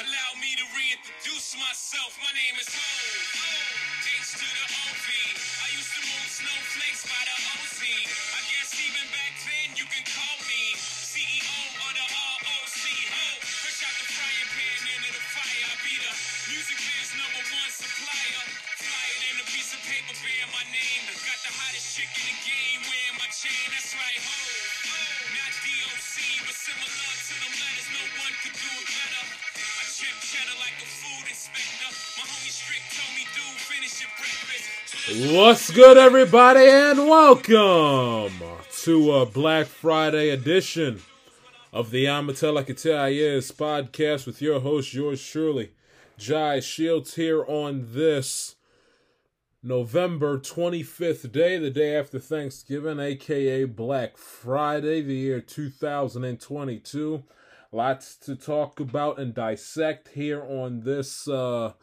Allow me to reintroduce myself. My name is Ho. H to the OV. I used to move snowflakes by the OZ. I guess even back then you can call me CEO of the ROC. Ho. Fresh out the frying pan into the fire. I be the music biz number one supplier. Fly it in a piece of paper bearing my name. Got the hottest chick in the game wearing my chain. That's right, ho. Not DOC, but similar What's good, everybody, and welcome to a Black Friday edition of the You Is podcast with your host, yours truly, Jai Shields, here on this November 25th day, the day after Thanksgiving, aka Black Friday, the year 2022. Lots to talk about and dissect here on this uh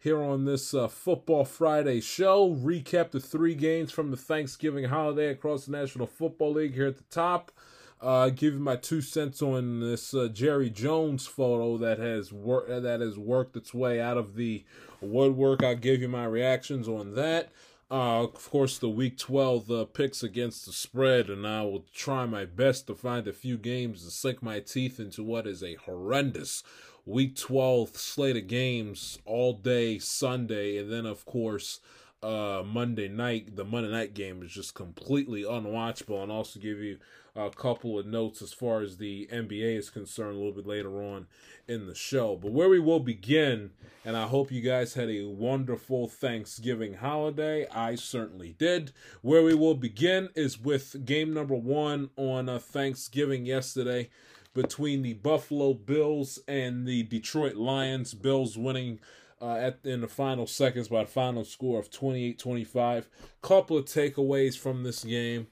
here on this uh, Football Friday show. Recap the three games from the Thanksgiving holiday across the National Football League here at the top. Uh, give you my two cents on this uh, Jerry Jones photo that has worked that has worked its way out of the woodwork. I'll give you my reactions on that. Uh, of course, the Week 12 uh, picks against the spread, and I will try my best to find a few games to sink my teeth into what is a horrendous Week 12 slate of games all day Sunday, and then, of course, uh, Monday night. The Monday night game is just completely unwatchable, and also give you a couple of notes as far as the NBA is concerned a little bit later on in the show. But where we will begin, and I hope you guys had a wonderful Thanksgiving holiday. I certainly did. Where we will begin is with game number one on uh, Thanksgiving yesterday between the Buffalo Bills and the Detroit Lions. Bills winning uh, at in the final seconds by a final score of 28-25. Couple of takeaways from this game.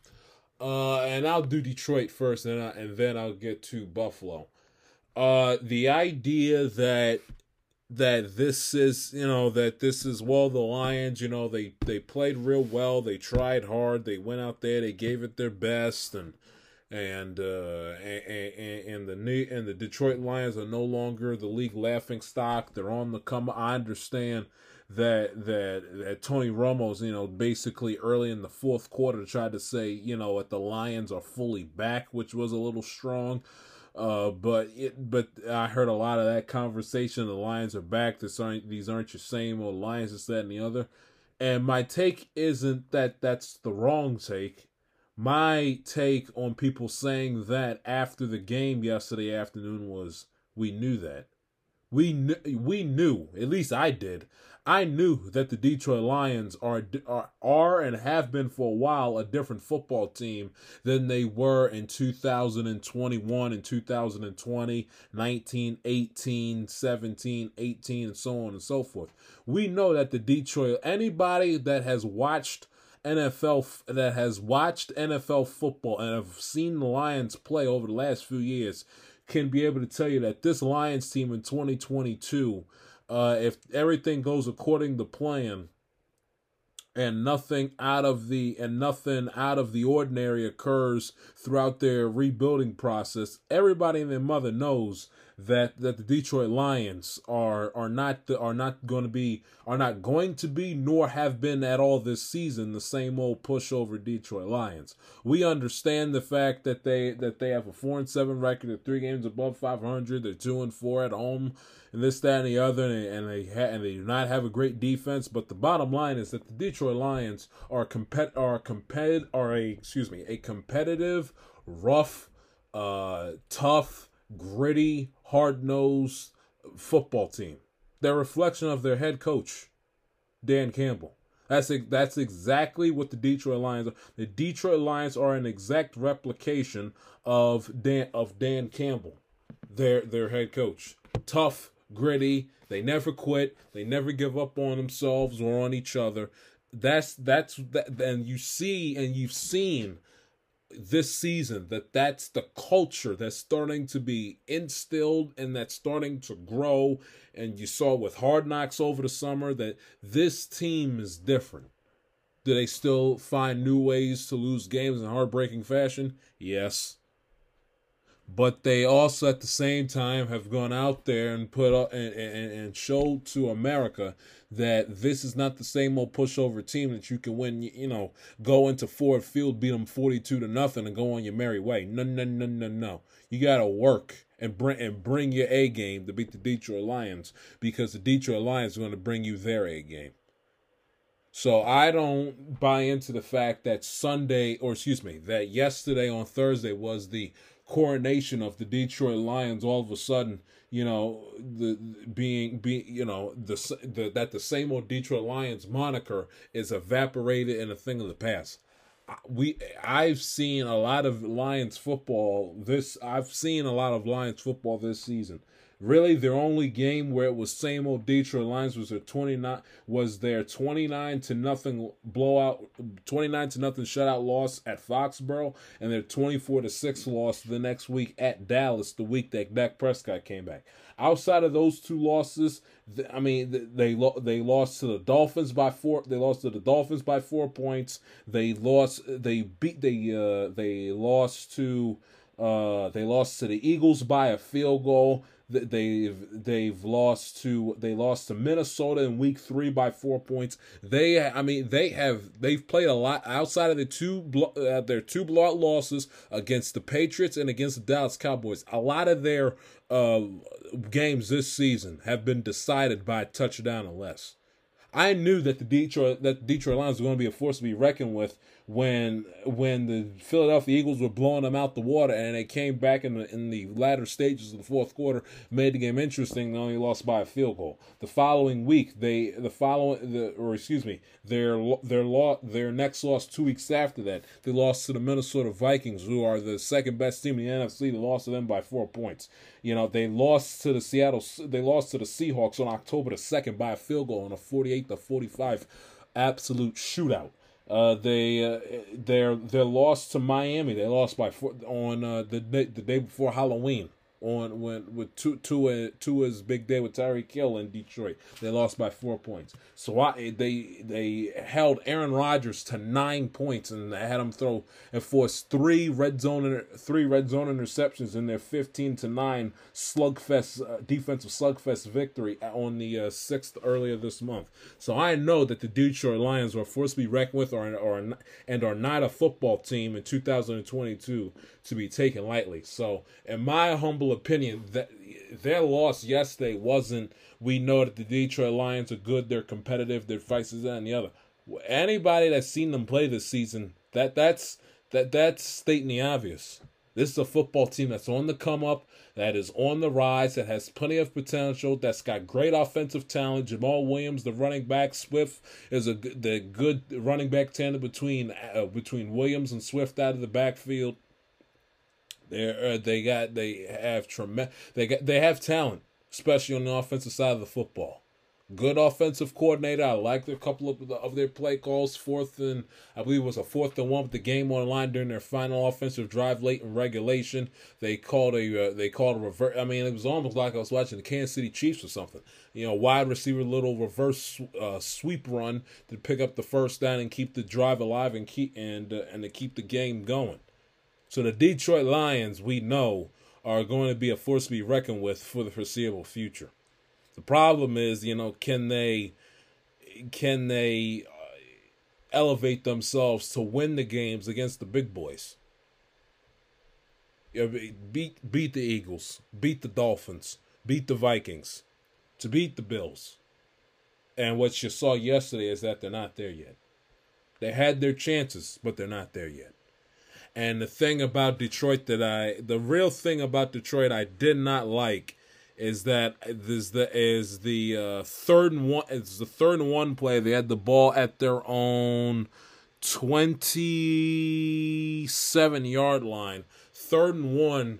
Uh, and I'll do Detroit first, and, I, and then I'll get to Buffalo. Uh, the idea that that this is you know that this is well the Lions you know they they played real well they tried hard they went out there they gave it their best and and uh and, and, and the new and the Detroit Lions are no longer the league laughing stock they're on the come I understand that that that Tony Romo's you know basically early in the fourth quarter tried to say you know that the Lions are fully back which was a little strong uh, but it, but I heard a lot of that conversation. The Lions are back. This aren't these aren't your same old Lions. This, that, and the other. And my take isn't that that's the wrong take. My take on people saying that after the game yesterday afternoon was we knew that. We knew, we knew, at least I did. I knew that the Detroit Lions are, are are and have been for a while a different football team than they were in 2021 and 2020, 19, 18, 17, 18 and so on and so forth. We know that the Detroit anybody that has watched NFL that has watched NFL football and have seen the Lions play over the last few years can be able to tell you that this Lions team in 2022, uh, if everything goes according to plan, and nothing out of the and nothing out of the ordinary occurs throughout their rebuilding process, everybody and their mother knows that that the Detroit Lions are are not are not going to be are not going to be nor have been at all this season the same old pushover Detroit Lions. We understand the fact that they that they have a four and seven record, they're three games above five hundred, they're two and four at home, and this that and the other, and, and they ha- and they do not have a great defense. But the bottom line is that the Detroit Lions are compet are competitive are a excuse me a competitive, rough, uh, tough gritty, hard nosed football team. They're reflection of their head coach, Dan Campbell. That's that's exactly what the Detroit Lions are. The Detroit Lions are an exact replication of Dan of Dan Campbell, their their head coach. Tough, gritty. They never quit. They never give up on themselves or on each other. That's that's that. And you see and you've seen this season that that's the culture that's starting to be instilled and that's starting to grow. And you saw with hard knocks over the summer that this team is different. Do they still find new ways to lose games in heartbreaking fashion? Yes but they also at the same time have gone out there and put up and, and, and showed to America that this is not the same old pushover team that you can win. You know, go into Ford Field, beat them forty-two to nothing, and go on your merry way. No, no, no, no, no. You got to work and bring and bring your A game to beat the Detroit Lions because the Detroit Lions are going to bring you their A game. So I don't buy into the fact that Sunday, or excuse me, that yesterday on Thursday was the coronation of the Detroit Lions. All of a sudden, you know, the being being you know the, the that the same old Detroit Lions moniker is evaporated and a thing of the past. We I've seen a lot of Lions football this I've seen a lot of Lions football this season Really, their only game where it was same old Detroit Lions was their twenty nine was their twenty nine to nothing blowout, twenty nine to nothing shutout loss at Foxborough, and their twenty four to six loss the next week at Dallas, the week that Dak Prescott came back. Outside of those two losses, I mean, they they lost to the Dolphins by four. They lost to the Dolphins by four points. They lost. They beat. They uh. They lost to. Uh. They lost to the Eagles by a field goal they've they've lost to they lost to Minnesota in week 3 by 4 points. They I mean they have they've played a lot outside of the two uh, their two blowout losses against the Patriots and against the Dallas Cowboys. A lot of their uh, games this season have been decided by a touchdown or less. I knew that the Detroit that Detroit Lions were going to be a force to be reckoned with when when the Philadelphia Eagles were blowing them out the water and they came back in the in the latter stages of the fourth quarter, made the game interesting. They only lost by a field goal. The following week, they the following the or excuse me, their their law their next loss two weeks after that, they lost to the Minnesota Vikings, who are the second best team in the NFC. They lost to them by four points. You know they lost to the Seattle they lost to the Seahawks on October the second by a field goal on a forty eight to forty five absolute shootout. Uh, they uh, their their loss to Miami. They lost by four, on uh, the the day before Halloween on when with two two Tua's big day with Tyreek Hill in Detroit. They lost by four points. So I they they held Aaron Rodgers to nine points and had him throw and force three red zone three red zone interceptions in their fifteen to nine slugfest uh, defensive slugfest victory on the uh, sixth earlier this month. So I know that the Detroit Lions were forced to be reckoned with, or or and are not a football team in 2022 to be taken lightly. So in my humble opinion, that their loss yesterday wasn't. We know that the Detroit Lions are good. They're competitive. They're vices that and the other. Anybody that's seen them play this season, that that's that that's stating the obvious. This is a football team that's on the come up, that is on the rise, that has plenty of potential, that's got great offensive talent. Jamaal Williams, the running back, Swift is a the good running back tandem between uh, between Williams and Swift out of the backfield. They uh, they got they have tremendous they got they have talent, especially on the offensive side of the football. Good offensive coordinator. I liked a couple of, of their play calls. Fourth and I believe it was a fourth and one with the game on the line during their final offensive drive late in regulation. They called a uh, they called a reverse. I mean, it was almost like I was watching the Kansas City Chiefs or something. You know, wide receiver little reverse uh, sweep run to pick up the first down and keep the drive alive and keep and uh, and to keep the game going. So the Detroit Lions, we know, are going to be a force to be reckoned with for the foreseeable future. The problem is, you know, can they can they uh, elevate themselves to win the games against the big boys? beat beat the Eagles, beat the Dolphins, beat the Vikings, to beat the Bills. And what you saw yesterday is that they're not there yet. They had their chances, but they're not there yet. And the thing about Detroit that I, the real thing about Detroit I did not like is that is the is the uh, third and one. It's the third and one play. They had the ball at their own twenty seven yard line. Third and one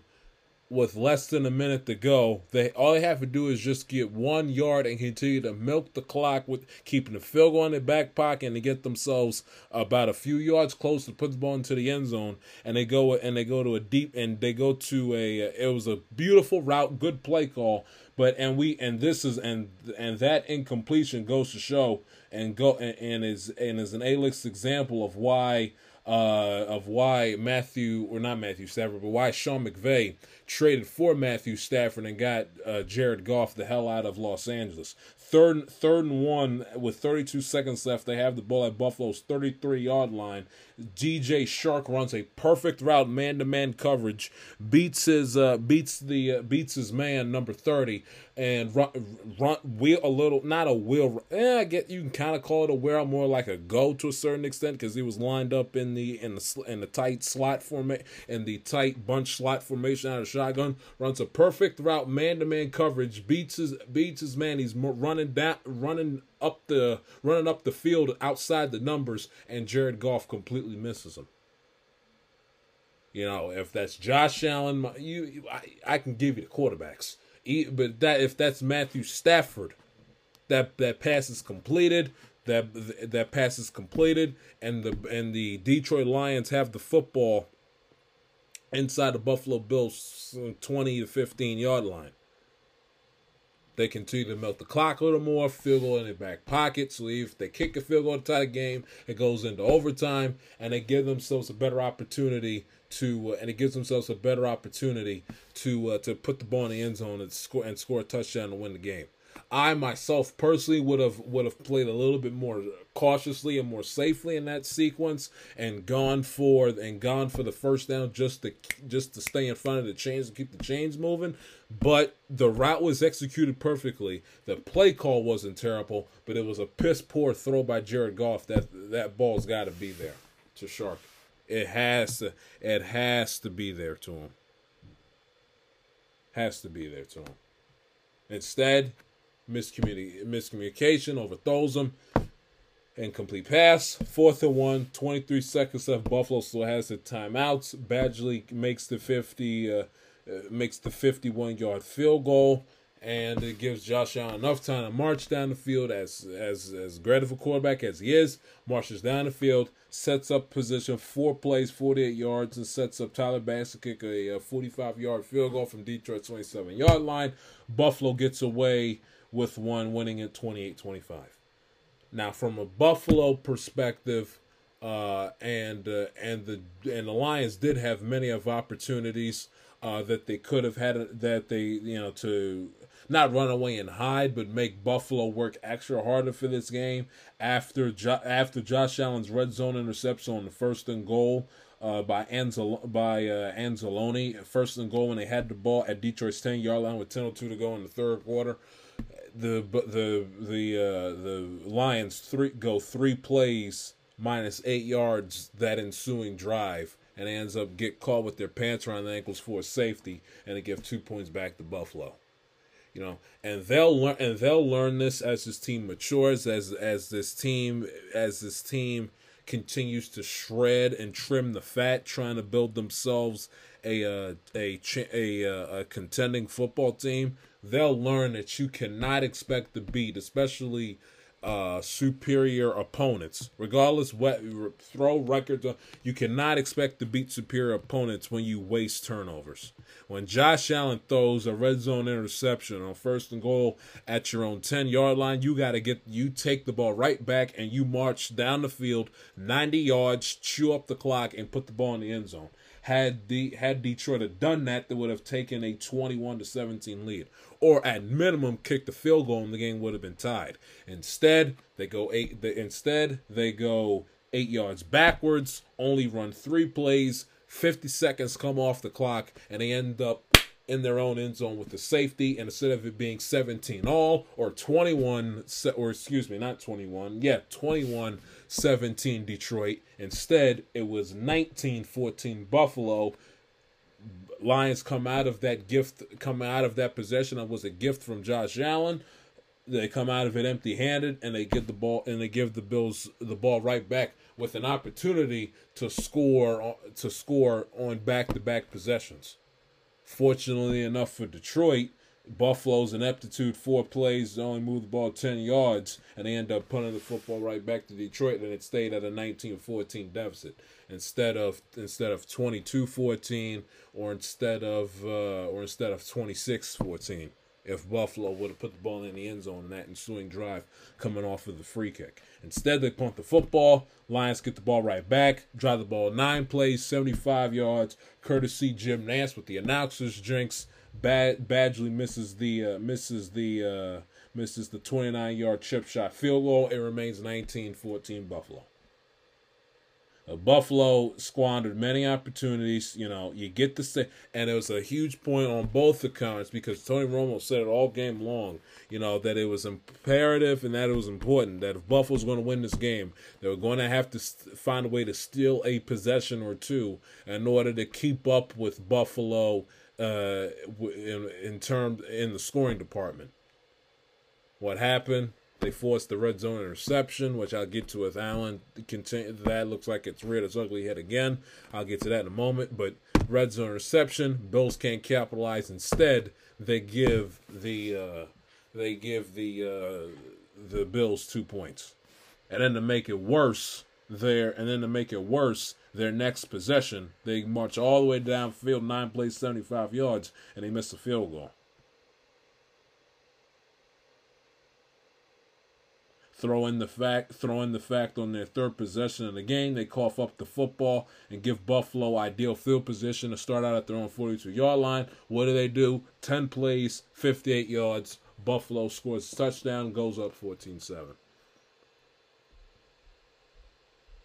with less than a minute to go, they all they have to do is just get one yard and continue to milk the clock with keeping the field goal in their back pocket and to get themselves about a few yards close to put the ball into the end zone. And they go and they go to a deep and they go to a. It was a beautiful route, good play call, but and we and this is and and that incompletion goes to show and go and, and is and is an A list example of why uh, of why Matthew or not Matthew Stafford, but why Sean McVay traded for Matthew Stafford and got uh, Jared Goff the hell out of Los Angeles. Third, third and one with 32 seconds left. They have the ball at Buffalo's 33 yard line. DJ Chark runs a perfect route, man to man coverage, beats his uh, beats the uh, beats his man number 30, and run, run wheel a little not a wheel. Eh, I get you can kind of call it a wheel, more like a go to a certain extent because he was lined up in the in the in the tight slot formation in the tight bunch slot formation out of shotgun. Runs a perfect route, man to man coverage, beats his beats his man. He's running down running up the running up the field outside the numbers, and Jared Goff completely misses him. You know, if that's Josh Allen, you, I, I can give you the quarterbacks. But that if that's Matthew Stafford, that that pass is completed. That that pass is completed, and the and the Detroit Lions have the football inside the Buffalo Bills twenty to fifteen yard line. They continue to melt the clock a little more, field goal in their back pocket. So if they kick a field goal to tie the game, it goes into overtime, and they give themselves a better opportunity to, uh, and it gives themselves a better opportunity to uh, to put the ball in the end zone and score and score a touchdown to win the game. I myself personally would have would have played a little bit more cautiously and more safely in that sequence and gone for and gone for the first down just to just to stay in front of the chains and keep the chains moving. But the route was executed perfectly. The play call wasn't terrible, but it was a piss poor throw by Jared Goff. That that ball's got to be there to Chark. It has to. It has to be there to him. Has to be there to him. Instead, miscommuni- miscommunication overthrows him. Incomplete pass. Fourth and one. 23 seconds left. Buffalo still has the timeouts. Badgley makes the 50. Uh, uh, makes the 51 yard field goal and it gives Josh Allen enough time to march down the field as as as great of a quarterback as he is. Marches down the field, sets up position, four plays, 48 yards, and sets up Tyler Bass to kick a 45 yard field goal from Detroit's 27 yard line. Buffalo gets away with one, winning at 28 25. Now, from a Buffalo perspective, uh, and uh, and the and the Lions did have many of opportunities uh, that they could have had that they you know to not run away and hide, but make Buffalo work extra harder for this game. After jo- after Josh Allen's red zone interception on the first and goal uh, by Anzel by uh, Anzalone, first and goal when they had the ball at Detroit's ten yard line with ten or two to go in the third quarter. The the the uh, the Lions three go three plays minus eight yards that ensuing drive and ends up get caught with their pants around ankles for safety and they give two points back to Buffalo. You know and they'll learn and they'll learn this as this team matures as as this team as this team continues to shred and trim the fat trying to build themselves a uh, a a, uh, a contending football team they'll learn that you cannot expect to beat especially uh, superior opponents, regardless what throw records. You cannot expect to beat superior opponents when you waste turnovers. When Josh Allen throws a red zone interception on first and goal at your own 10 yard line, you got to get, you take the ball right back and you march down the field 90 yards, chew up the clock, and put the ball in the end zone. Had the had Detroit have done that, they would have taken a 21 to 17 lead, or at minimum kicked the field goal, and the game would have been tied. Instead, they go eight. Instead, they go eight yards backwards, only run three plays, 50 seconds come off the clock, and they end up in their own end zone with the safety. And instead of it being 17 all or 21, or excuse me, not 21, yeah, 21 17 Detroit, instead it was 19 14 Buffalo. Lions come out of that gift, come out of that possession. That was a gift from Josh Allen. They come out of it empty-handed, and they get the ball, and they give the Bills the ball right back with an opportunity to score to score on back-to-back possessions. Fortunately enough for Detroit, Buffalo's ineptitude, four plays, only moved the ball 10 yards, and they end up punting the football right back to Detroit, and it stayed at a 19-14 deficit instead of instead of 22-14 or instead of uh, or instead of 26-14. if Buffalo would have put the ball in the end zone in that ensuing drive coming off of the free kick. Instead, they punt the football. Lions get the ball right back, drive the ball nine plays, 75 yards, courtesy Jim Nantz with the announcers drinks. Bad Badgley misses the uh, misses the uh, misses the 29 yard chip shot field goal. It remains 19-14 Buffalo. Uh, Buffalo squandered many opportunities. You know, you get the and it was a huge point on both accounts because Tony Romo said it all game long. You know that it was imperative and that it was important that if Buffalo's going to win this game, they were going to have to find a way to steal a possession or two in order to keep up with Buffalo uh, in in terms in the scoring department. What happened? They forced the red zone interception, which I'll get to with Allen. That looks like it's reared its ugly head again. I'll get to that in a moment. But red zone interception, Bills can't capitalize. Instead, they give the uh, they give the uh, the Bills two points, and then to make it worse, there and then to make it worse, their next possession, they march all the way downfield, nine plays, seventy five yards, and they miss a field goal. throw in the fact throw in the fact on their third possession of the game they cough up the football and give buffalo ideal field position to start out at their own 42 yard line. What do they do? 10 plays 58 yards. Buffalo scores a touchdown goes up 14-7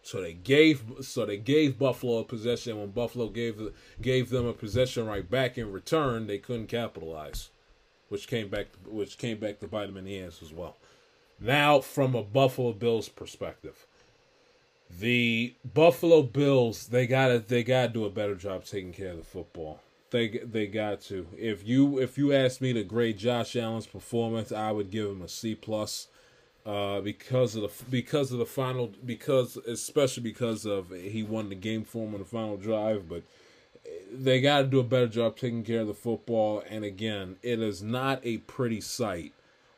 so they gave so they gave Buffalo a possession. When Buffalo gave gave them a possession right back in return, they couldn't capitalize, which came back which came back to bite them in the ass as well. Now, from a Buffalo Bills perspective, the Buffalo Bills they gotta they gotta do a better job taking care of the football. They they got to. If you if you ask me to grade Josh Allen's performance, I would give him a C plus. Uh, because of the because of the final because especially because of he won the game for him on the final drive, but they got to do a better job taking care of the football. And again, it is not a pretty sight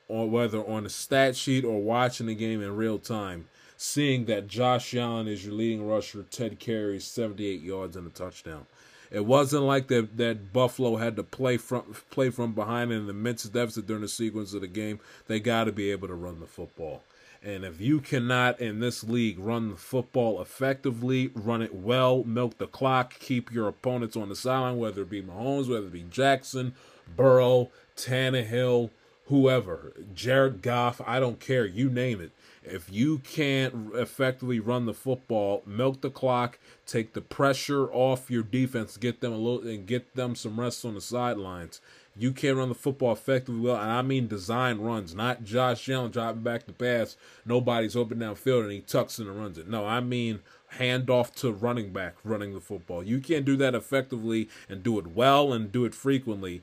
or whether on a stat sheet or watching the game in real time, seeing that Josh Allen is your leading rusher, Ted carries 78 yards and a touchdown. It wasn't like that that Buffalo had to play from play from behind in an immense deficit during the sequence of the game. They got to be able to run the football. And if you cannot in this league run the football effectively, run it well, milk the clock, keep your opponents on the sideline, whether it be Mahomes, whether it be Jackson, Burrow, Tannehill, whoever, Jared Goff, I don't care, you name it. If you can't effectively run the football, milk the clock, take the pressure off your defense, get them a little and get them some rest on the sidelines. You can't run the football effectively well, and I mean design runs, not Josh Allen dropping back the pass. Nobody's open downfield and he tucks in and runs it. No, I mean hand off to running back running the football. You can't do that effectively and do it well and do it frequently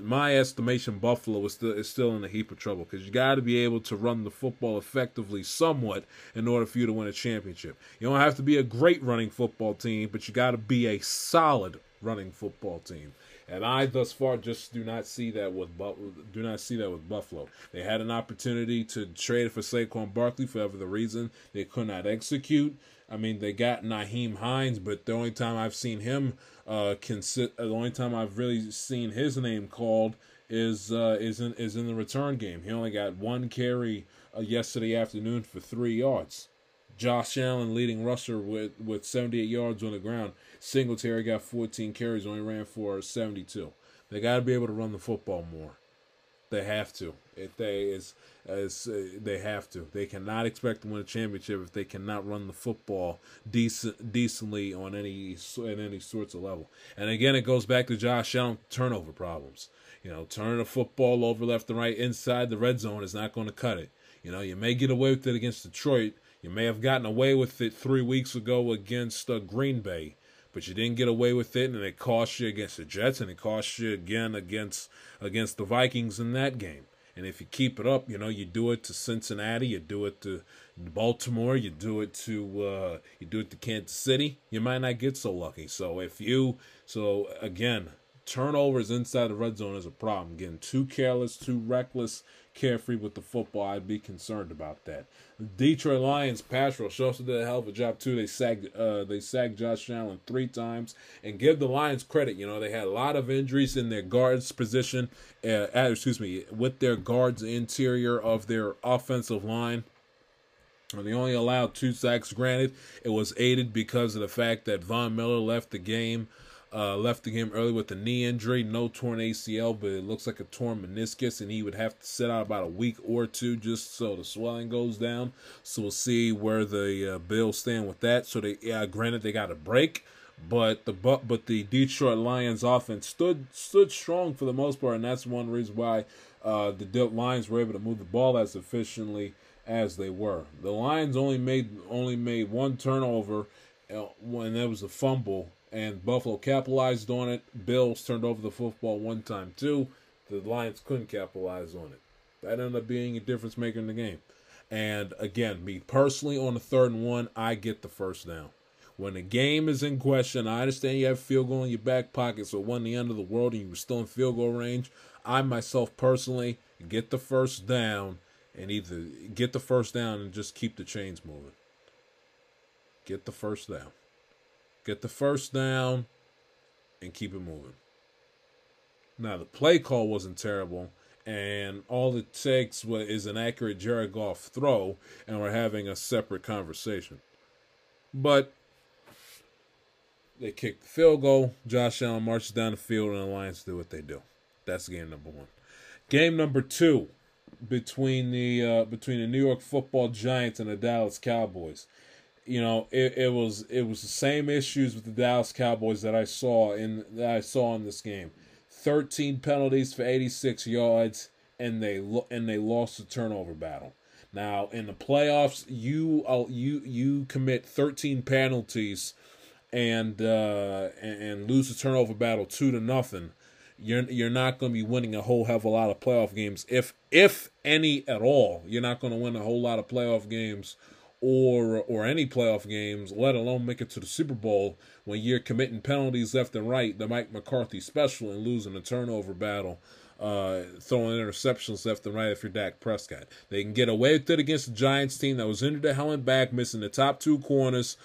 my estimation, Buffalo is still is still in a heap of trouble because you got to be able to run the football effectively, somewhat, in order for you to win a championship. You don't have to be a great running football team, but you got to be a solid running football team. And I thus far just do not see that with do not see that with Buffalo. They had an opportunity to trade for Saquon Barkley for whatever the reason they could not execute. I mean, they got Nyheim Hines, but the only time I've seen him uh, consi- the only time I've really seen his name called is uh, is in is in the return game. He only got one carry uh, yesterday afternoon for three yards. Josh Allen leading rusher with with 78 yards on the ground. Singletary got 14 carries, only ran for 72. They got to be able to run the football more. They have to. If they is as uh, they have to. They cannot expect to win a championship if they cannot run the football decent decently on any at any sorts of level. And again, it goes back to Josh Allen turnover problems. You know, turning the football over left and right inside the red zone is not going to cut it. You know, you may get away with it against Detroit. You may have gotten away with it three weeks ago against uh, Green Bay but you didn't get away with it, and it cost you against the Jets, and it cost you again against against the Vikings in that game. And if you keep it up, you know, you do it to Cincinnati, you do it to Baltimore, you do it to uh, you do it to Kansas City, you might not get so lucky. So if you so again, turnovers inside the red zone is a problem. Getting too careless, too reckless, carefree with the football, I'd be concerned about that. Detroit Lions pass rush also did a hell of a job too. They sacked uh, they sacked Josh Allen three times, and give the Lions credit. You know they had a lot of injuries in their guards position. Uh, excuse me, with their guards interior of their offensive line. And they only allowed two sacks. Granted, it was aided because of the fact that Von Miller left the game uh, left the game early with a knee injury, no torn ACL, but it looks like a torn meniscus, and he would have to sit out about a week or two just so the swelling goes down. So we'll see where the uh, Bills stand with that. So they, yeah, granted they got a break, but the but but the Detroit Lions offense stood stood strong for the most part, and that's one reason why uh, the Lions were able to move the ball as efficiently as they were. The Lions only made only made one turnover uh, when there was a fumble and Buffalo capitalized on it. Bills turned over the football one time too. The Lions couldn't capitalize on it. That ended up being a difference maker in the game. And again, me personally on the third and one, I get the first down. When the game is in question, I understand you have field goal in your back pocket, so when the end of the world and you were still in field goal range, I myself personally get the first down and either get the first down and just keep the chains moving. Get the first down get the first down, and keep it moving. Now, the play call wasn't terrible, and all it takes is an accurate Jared Goff throw, and we're having a separate conversation. But they kick the field goal. Josh Allen marches down the field, and the Lions do what they do. That's game number one. Game number two between the uh, between the New York Football Giants and the Dallas Cowboys you know, it, it was it was the same issues with the Dallas Cowboys that I saw in that I saw in this game. Thirteen penalties for eighty six yards, and they and they lost the turnover battle. Now in the playoffs, you uh, you you commit thirteen penalties, and uh, and, and lose the turnover battle two to nothing. You're you're not going to be winning a whole hell of a lot of playoff games, if if any at all. You're not going to win a whole lot of playoff games or or any playoff games, let alone make it to the Super Bowl when you're committing penalties left and right, the Mike McCarthy special and losing a turnover battle, uh, throwing interceptions left and right if you're Dak Prescott. They can get away with it against the Giants team that was injured to hell and back, missing the top two corners,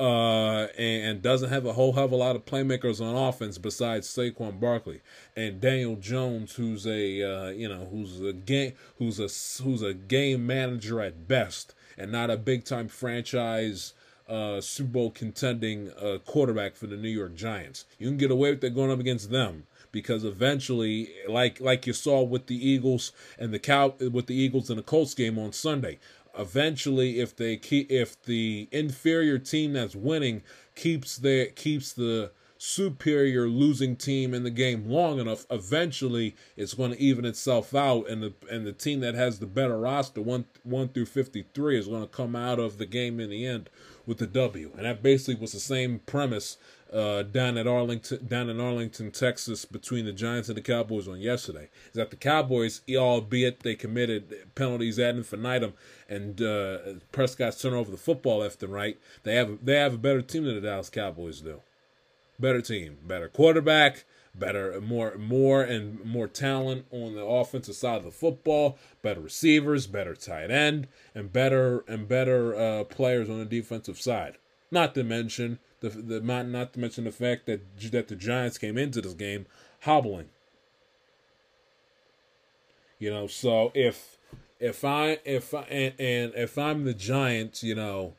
uh, and, and, doesn't have a whole hell of a lot of playmakers on offense besides Saquon Barkley and Daniel Jones, who's a uh, you know who's a game who's a who's a game manager at best and not a big time franchise uh, Super Bowl contending uh, quarterback for the New York Giants. You can get away with it going up against them because eventually, like like you saw with the Eagles and the cow with the Eagles and the Colts game on Sunday, eventually if they keep if the inferior team that's winning keeps their keeps the superior losing team in the game long enough, eventually it's going to even itself out, and the and the team that has the better roster, one one through fifty three, is going to come out of the game in the end with the W. And that basically was the same premise uh, down at Arlington, down in Arlington, Texas, between the Giants and the Cowboys on yesterday. Is that the Cowboys, albeit they committed penalties ad infinitum and uh, Prescott's turn over the football left and right, they have they have a better team than the Dallas Cowboys do better team, better quarterback, better more more and more talent on the offensive side of the football, better receivers, better tight end, and better and better uh, players on the defensive side. Not to mention the the not not to mention the fact that that the Giants came into this game hobbling. You know, so if if I if I and, and if I'm the Giants, you know,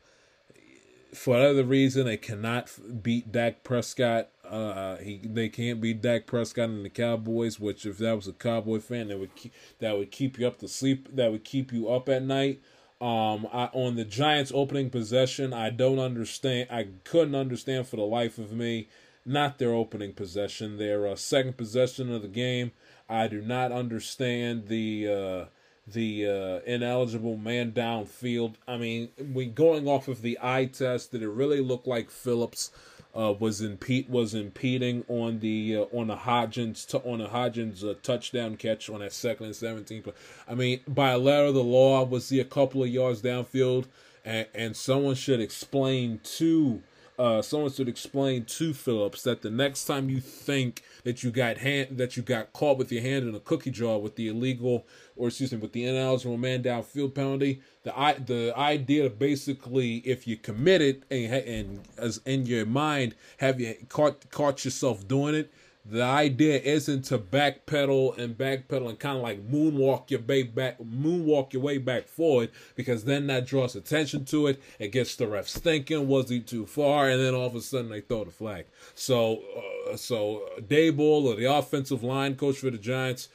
for whatever reason, they cannot beat Dak Prescott. Uh, he they can't beat Dak Prescott and the Cowboys. Which, if that was a Cowboy fan, that would keep, that would keep you up to sleep. That would keep you up at night. Um, I, on the Giants' opening possession, I don't understand. I couldn't understand for the life of me. Not their opening possession, their uh, second possession of the game. I do not understand the. Uh, the uh, ineligible man downfield. I mean, we going off of the eye test, did it really look like Phillips uh, was impede was impeding on the uh, on the Hodgins t- on the Hodgins uh, touchdown catch on that second and seventeen? I mean, by a letter of the law, was he a couple of yards downfield? And and someone should explain to uh, someone should explain to Phillips that the next time you think that you got hand that you got caught with your hand in a cookie jar with the illegal or excuse me with the ineligible man down field penalty, the i the idea of basically if you commit it and and as in your mind have you caught caught yourself doing it the idea isn't to backpedal and backpedal and kind of like moonwalk your way back, moonwalk your way back forward, because then that draws attention to it. It gets the refs thinking, was he too far? And then all of a sudden they throw the flag. So, uh, so Daboll or the offensive line coach for the Giants,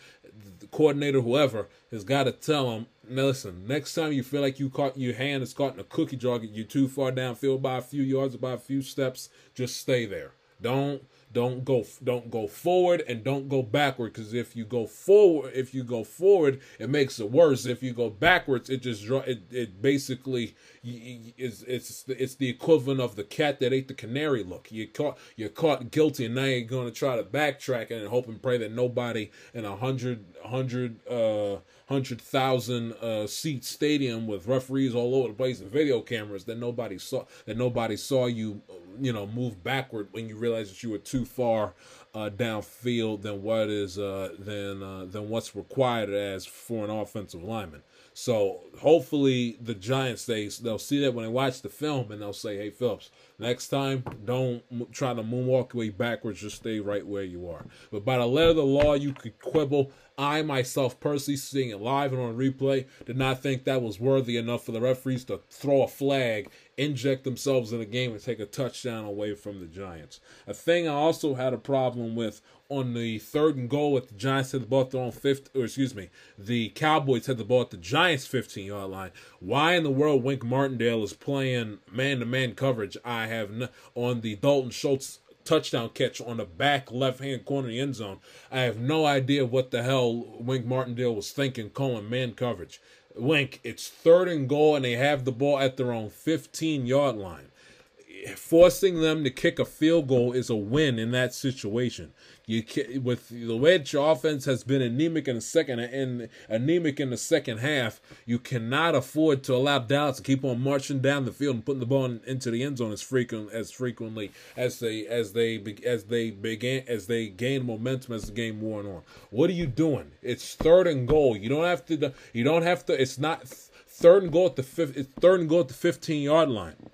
the coordinator, whoever, has got to tell them, listen, next time you feel like you caught your hand is caught in a cookie jar, you're too far downfield by a few yards by a few steps, just stay there. Don't don't go don't go forward and don't go backward because if you go forward if you go forward it makes it worse. If you go backwards it just draw it, it basically is it's it's the equivalent of the cat that ate the canary look. You caught you're caught guilty and now you're going to try to backtrack and hope and pray that nobody in a hundred hundred uh hundred thousand uh seat stadium with referees all over the place and video cameras that nobody saw that nobody saw you you know move backward when you realize that you were too far uh, downfield than what is uh, than uh, than what's required as for an offensive lineman. So hopefully the Giants they they'll see that when they watch the film and they'll say, "Hey Phillips, next time don't try to moonwalk your way backwards. Just stay right where you are." But by the letter of the law, you could quibble. I myself, personally, seeing it live and on replay, did not think that was worthy enough for the referees to throw a flag inject themselves in the game and take a touchdown away from the Giants. A thing I also had a problem with on the third and goal with the Giants had the ball at their own fifth, or excuse me, the Cowboys had the ball at the Giants' 15 yard line. Why in the world Wink Martindale is playing man to man coverage? I have n- on the Dalton Schultz touchdown catch on the back left hand corner of the end zone. I have no idea what the hell Wink Martindale was thinking calling man coverage. Wink, it's third and goal, and they have the ball at their own 15 yard line. Forcing them to kick a field goal is a win in that situation. You with the way your offense has been anemic in the second and anemic in the second half, you cannot afford to allow Dallas to keep on marching down the field and putting the ball in, into the end zone as frequent as frequently as they as they as they began as they gain momentum as the game wore on. What are you doing? It's third and goal. You don't have to. You don't have to. It's not third and goal at the fifth. It's third and goal at the fifteen yard line.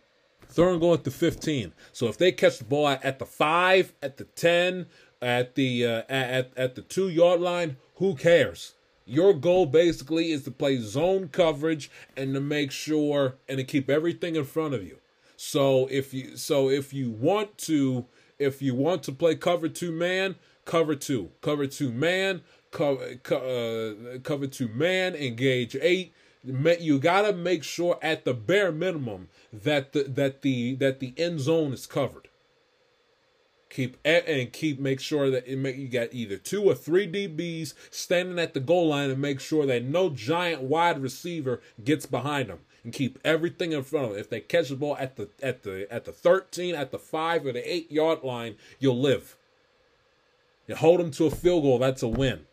Third and goal at the 15. So if they catch the ball at the 5, at the 10, at the uh, at at the two yard line, who cares? Your goal basically is to play zone coverage and to make sure and to keep everything in front of you. So if you so if you want to if you want to play cover two man, cover two, cover two man, cover uh, cover two man, engage eight. You gotta make sure at the bare minimum that the that the that the end zone is covered keep and keep make sure that it make you got either two or three DBs standing at the goal line and make sure that no giant wide receiver gets behind them and keep everything in front of them. If they catch the ball at the at the at the 13, at the 5 or the 8 yard line, you'll live. You hold them to a field goal, that's a win.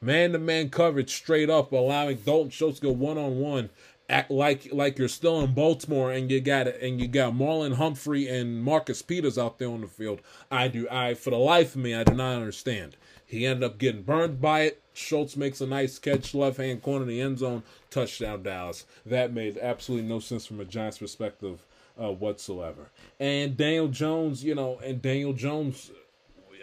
Man to man coverage straight up, allowing Dalton Schultz to go one on one act like like you're still in Baltimore and you got and you got Marlon Humphrey and Marcus Peters out there on the field. I do I for the life of me I do not understand. He ended up getting burned by it. Schultz makes a nice catch, left hand corner of the end zone, touchdown Dallas. That made absolutely no sense from a Giants perspective uh, whatsoever. And Daniel Jones, you know, and Daniel Jones,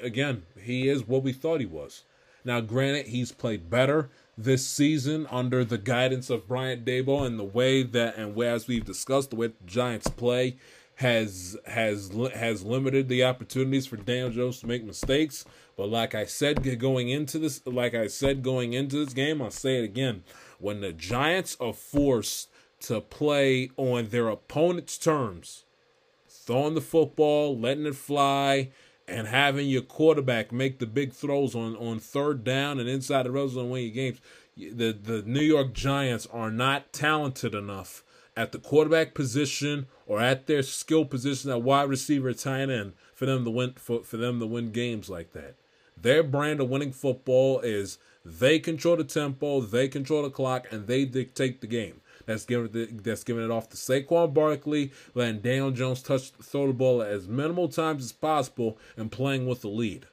again, he is what we thought he was. Now, granted, he's played better this season under the guidance of Brian Daboll and the way that and as we've discussed the way the Giants play has has has limited the opportunities for Daniel Jones to make mistakes. But like I said going into this, like I said going into this game, I'll say it again: when the Giants are forced to play on their opponent's terms, throwing the football, letting it fly, and having your quarterback make the big throws on, on third down and inside the red zone win your games, the the New York Giants are not talented enough at the quarterback position or at their skill position at wide receiver, tight end for them to win for, for them to win games like that. Their brand of winning football is they control the tempo, they control the clock, and they dictate the game. That's giving it, that's giving it off to Saquon Barkley, letting Daniel Jones touch throw the ball as minimal times as possible, and playing with the lead.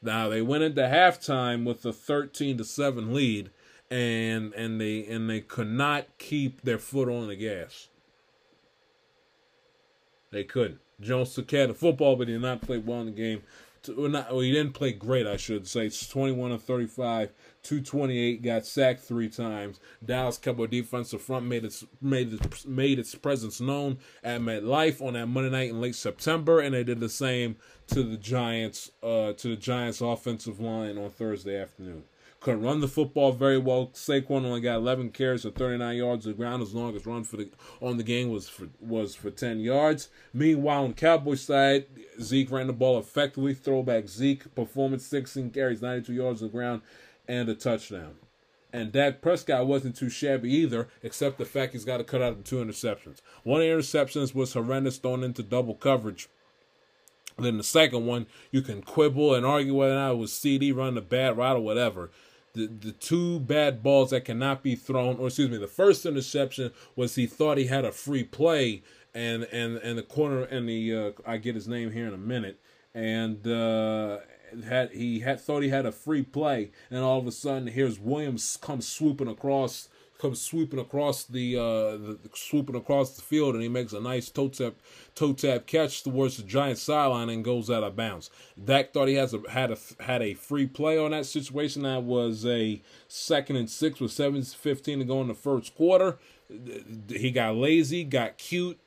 Now they went into halftime with a thirteen to seven lead, and and they and they could not keep their foot on the gas. They couldn't. Jones took care of the football, but he did not play well in the game. Well, not, well, he didn't play great, I should say. It's 21 of 35, 228, got sacked three times. Dallas Cowboy defensive front made its made its, made its presence known at MetLife on that Monday night in late September, and they did the same to the Giants uh, to the Giants offensive line on Thursday afternoon couldn't run the football very well. Saquon only got 11 carries for 39 yards. The ground as longest run for the on the game was for was for 10 yards. Meanwhile, on Cowboys side, Zeke ran the ball effectively. Throwback Zeke performance: 16 carries, 92 yards on the ground, and a touchdown. And Dak Prescott wasn't too shabby either, except the fact he's got to cut out the two interceptions. One of the interceptions was horrendous, thrown into double coverage. Then the second one, you can quibble and argue whether or not it was CD running a bad route or whatever the the two bad balls that cannot be thrown, or excuse me, the first interception was he thought he had a free play, and and and the corner and the uh, I get his name here in a minute, and uh, had he had thought he had a free play, and all of a sudden here's Williams come swooping across comes swooping across the, uh, the swooping across the field, and he makes a nice toe tap toe tap catch towards the Giant sideline and goes out of bounds. Dak thought he has a, had a had a free play on that situation. That was a second and six with seven fifteen to go in the first quarter. He got lazy, got cute,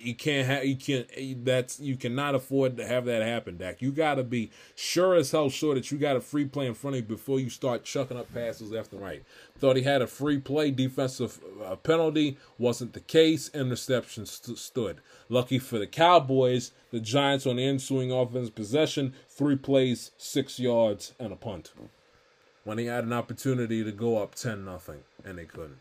you can't have you can't that's you cannot afford to have that happen, Dak. You got to be sure as hell sure that you got a free play in front of you before you start chucking up passes left and right. Thought he had a free play defensive uh, penalty, wasn't the case. Interception st- stood. Lucky for the Cowboys, the Giants on the ensuing offense possession, three plays, six yards, and a punt. When he had an opportunity to go up ten nothing, and they couldn't.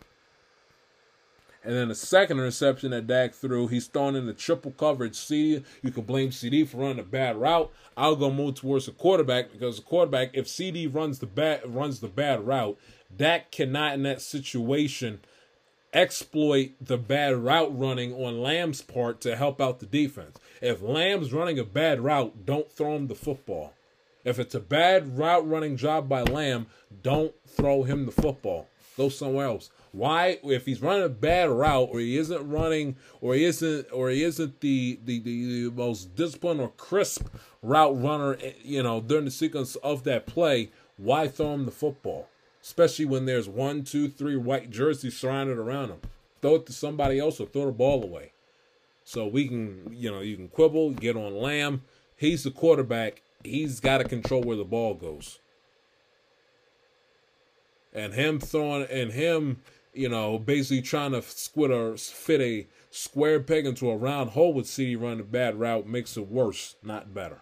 And then the second interception that Dak threw, he's thrown in the triple coverage. CeeDee, you can blame CeeDee for running a bad route. I'll go move towards the quarterback because the quarterback, if CeeDee runs the bad runs the bad route, Dak cannot in that situation exploit the bad route running on Lamb's part to help out the defense. If Lamb's running a bad route, don't throw him the football. If it's a bad route running job by Lamb, don't throw him the football. Go somewhere else. Why, if he's running a bad route, or he isn't running, or he isn't, or he isn't the the, the, the most disciplined or crisp route runner, eh, you know, during the sequence of that play, why throw him the football? Especially when there's one, two, three white jerseys surrounded around him. Throw it to somebody else or throw the ball away. So we can, you know, you can quibble, get on Lamb. He's the quarterback. He's got to control where the ball goes. And him throwing, and him you know, basically trying to squid or fit a square peg into a round hole with CeeDee running a bad route makes it worse, not better.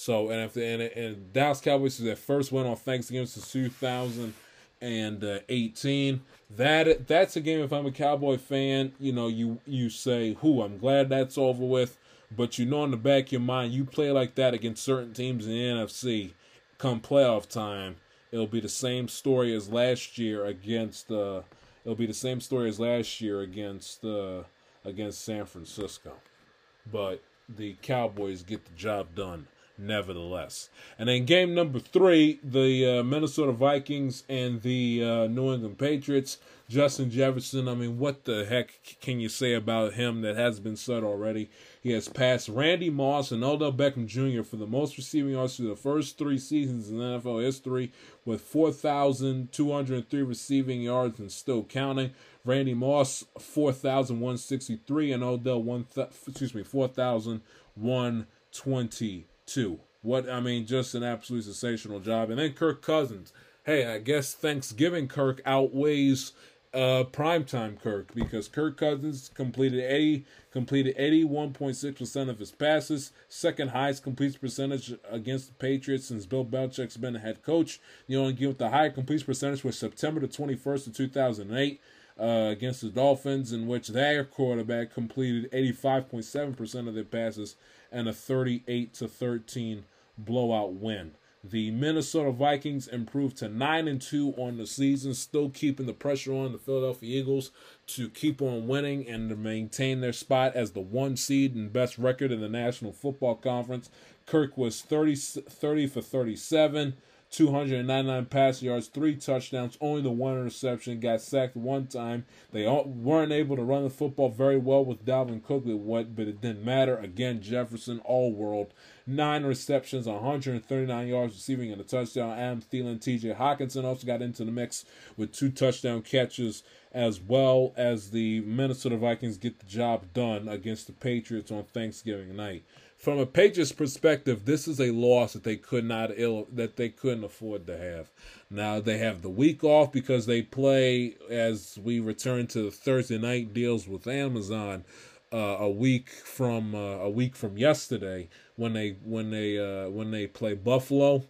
So, and if and, and Dallas Cowboys is their first win on Thanksgiving since 2018. That that's a game. If I'm a Cowboy fan, you know, you you say, "Who? I'm glad that's over with." But you know, in the back of your mind, you play like that against certain teams in the NFC. Come playoff time, It'll be the same story as last year against. Uh, it'll be the same story as last year against uh, against San Francisco, but the Cowboys get the job done nevertheless. And then game number three, the uh, Minnesota Vikings and the uh, New England Patriots. Justin Jefferson, I mean, what the heck can you say about him that has been said already? He has passed Randy Moss and Odell Beckham Jr. for the most receiving yards through the first three seasons in NFL history, with 4,203 receiving yards and still counting. Randy Moss 4,163 and Odell one excuse me 4,122. What I mean, just an absolutely sensational job. And then Kirk Cousins. Hey, I guess Thanksgiving Kirk outweighs uh, primetime Kirk because Kirk Cousins completed 80 completed 81.6% of his passes, second highest completion percentage against the Patriots since Bill Belichick's been the head coach. The only game with the higher completion percentage was September the 21st of 2008 uh, against the Dolphins, in which their quarterback completed 85.7% of their passes and a 38 to 13 blowout win. The Minnesota Vikings improved to 9 and 2 on the season, still keeping the pressure on the Philadelphia Eagles to keep on winning and to maintain their spot as the one seed and best record in the National Football Conference. Kirk was 30, 30 for 37, 299 pass yards, three touchdowns, only the one interception. Got sacked one time. They weren't able to run the football very well with Dalvin Cook, what, but it didn't matter. Again, Jefferson, all world. Nine receptions, 139 yards receiving, and a touchdown. Adam Thielen, TJ Hockenson also got into the mix with two touchdown catches, as well as the Minnesota Vikings get the job done against the Patriots on Thanksgiving night from a Patriots perspective, this is a loss that they could not ill that they couldn't afford to have. Now they have the week off because they play as we return to the Thursday night deals with Amazon uh, a week from uh, a week from yesterday when they when they uh, when they play Buffalo.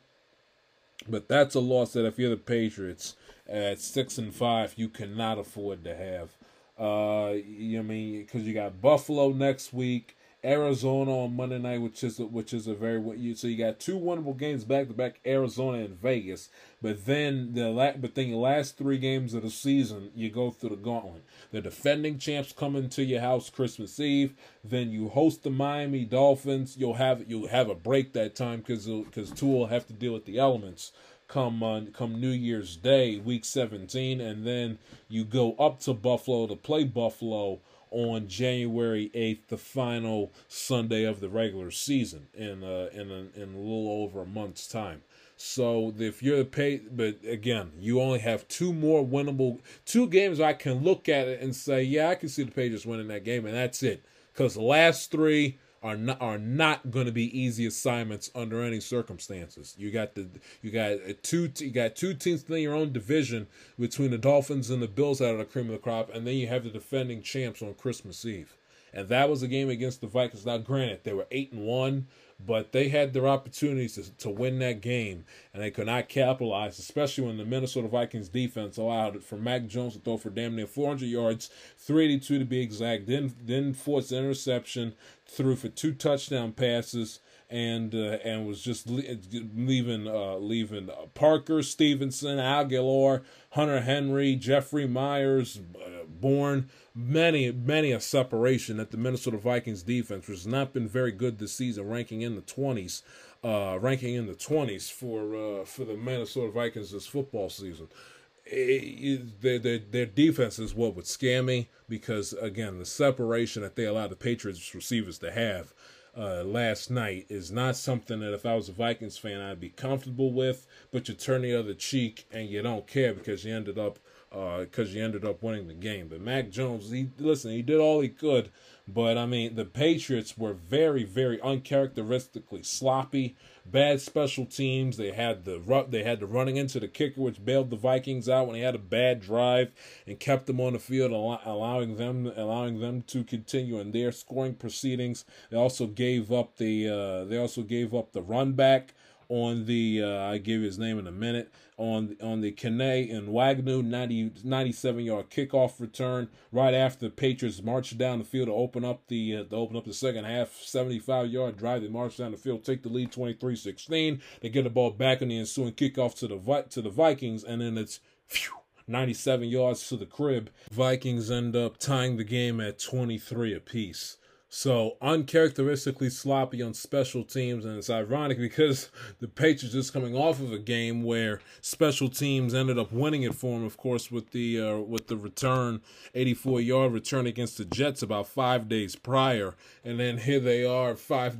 But that's a loss that if you're the Patriots at six and five, you cannot afford to have. Uh, you know I mean because you got Buffalo next week Arizona on Monday night, which is a, which is a very so you got two winnable games back to back, Arizona and Vegas. But then the but then the last three games of the season, you go through the gauntlet. The defending champs come into your house Christmas Eve. Then you host the Miami Dolphins. You'll have you'll have a break that time because because Tua will have to deal with the elements come uh, come New Year's Day, Week 17, and then you go up to Buffalo to play Buffalo on January 8th, the final Sunday of the regular season in uh, in a, in a little over a month's time. So if you're the pay, but again, you only have two more winnable two games. I can look at it and say, yeah, I can see the Patriots winning that game, and that's it. Because the last three are not are not going to be easy assignments under any circumstances. You got the you got two you got two teams in your own division between the Dolphins and the Bills out of the cream of the crop, and then you have the defending champs on Christmas Eve. And that was a game against the Vikings. Now, granted, they were eight and one, but they had their opportunities to, to win that game, and they could not capitalize, especially when the Minnesota Vikings defense allowed for Mac Jones to throw for damn near 400 yards, 382 to be exact, then then forced an interception, threw for two touchdown passes, and uh, and was just leaving uh, leaving uh, Parker Stevenson, Agholor, Hunter Henry, Jeffrey Myers, uh, Bourne, many many a separation at the Minnesota Vikings defense, which has not been very good this season, ranking in the twenties, uh, ranking in the twenties for uh, for the Minnesota Vikings this football season. It, their, their, their defense is what would scare me because again the separation that they allow the Patriots receivers to have uh, last night is not something that if I was a Vikings fan I'd be comfortable with. But you turn the other cheek and you don't care because you ended up because uh, you ended up winning the game. But Mac Jones, he listen, he did all he could. But I mean, the Patriots were very, very uncharacteristically sloppy, bad special teams. They had the they had the running into the kicker, which bailed the Vikings out when he had a bad drive and kept them on the field, allowing them allowing them to continue in their scoring proceedings. They also gave up the uh, they also gave up the run back on the uh, I give his name in a minute on on the Kene and Nwangwu 90, 97 yard kickoff return right after the Patriots marched down the field to open up the uh, to open up the second half 75 yard drive. They march down the field take the lead 23-16 they get the ball back on the ensuing kickoff to the to the Vikings and then it's phew, 97 yards to the crib. Vikings end up tying the game at 23 apiece so uncharacteristically sloppy on special teams, and it's ironic because the Patriots just coming off of a game where special teams ended up winning it for them. Of course, with the uh, with the return, 84 yard return against the Jets about five days prior, and then here they are five,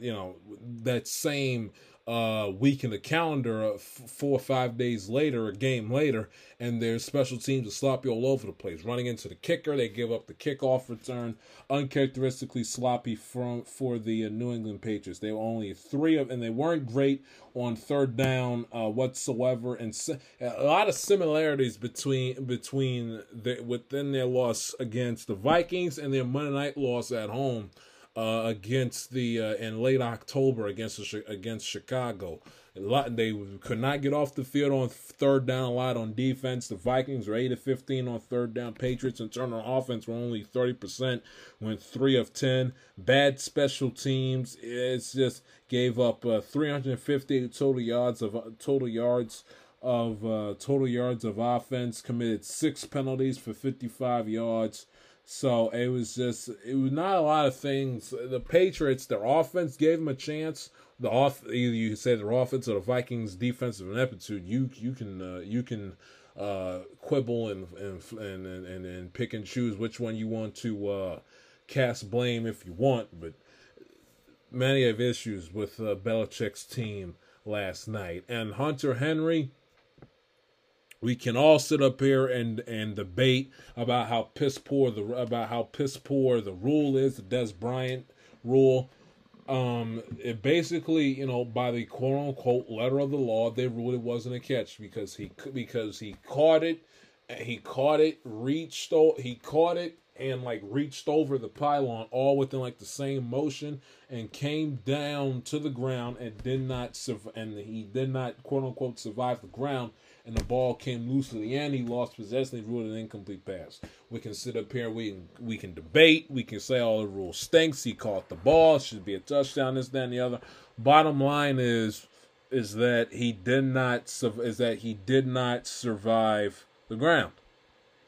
you know, that same uh, week in the calendar, uh, f- four or five days later, a game later, and their special teams are sloppy all over the place. Running into the kicker, they give up the kickoff return, uncharacteristically sloppy from for the uh, New England Patriots. They were only three of, and they weren't great on third down uh, whatsoever, and a lot of similarities between between the, within their loss against the Vikings and their Monday night loss at home uh, against the uh, in late October against against Chicago. A lot they could not get off the field on third down a lot on defense. The Vikings were eight of fifteen on third down. Patriots in turn on offense were only thirty percent, went three of ten. Bad special teams. It's just gave up uh, total yards of total yards of uh, total yards of offense. Committed six penalties for fifty five yards. So it was just it was not a lot of things. The Patriots, their offense gave them a chance the off either you say their offense or the Vikings defensive ineptitude, you you can uh, you can uh, quibble and and, and and and pick and choose which one you want to uh, cast blame if you want, but many of issues with uh, Belichick's team last night and Hunter Henry. We can all sit up here and and debate about how piss poor the about how piss poor the rule is, the Dez Bryant rule. Um, it basically, you know, by the quote unquote letter of the law, they ruled it wasn't a catch because he because he caught it, he caught it, reached, he caught it and like reached over the pylon all within like the same motion and came down to the ground and did not and he did not quote unquote survive the ground and the ball came loose at the end. He lost possession. He ruled an incomplete pass. We can sit up here. We can we can debate. We can say all the rules stinks. He caught the ball. Should be a touchdown. This, that, and the other. Bottom line is is that he did not is that he did not survive the ground.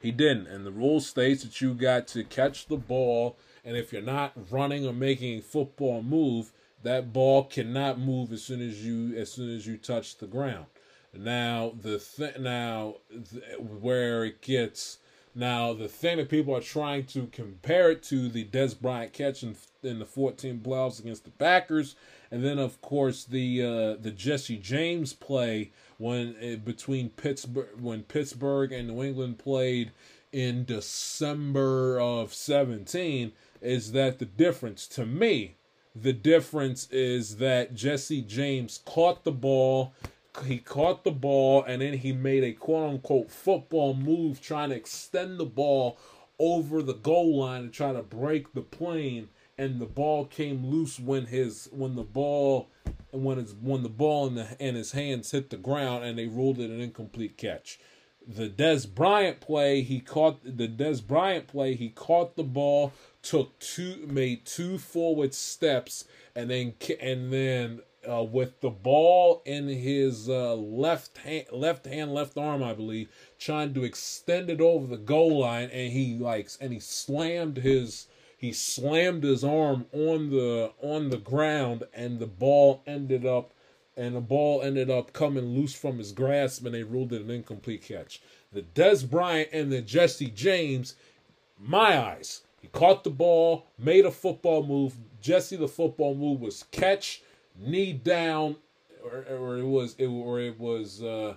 He didn't, and the rule states that you got to catch the ball, and if you're not running or making a football move, that ball cannot move as soon as you as soon as you touch the ground. Now the th- now th- where it gets now the thing that people are trying to compare it to the Dez Bryant catch in, in the 14 playoffs against the Packers, and then of course the uh, the Jesse James play when uh, between Pittsburgh when Pittsburgh and New England played in December of 17 is that the difference? To me the difference is that Jesse James caught the ball he caught the ball and then he made a quote unquote football move trying to extend the ball over the goal line to try to break the plane and the ball came loose when his when the ball when his when the ball in the in his hands hit the ground and they ruled it an incomplete catch. The Dez Bryant play, he caught the Dez Bryant play, he caught the ball, took two made two forward steps and then and then uh, with the ball in his uh, left hand, left hand, left arm, I believe, trying to extend it over the goal line, and he likes and he slammed his he slammed his arm on the on the ground, and the ball ended up and the ball ended up coming loose from his grasp, and they ruled it an incomplete catch. The Dez Bryant and the Jesse James, my eyes, he caught the ball, made a football move. Jesse, the football move was catch knee down, or, or it was it or it was uh,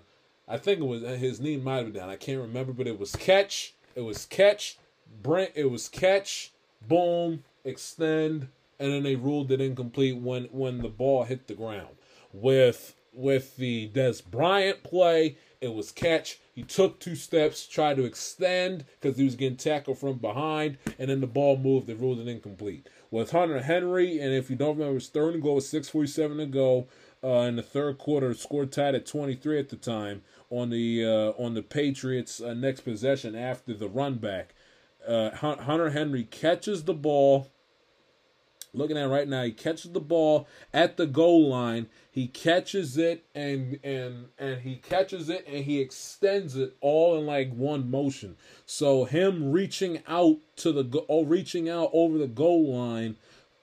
I think it was his knee might have been down. I can't remember, but it was catch. It was catch. Brent. It was catch. Boom. Extend, and then they ruled it incomplete when when the ball hit the ground. With with the Dez Bryant play, it was catch. He took two steps, tried to extend because he was getting tackled from behind, and then the ball moved. They ruled it incomplete with Hunter Henry. And if you don't remember, it's third and goal with 6:47 to go uh, in the third quarter. Scored tied at 23 at the time on the uh, on the Patriots' uh, next possession after the run back. Uh, Hunter Henry catches the ball looking at right now. He catches the ball at the goal line. He catches it and and and he catches it and he extends it all in like one motion. So him reaching out to the oh reaching out over the goal line,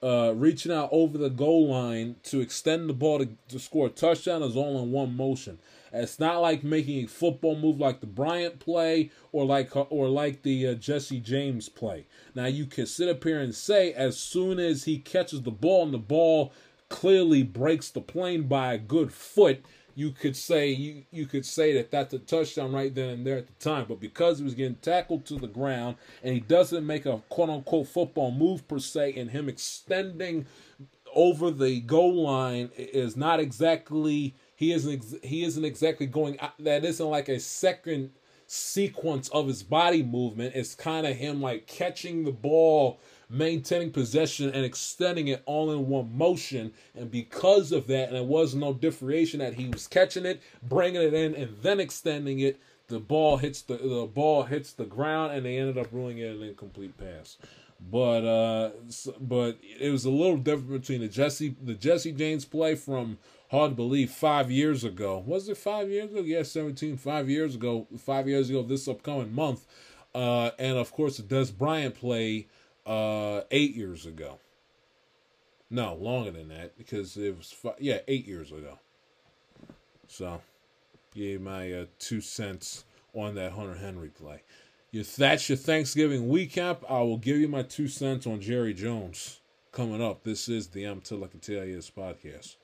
uh, reaching out over the goal line to extend the ball to, to score a touchdown is all in one motion. It's not like making a football move like the Bryant play or like or like the uh, Jesse James play. Now you can sit up here and say as soon as he catches the ball and the ball clearly breaks the plane by a good foot, you could say you you could say that that's a touchdown right then and there at the time. But because he was getting tackled to the ground and he doesn't make a quote unquote football move per se, and him extending over the goal line is not exactly he isn't he isn't exactly going that isn't like a second sequence of his body movement. It's kind of him like catching the ball maintaining possession and extending it all in one motion. And because of that, and it was no differentiation that he was catching it, bringing it in, and then extending it, the ball hits the the ball hits the ground, and they ended up ruling it an incomplete pass. But uh, but it was a little different between the Jesse the Jesse James play from hard to believe five years ago. Was it five years ago? Yeah, 17, five years ago. Five years ago this upcoming month. Uh, and of course the Dez Bryant play uh, eight years ago. No, longer than that because it was five, yeah eight years ago. So, gave my uh, two cents on that Hunter Henry play. If that's your Thanksgiving recap, I will give you my two cents on Jerry Jones coming up. This is the I'm I Can Tell podcast.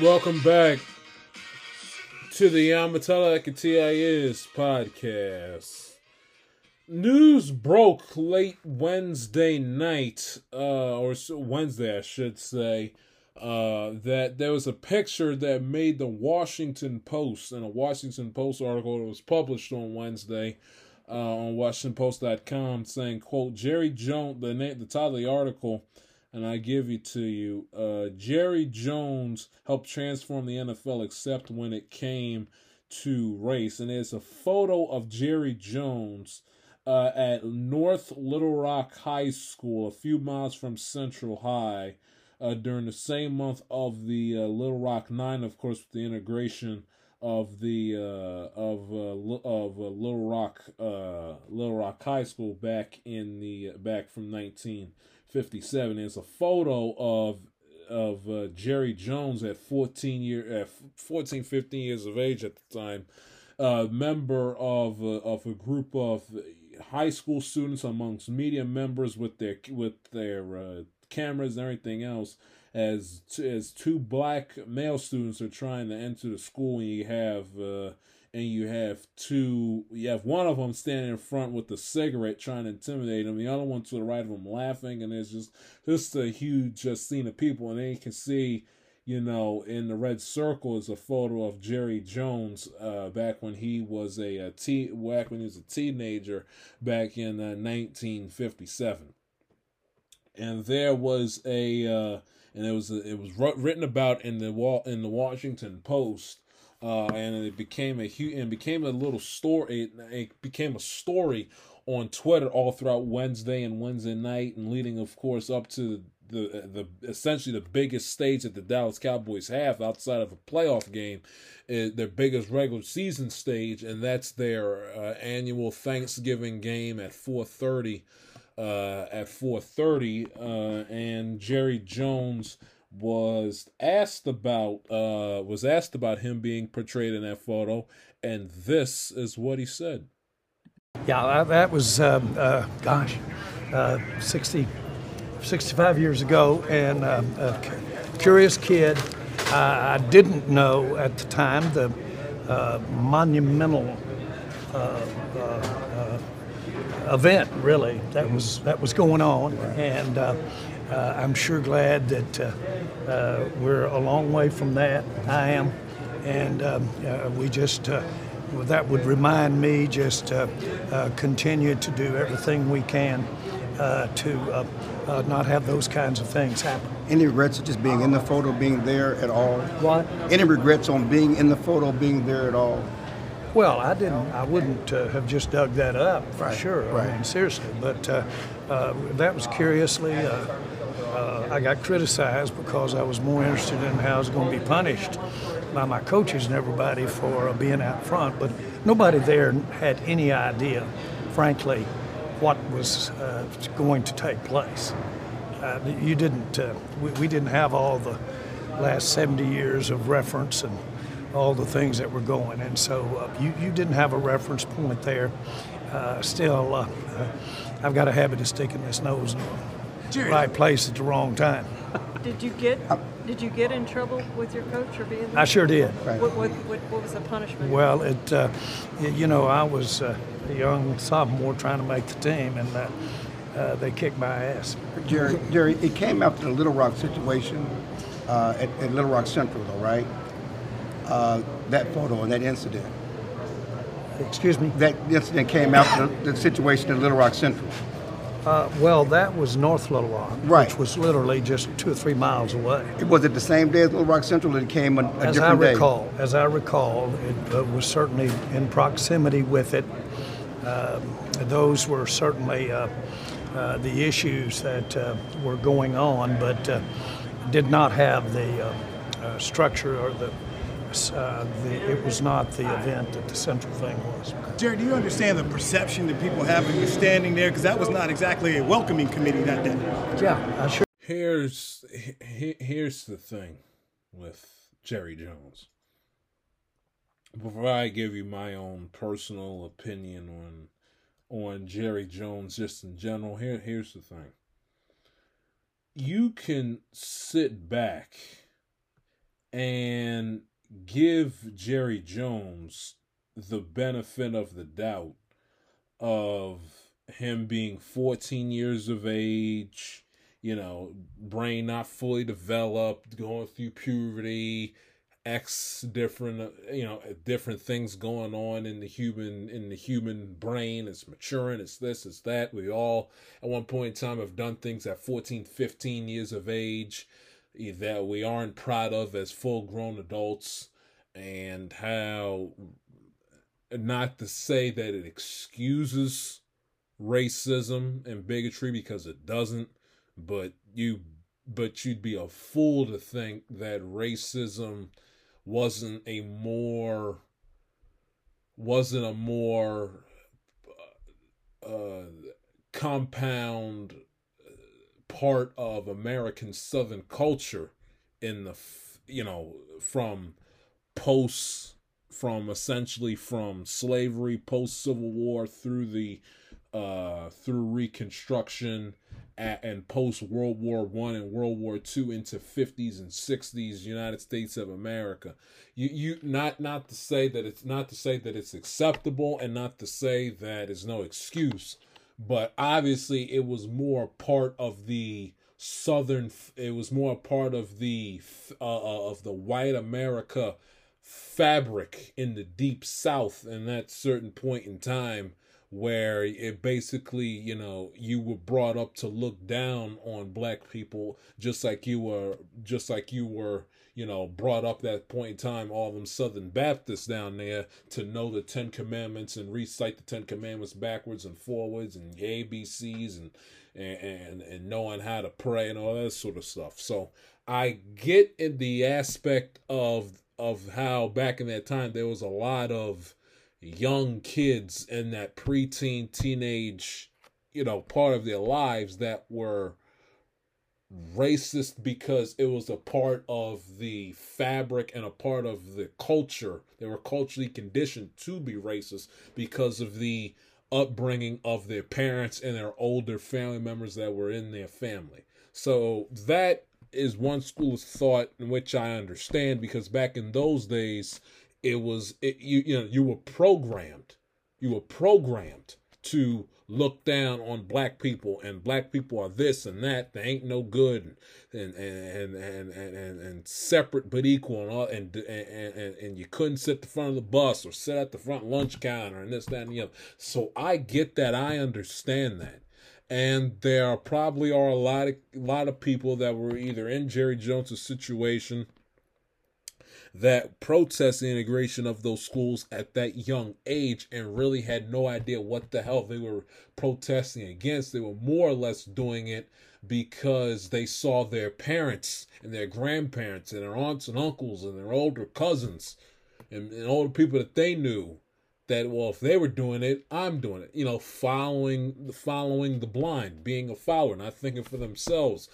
Welcome back to the Yamatella Akatia is podcast. News broke late Wednesday night, uh, or Wednesday, I should say, uh, that there was a picture that made the Washington Post, and a Washington Post article that was published on Wednesday uh, on WashingtonPost.com saying, quote, Jerry Jones, the, name, the title of the article, and I give it to you. Uh, Jerry Jones helped transform the NFL, except when it came to race. And there's a photo of Jerry Jones uh, at North Little Rock High School, a few miles from Central High, uh, during the same month of the uh, Little Rock Nine, of course, with the integration of the uh, of uh, of Little Rock Little Rock High School back in the back from 1957. There's a photo of of uh, Jerry Jones at 14 year at 14 15 years of age at the time, uh, member of uh, of a group of high school students amongst media members with their with their uh, cameras and everything else as as two black male students are trying to enter the school and you have uh, and you have two you have one of them standing in front with a cigarette trying to intimidate him the other one to the right of him laughing and there's just just a huge just scene of people and then you can see you know in the red circle is a photo of Jerry Jones uh, back when he was a, a teen back when he was a teenager back in uh, 1957 and there was a uh, and it was it was written about in the wall in the Washington Post, uh, and it became a huge and became a little story. It, it became a story on Twitter all throughout Wednesday and Wednesday night, and leading, of course, up to the the essentially the biggest stage that the Dallas Cowboys have outside of a playoff game, is their biggest regular season stage, and that's their uh, annual Thanksgiving game at four thirty uh, at 4:30, uh, and Jerry Jones was asked about uh, was asked about him being portrayed in that photo, and this is what he said. Yeah, that, was, um, uh, gosh, uh, 60, 65 years ago, and uh, a curious kid. I, I didn't know at the time the uh, monumental uh, uh, uh, event, really, that was that was going on, and uh, I'm sure glad that uh, uh, we're a long way from that. I am, and um, uh, we just. Uh, well, that would remind me just uh, uh, continue to do everything we can uh, to uh, uh, not have those kinds of things happen. Any regrets of just being in the photo, being there at all? What? Any regrets on being in the photo, being there at all? Well, I didn't. I wouldn't uh, have just dug that up for Right, sure. right. I mean, seriously. But uh, uh, that was curiously. Uh, I got criticized because I was more interested in how I was going to be punished by my coaches and everybody for uh, being out front. But nobody there had any idea, frankly, what was uh, going to take place. Uh, you didn't. Uh, we, we didn't have all the last 70 years of reference and all the things that were going. And so uh, you, you didn't have a reference point there. Still, I've got a habit of sticking this nose in the right place at the wrong time. Did you get did you get in trouble with your coach for being there? I sure did. Right. What, what, what, what was the punishment? Well, it, uh, y- you know, I was uh, a young sophomore trying to make the team, and uh, uh, they kicked my ass. Jerry, Jerry, it came after the Little Rock situation uh, at, at Little Rock Central, though, right? Uh, that photo and that incident. Excuse me. That incident came after the, the situation at Little Rock Central. Uh, well, that was North Little Rock, Right. which was literally just two or three miles away. It was it the same day as Little Rock Central, or it came a, a As I different day? recall, as I recall, it uh, was certainly in proximity with it. Um, those were certainly uh, uh, the issues that uh, were going on, but uh, did not have the uh, uh, structure or the, uh, the. It was not the event that the central thing was. Jerry, do you understand the perception that people have of you standing there? Because that was not exactly a welcoming committee that day. Yeah, I sure. Here's he, here's the thing with Jerry Jones. Before I give you my own personal opinion on on Jerry Jones just in general, here here's the thing. You can sit back and give Jerry Jones the benefit of the doubt of him being 14 years of age, you know, brain not fully developed, going through puberty, X different, you know, different things going on in the human in the human brain. It's maturing. It's this. It's that. We all at one point in time have done things at 14, 15 years of age that we aren't proud of as full grown adults, and how not to say that it excuses racism and bigotry because it doesn't but you but you'd be a fool to think that racism wasn't a more wasn't a more uh, compound part of American Southern culture in the you know from post from essentially from slavery post Civil War through the uh through Reconstruction a- and post World War One and World War Two into fifties and sixties United States of America. You you not not to say that it's not to say that it's acceptable and not to say that it's no excuse, but obviously it was more part of the southern it was more part of the uh, uh, of the white America fabric in the deep south in that certain point in time where it basically you know you were brought up to look down on black people just like you were just like you were you know brought up that point in time all them southern baptists down there to know the 10 commandments and recite the 10 commandments backwards and forwards and abcs and and and knowing how to pray and all that sort of stuff. So i get in the aspect of of how back in that time there was a lot of young kids in that preteen teenage you know part of their lives that were racist because it was a part of the fabric and a part of the culture. They were culturally conditioned to be racist because of the upbringing of their parents and their older family members that were in their family. So that is one school of thought in which I understand because back in those days it was it, you you know you were programmed. You were programmed to look down on black people and black people are this and that they ain't no good and and and and and, and, and separate but equal and all and, and and and you couldn't sit the front of the bus or sit at the front lunch counter and this that and the other. So I get that I understand that. And there probably are a lot of a lot of people that were either in Jerry Jones's situation that protest the integration of those schools at that young age and really had no idea what the hell they were protesting against. They were more or less doing it because they saw their parents and their grandparents and their aunts and uncles and their older cousins and, and the people that they knew that well if they were doing it i'm doing it you know following following the blind being a follower not thinking for themselves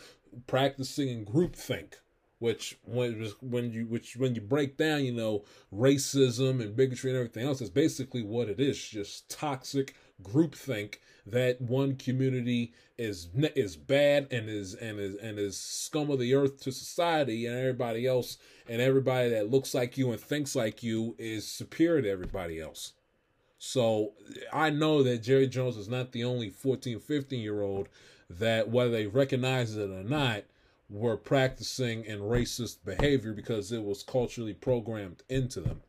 practicing in groupthink which when when you which when you break down you know racism and bigotry and everything else is basically what it is just toxic groupthink that one community is is bad and is and is and is scum of the earth to society and everybody else and everybody that looks like you and thinks like you is superior to everybody else. So i know that jerry jones is not the only 14 15 year old that whether they recognize it or not were practicing in racist behavior because it was culturally programmed into them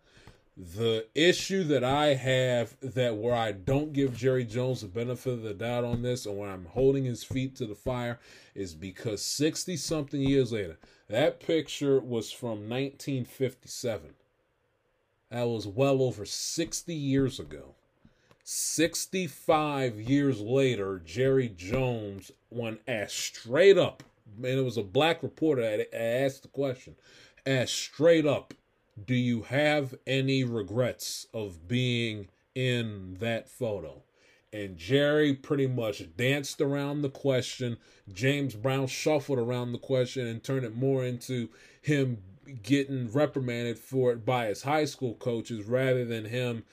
the issue that I have that where I don't give Jerry Jones the benefit of the doubt on this and where I'm holding his feet to the fire is because 60 something years later, that picture was from 1957. That was well over 60 years ago. 65 years later, Jerry Jones, when asked straight up, and it was a black reporter that asked the question, asked straight up, do you have any regrets of being in that photo? And Jerry pretty much danced around the question. James Brown shuffled around the question and turned it more into him getting reprimanded for it by his high school coaches rather than him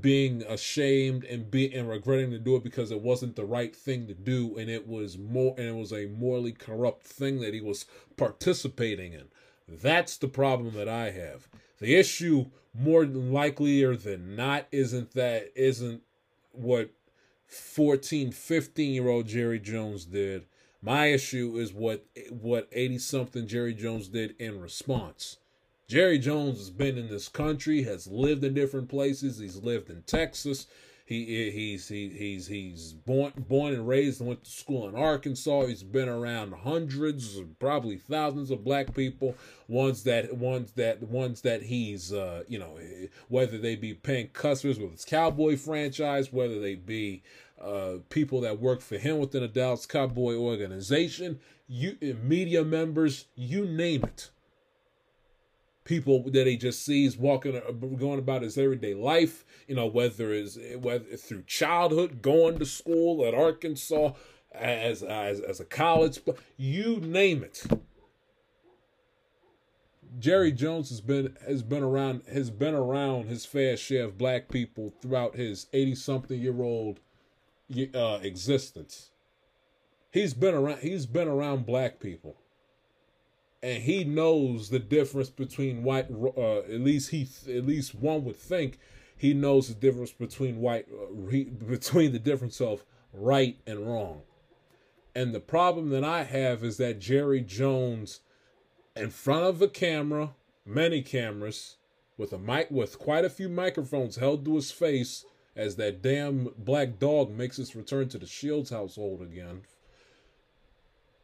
being ashamed and be and regretting to do it because it wasn't the right thing to do and it was more and it was a morally corrupt thing that he was participating in. That's the problem that I have. The issue, more likelier than not, isn't that isn't what 14, 15 year old Jerry Jones did. My issue is what what 80 something Jerry Jones did in response. Jerry Jones has been in this country, has lived in different places. He's lived in Texas. He he's he, he's he's born born and raised and went to school in Arkansas. He's been around hundreds, probably thousands of black people. Ones that ones that ones that he's uh, you know whether they be paying customers with his cowboy franchise, whether they be uh, people that work for him within a Dallas Cowboy organization, you media members, you name it people that he just sees walking uh, going about his everyday life you know whether it's whether it's through childhood going to school at arkansas as as, as a college you name it. Jerry jones has been has been around has been around his fair share of black people throughout his 80 something year old uh, existence. He's been around he's been around black people and he knows the difference between white. Uh, at least he, at least one would think, he knows the difference between white, uh, he, between the difference of right and wrong. And the problem that I have is that Jerry Jones, in front of a camera, many cameras, with a mic, with quite a few microphones held to his face, as that damn black dog makes its return to the Shields household again.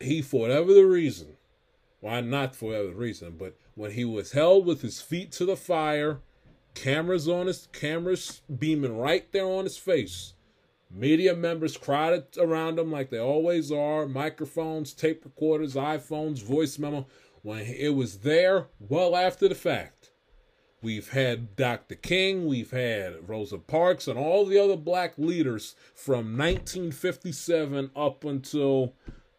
He, for whatever the reason, why not for whatever reason, but when he was held with his feet to the fire, cameras on his cameras beaming right there on his face. Media members crowded around him like they always are, microphones, tape recorders, iPhones, voice memo. When it was there, well after the fact. We've had Dr. King, we've had Rosa Parks, and all the other black leaders from 1957 up until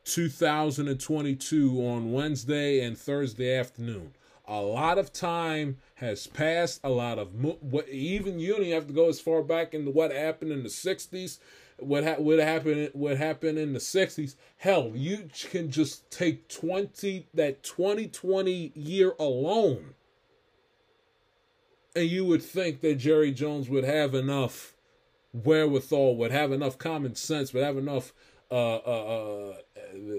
2022 on Wednesday and Thursday afternoon. A lot of time has passed. A lot of what even you don't have to go as far back into what happened in the 60s. What ha- what happened what happened in the 60s? Hell, you can just take 20 that 2020 year alone. And you would think that Jerry Jones would have enough wherewithal, would have enough common sense, would have enough uh, uh, uh,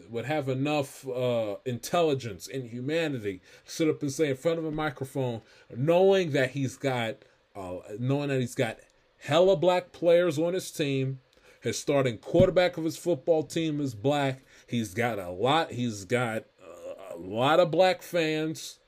would have enough uh, intelligence and humanity sit up and say in front of a microphone, knowing that he's got, uh, knowing that he's got hella black players on his team, His starting quarterback of his football team is black. He's got a lot. He's got uh, a lot of black fans.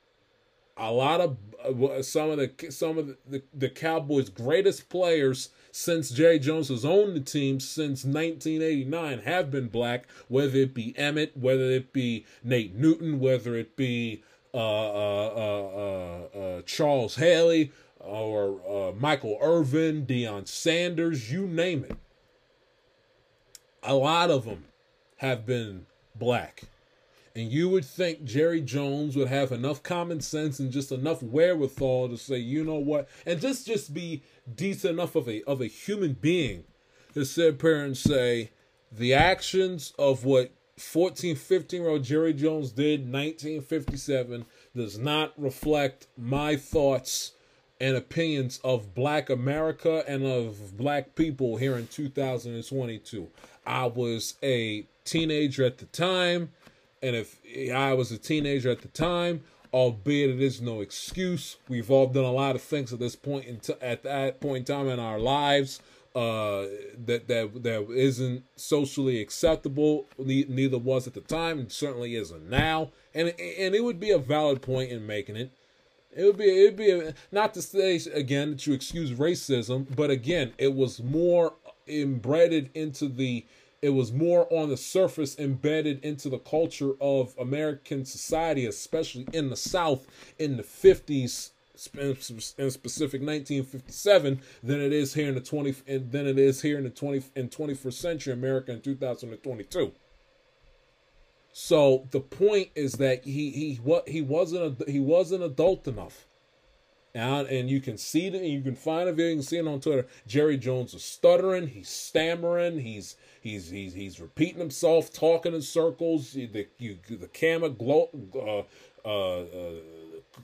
A lot of uh, some of the some of the, the, the Cowboys' greatest players since Jerry Jones has owned the team since 1989 have been black, whether it be Emmitt, whether it be Nate Newton, whether it be uh, uh, uh, uh Charles Haley or uh, Michael Irvin, Deion Sanders, you name it. A lot of them have been black. And you would think Jerry Jones would have enough common sense and just enough wherewithal to say, you know what, and just just be decent enough of a of a human being to sit and say the actions of what 14, 15 year old Jerry Jones did in 1957 does not reflect my thoughts and opinions of black America and of black people here in 2022. I was a teenager at the time, and if I was a teenager at the time, albeit it is no excuse, we've all done a lot of things at this point in t- at that point in time in our lives uh, that that that isn't socially acceptable. neither was at the time, and certainly isn't now. And and it would be a valid point in making it. It would be it would be a, not to say again to excuse racism, but again, it was more embedded into the it was more on the surface embedded into the culture of American society, especially in the South in the 50s in specific 1957 than it is here in the 20 than it is here in the 20 in 21st century America in 2022. So the point is that he he what he wasn't he wasn't adult enough. And, and you can see it, you can find a video, you can see it on Twitter. Jerry Jones is stuttering, he's stammering, he's he's he's he's repeating himself, talking in circles. The you, the camera glow, uh, uh, uh,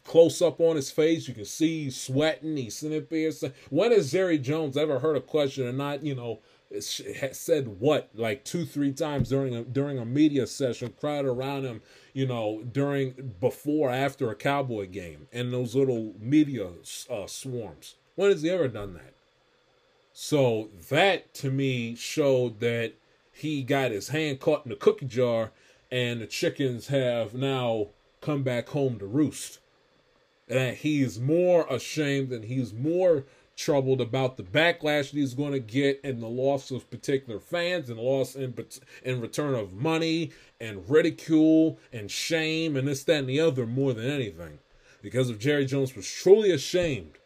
close up on his face, you can see he's sweating. He's sitting. When has Jerry Jones ever heard a question and not you know? Said what like two three times during a during a media session crowd around him you know during before after a cowboy game and those little media uh, swarms. When has he ever done that? So that to me showed that he got his hand caught in the cookie jar and the chickens have now come back home to roost. And he's more ashamed and he's more troubled about the backlash he's going to get and the loss of particular fans and loss in, in return of money and ridicule and shame and this, that, and the other more than anything. Because if Jerry Jones was truly ashamed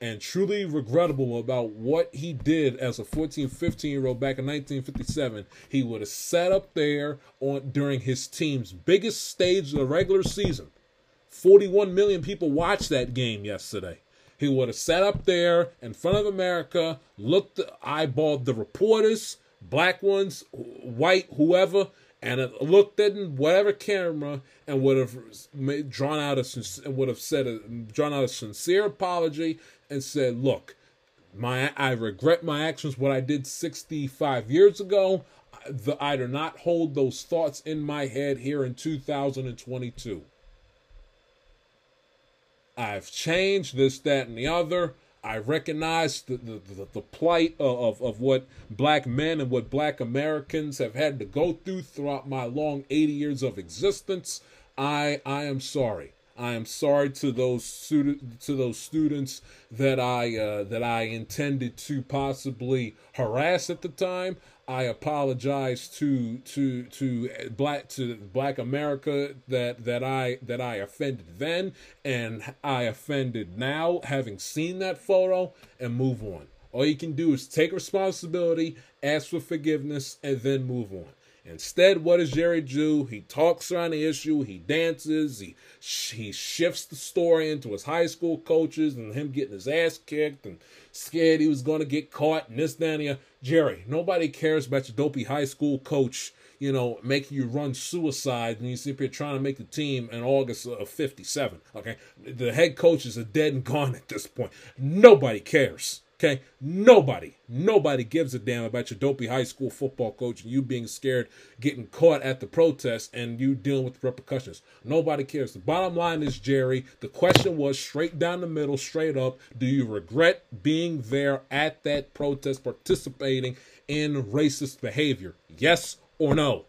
and truly regrettable about what he did as a 14, 15 year old back in 1957, he would have sat up there on during his team's biggest stage of the regular season. 41 million people watched that game yesterday he would have sat up there in front of America, looked, eyeballed the reporters, black ones, white, whoever, and looked at whatever camera and would have made, drawn out a would have said a, drawn out a sincere apology and said, "Look, my I regret my actions. What I did 65 years ago. The, I do not hold those thoughts in my head here in 2022." I've changed this, that, and the other. I recognize the, the, the, the, plight of, of what black men and what black Americans have had to go through throughout my long 80 years of existence. I I am sorry. I am sorry to those student to those students that I uh, that I intended to possibly harass at the time. I apologize to to to black to black America that that I that I offended then and I offended now having seen that photo and move on. All you can do is take responsibility, ask for forgiveness and then move on. Instead, what does Jerry do? He talks around the issue, he dances, he he shifts the story into his high school coaches and him getting his ass kicked and scared he was going to get caught and this, that, and Jerry, nobody cares about your dopey high school coach, you know, making you run suicide and you sit here trying to make the team in August of 57, okay? The head coaches are dead and gone at this point. Nobody cares. Okay, nobody, nobody gives a damn about your dopey high school football coach and you being scared, getting caught at the protest, and you dealing with the repercussions. Nobody cares. The bottom line is, Jerry, the question was straight down the middle, straight up. Do you regret being there at that protest, participating in racist behavior? Yes or no?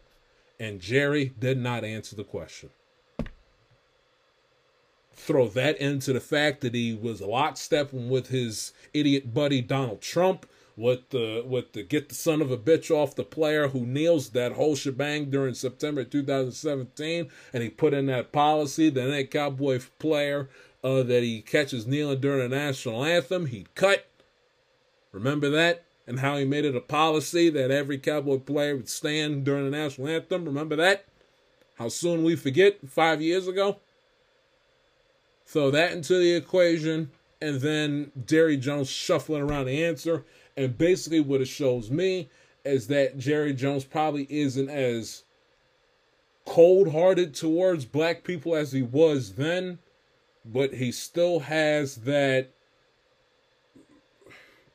And Jerry did not answer the question throw that into the fact that he was lockstepping with his idiot buddy Donald Trump, with the with the get the son of a bitch off the player who kneels that whole shebang during September 2017, and he put in that policy that any cowboy player uh, that he catches kneeling during the national anthem, he'd cut. Remember that? And how he made it a policy that every cowboy player would stand during the national anthem. Remember that? How soon we forget five years ago? Throw that into the equation, and then Jerry Jones shuffling around the answer. And basically, what it shows me is that Jerry Jones probably isn't as cold hearted towards black people as he was then, but he still has that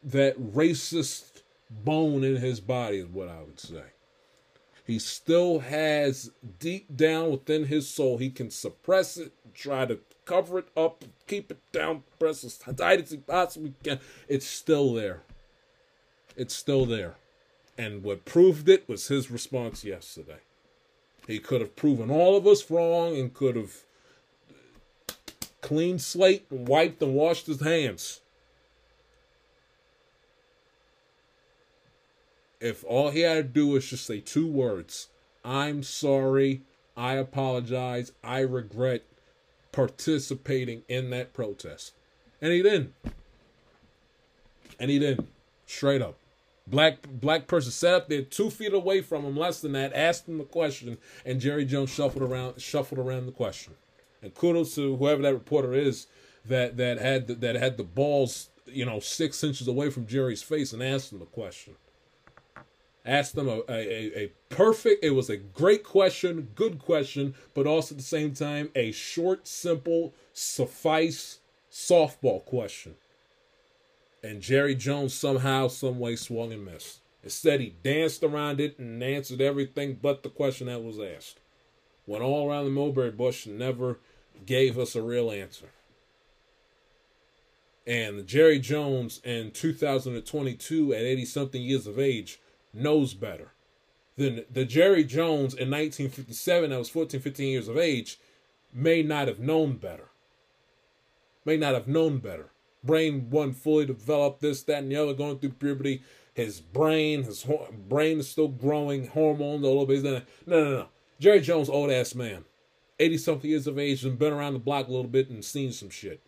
that racist bone in his body is what I would say. He still has deep down within his soul, he can suppress it, try to cover it up, keep it down, press as tight as he possibly can. It's still there. It's still there. And what proved it was his response yesterday. He could have proven all of us wrong and could have clean slate and wiped and washed his hands. If all he had to do was just say two words I'm sorry, I apologize, I regret, participating in that protest. And he didn't. And he didn't. Straight up. Black black person sat up there two feet away from him, less than that, asked him the question, and Jerry Jones shuffled around shuffled around the question. And kudos to whoever that reporter is that that had the, that had the balls, you know, six inches away from Jerry's face and asked him the question asked them a, a, a perfect, it was a great question, good question, but also at the same time, a short, simple, suffice softball question. And Jerry Jones somehow, some way swung and missed. Instead, he danced around it and answered everything but the question that was asked. Went all around the mulberry bush and never gave us a real answer. And Jerry Jones in 2022, at 80 something years of age, knows better than the Jerry Jones in 1957 that was 14, 15 years of age may not have known better. May not have known better. Brain wasn't fully developed, this, that, and the other, going through puberty. His brain, his ho- brain is still growing, hormones all over. No, no, no. Jerry Jones, old ass man, 80 something years of age, and been around the block a little bit and seen some shit.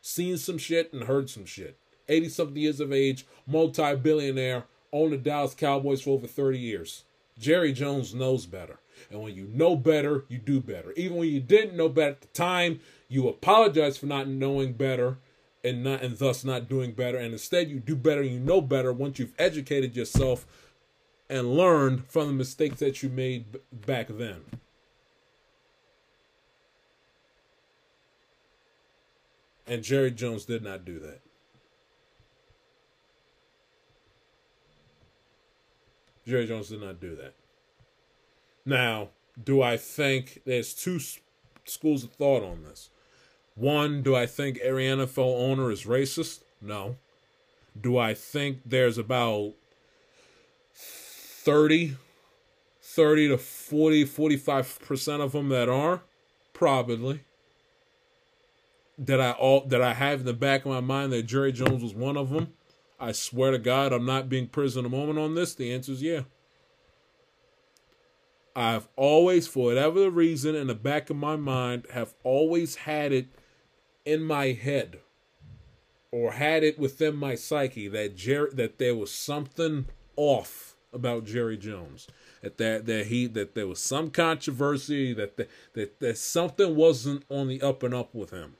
Seen some shit and heard some shit. 80 something years of age, multi billionaire, owned the Dallas Cowboys for over 30 years. Jerry Jones knows better. And when you know better, you do better. Even when you didn't know better at the time, you apologize for not knowing better and not and thus not doing better. And instead you do better and you know better once you've educated yourself and learned from the mistakes that you made b- back then. And Jerry Jones did not do that. Jerry Jones did not do that. Now, do I think there's two schools of thought on this? One, do I think every NFL owner is racist? No. Do I think there's about 30, 30 to 40, 45% of them that are? Probably. Did I all that I have in the back of my mind that Jerry Jones was one of them? I swear to God, I'm not being prison a moment on this. The answer is yeah. I've always, for whatever the reason, in the back of my mind, have always had it in my head or had it within my psyche that Jerry that there was something off about Jerry Jones. That that, that he that there was some controversy that that, that that something wasn't on the up and up with him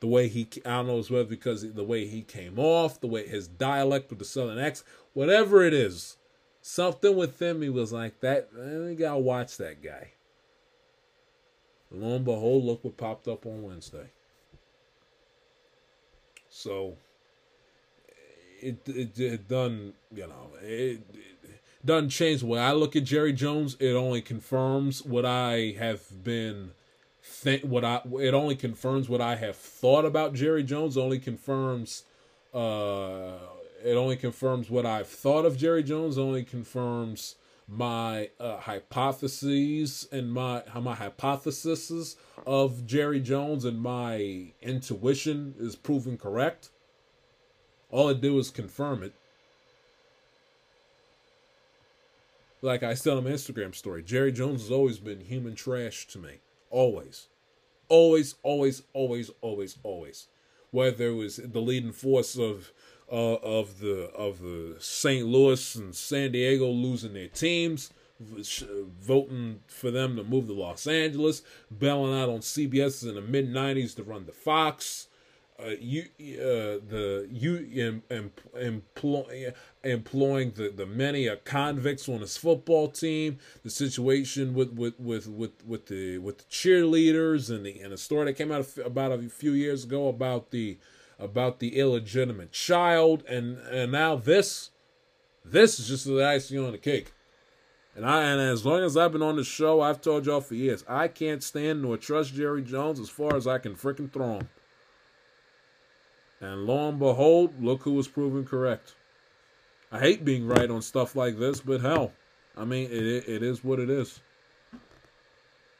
the way he I don't know whether because the way he came off, the way his dialect with the southern accent, whatever it is, something within me was like that. I gotta watch that guy. Lo and behold, look what popped up on Wednesday. So it, it it done you know it, it doesn't change the way I look at Jerry Jones. It only confirms what I have been think what I it only confirms what I have thought about Jerry Jones. Only confirms uh it only confirms what I've thought of Jerry Jones. Only confirms my uh, hypotheses and my my hypotheses of Jerry Jones and my intuition is proven correct. All it do is confirm it. Like I said on my Instagram story, Jerry Jones has always been human trash to me. Always. Always, always, always, always, always. Whether it was the leading force of uh, of the of the St. Louis and San Diego losing their teams, voting for them to move to Los Angeles, bailing out on CBS in the mid '90s to run the Fox, uh, you uh, the you em, em, employ, employing the, the many uh, convicts on his football team, the situation with with with with, with the with the cheerleaders and the and a story that came out about a few years ago about the about the illegitimate child and and now this this is just the icing on the cake. And I and as long as I've been on the show, I've told y'all for years, I can't stand nor trust Jerry Jones as far as I can freaking throw him. And lo and behold, look who was proven correct. I hate being right on stuff like this, but hell, I mean, it it is what it is.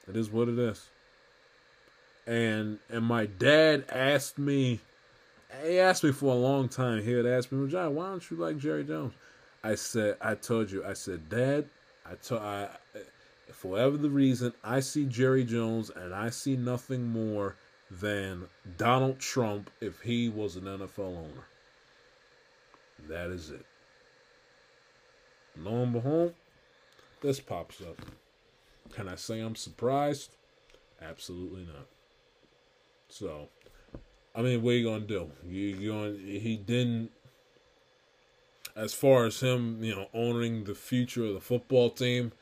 It is what it is. And and my dad asked me, he asked me for a long time. He had asked me, well, John, why don't you like Jerry Jones? I said, I told you, I said, Dad, I told I, for whatever the reason, I see Jerry Jones and I see nothing more than Donald Trump if he was an NFL owner. That is it. Lo and behold, this pops up. Can I say I'm surprised? Absolutely not. So, I mean, what are you gonna do? You going he didn't. As far as him, you know, owning the future of the football team,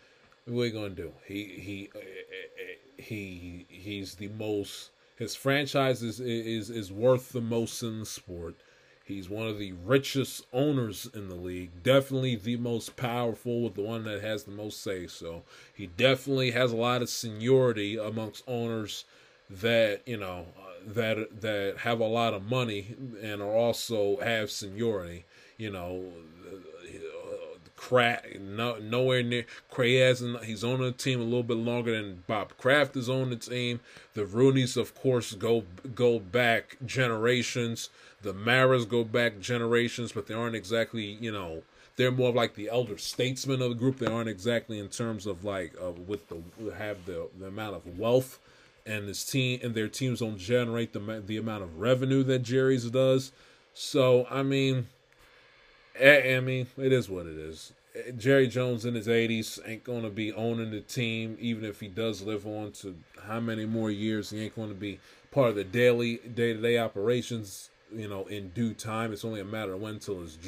what are you gonna do? He he eh, eh, eh, he he's the most his franchise is, is is worth the most in the sport. He's one of the richest owners in the league. Definitely the most powerful, with the one that has the most say. So he definitely has a lot of seniority amongst owners that you know that that have a lot of money and are also have seniority. You know, Kraft, no, nowhere near. Hasn't. He's on the team a little bit longer than Bob Kraft is on the team. The Rooneys, of course, go go back generations. The Maras go back generations, but they aren't exactly, you know, they're more like the elder statesmen of the group. They aren't exactly in terms of like uh, with the have the the amount of wealth and his team and their teams don't generate the the amount of revenue that Jerry's does. So I mean Eh, eh, I mean, it is what it is. Eh, Jerry Jones in his 80s ain't going to be owning the team, even if he does live on to how many more years. He ain't going to be part of the daily, day to day operations, you know, in due time. It's only a matter of when till his,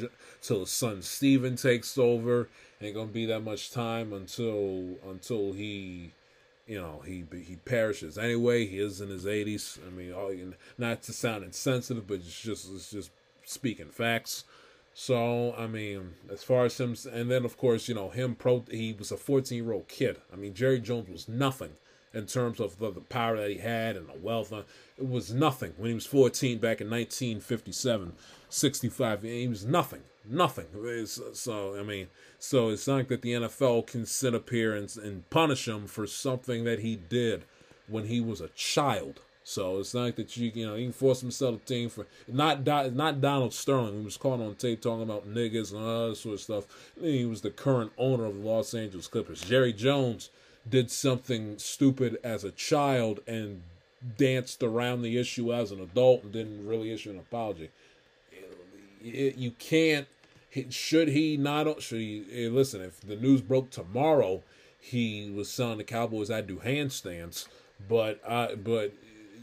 till his son Stephen takes over. Ain't going to be that much time until until he you know he he perishes anyway. He is in his 80s. I mean, all, not to sound insensitive, but it's just it's just speaking facts. So I mean, as far as him, and then of course you know him pro. He was a 14 year old kid. I mean, Jerry Jones was nothing in terms of the, the power that he had and the wealth. It was nothing when he was 14 back in 1957, 65. He was nothing, nothing. So I mean, so it's not that the NFL can sit up here and, and punish him for something that he did when he was a child. So it's not that you you know you can force him to sell the team for not not Donald Sterling who was caught on tape talking about niggas and all that sort of stuff. He was the current owner of the Los Angeles Clippers. Jerry Jones did something stupid as a child and danced around the issue as an adult and didn't really issue an apology. You can't. Should he not? Should he listen? If the news broke tomorrow, he was selling the Cowboys. I do handstands, but I but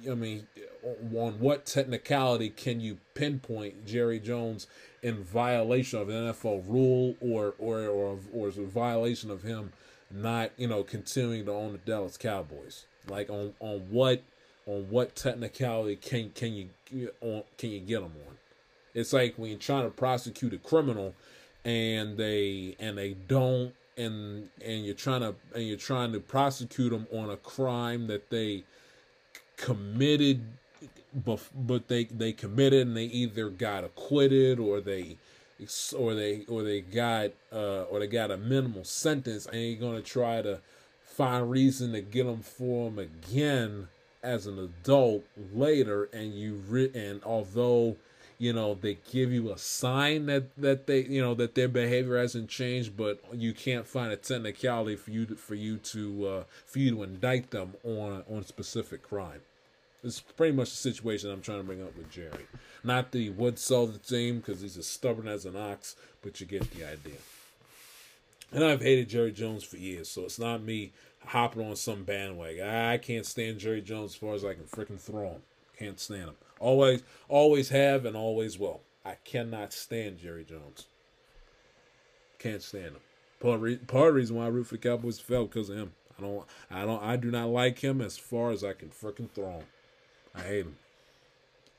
I mean, on what technicality can you pinpoint Jerry Jones in violation of an NFL rule or or or or is a violation of him not you know continuing to own the Dallas Cowboys? Like on on what on what technicality can can you on can you get him on? It's like when you're trying to prosecute a criminal, and they and they don't, and and you're trying to and you're trying to prosecute them on a crime that they committed, but but they they committed and they either got acquitted or they or they or they got uh, or they got a minimal sentence, and you're gonna try to find reason to get them for them again as an adult later, and you and although you know they give you a sign that that they you know that their behavior hasn't changed, but you can't find a technicality for you to, for you to uh, for you to indict them on on specific crime. It's pretty much the situation I'm trying to bring up with Jerry. Not the he would sell the team because he's as stubborn as an ox, but you get the idea. And I've hated Jerry Jones for years, so it's not me hopping on some bandwagon. I can't stand Jerry Jones as far as I can freaking throw him. Can't stand him. Always, always have, and always will. I cannot stand Jerry Jones. Can't stand him. Part re- part of the reason why I root for the Cowboys fell because of him. I don't, I don't, I do not like him as far as I can freaking throw him. I hate him.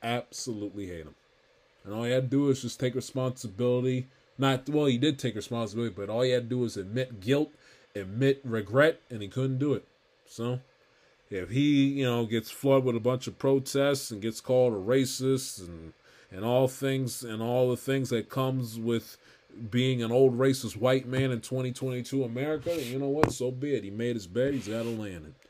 Absolutely hate him. And all he had to do is just take responsibility. Not well, he did take responsibility, but all he had to do was admit guilt, admit regret, and he couldn't do it. So, if he, you know, gets flooded with a bunch of protests and gets called a racist and and all things and all the things that comes with being an old racist white man in 2022 America, you know what? So be it. He made his bed. He's got to land it.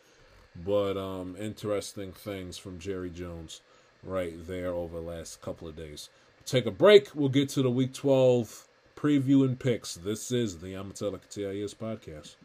But um, interesting things from Jerry Jones right there over the last couple of days. Take a break. We'll get to the Week 12 preview and picks. This is the Amatella TIS podcast.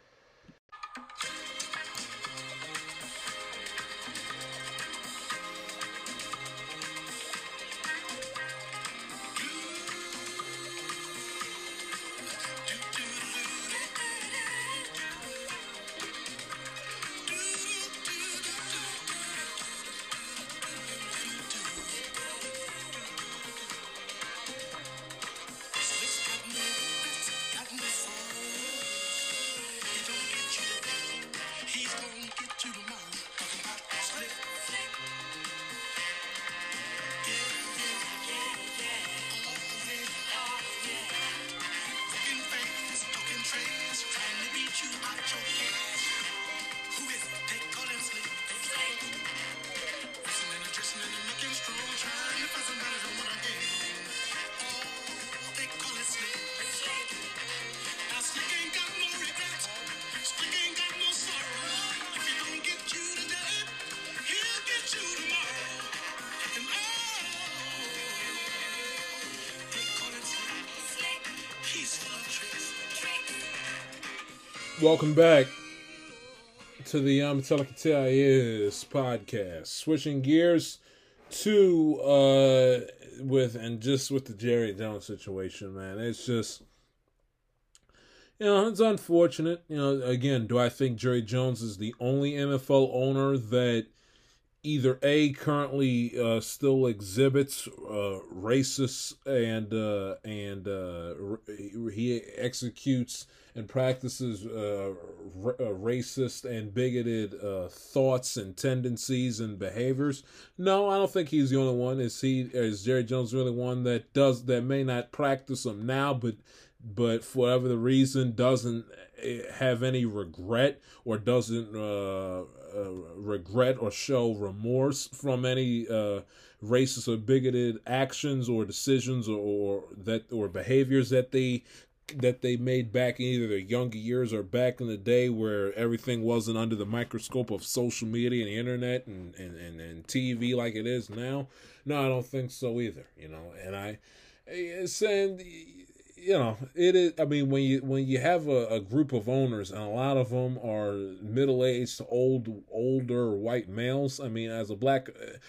Welcome back to the um Metallica is podcast. Switching gears to uh with and just with the Jerry Jones situation, man. It's just you know, it's unfortunate. You know, again, do I think Jerry Jones is the only NFL owner that either a currently uh, still exhibits uh, racist and uh, and uh, he executes and practices uh, r- uh, racist and bigoted thoughts and tendencies and behaviors. No, I don't think he's the only one. Is he? Is Jerry Jones really one that does that may not practice them now, but but for whatever the reason doesn't eh, have any regret or doesn't uh, uh, regret or show remorse from any uh, racist or bigoted actions or decisions or, or, that or behaviors that they that they made back in either their younger years or back in the day where everything wasn't under the microscope of social media and the internet and, and, and, and TV like it is now. No, I don't think so either, you know. And I saying you know, it is. I mean, when you when you have a, a group of owners and a lot of them are middle aged, old, older white males. I mean, as a black,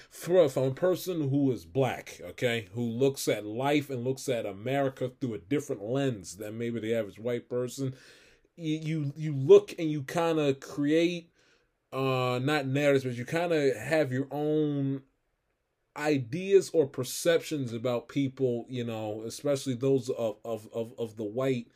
for from a person who is black, okay, who looks at life and looks at America through a different lens than maybe the average white person, you you, you look and you kind of create, uh, not narratives, but you kind of have your own ideas or perceptions about people, you know, especially those of of of, of the white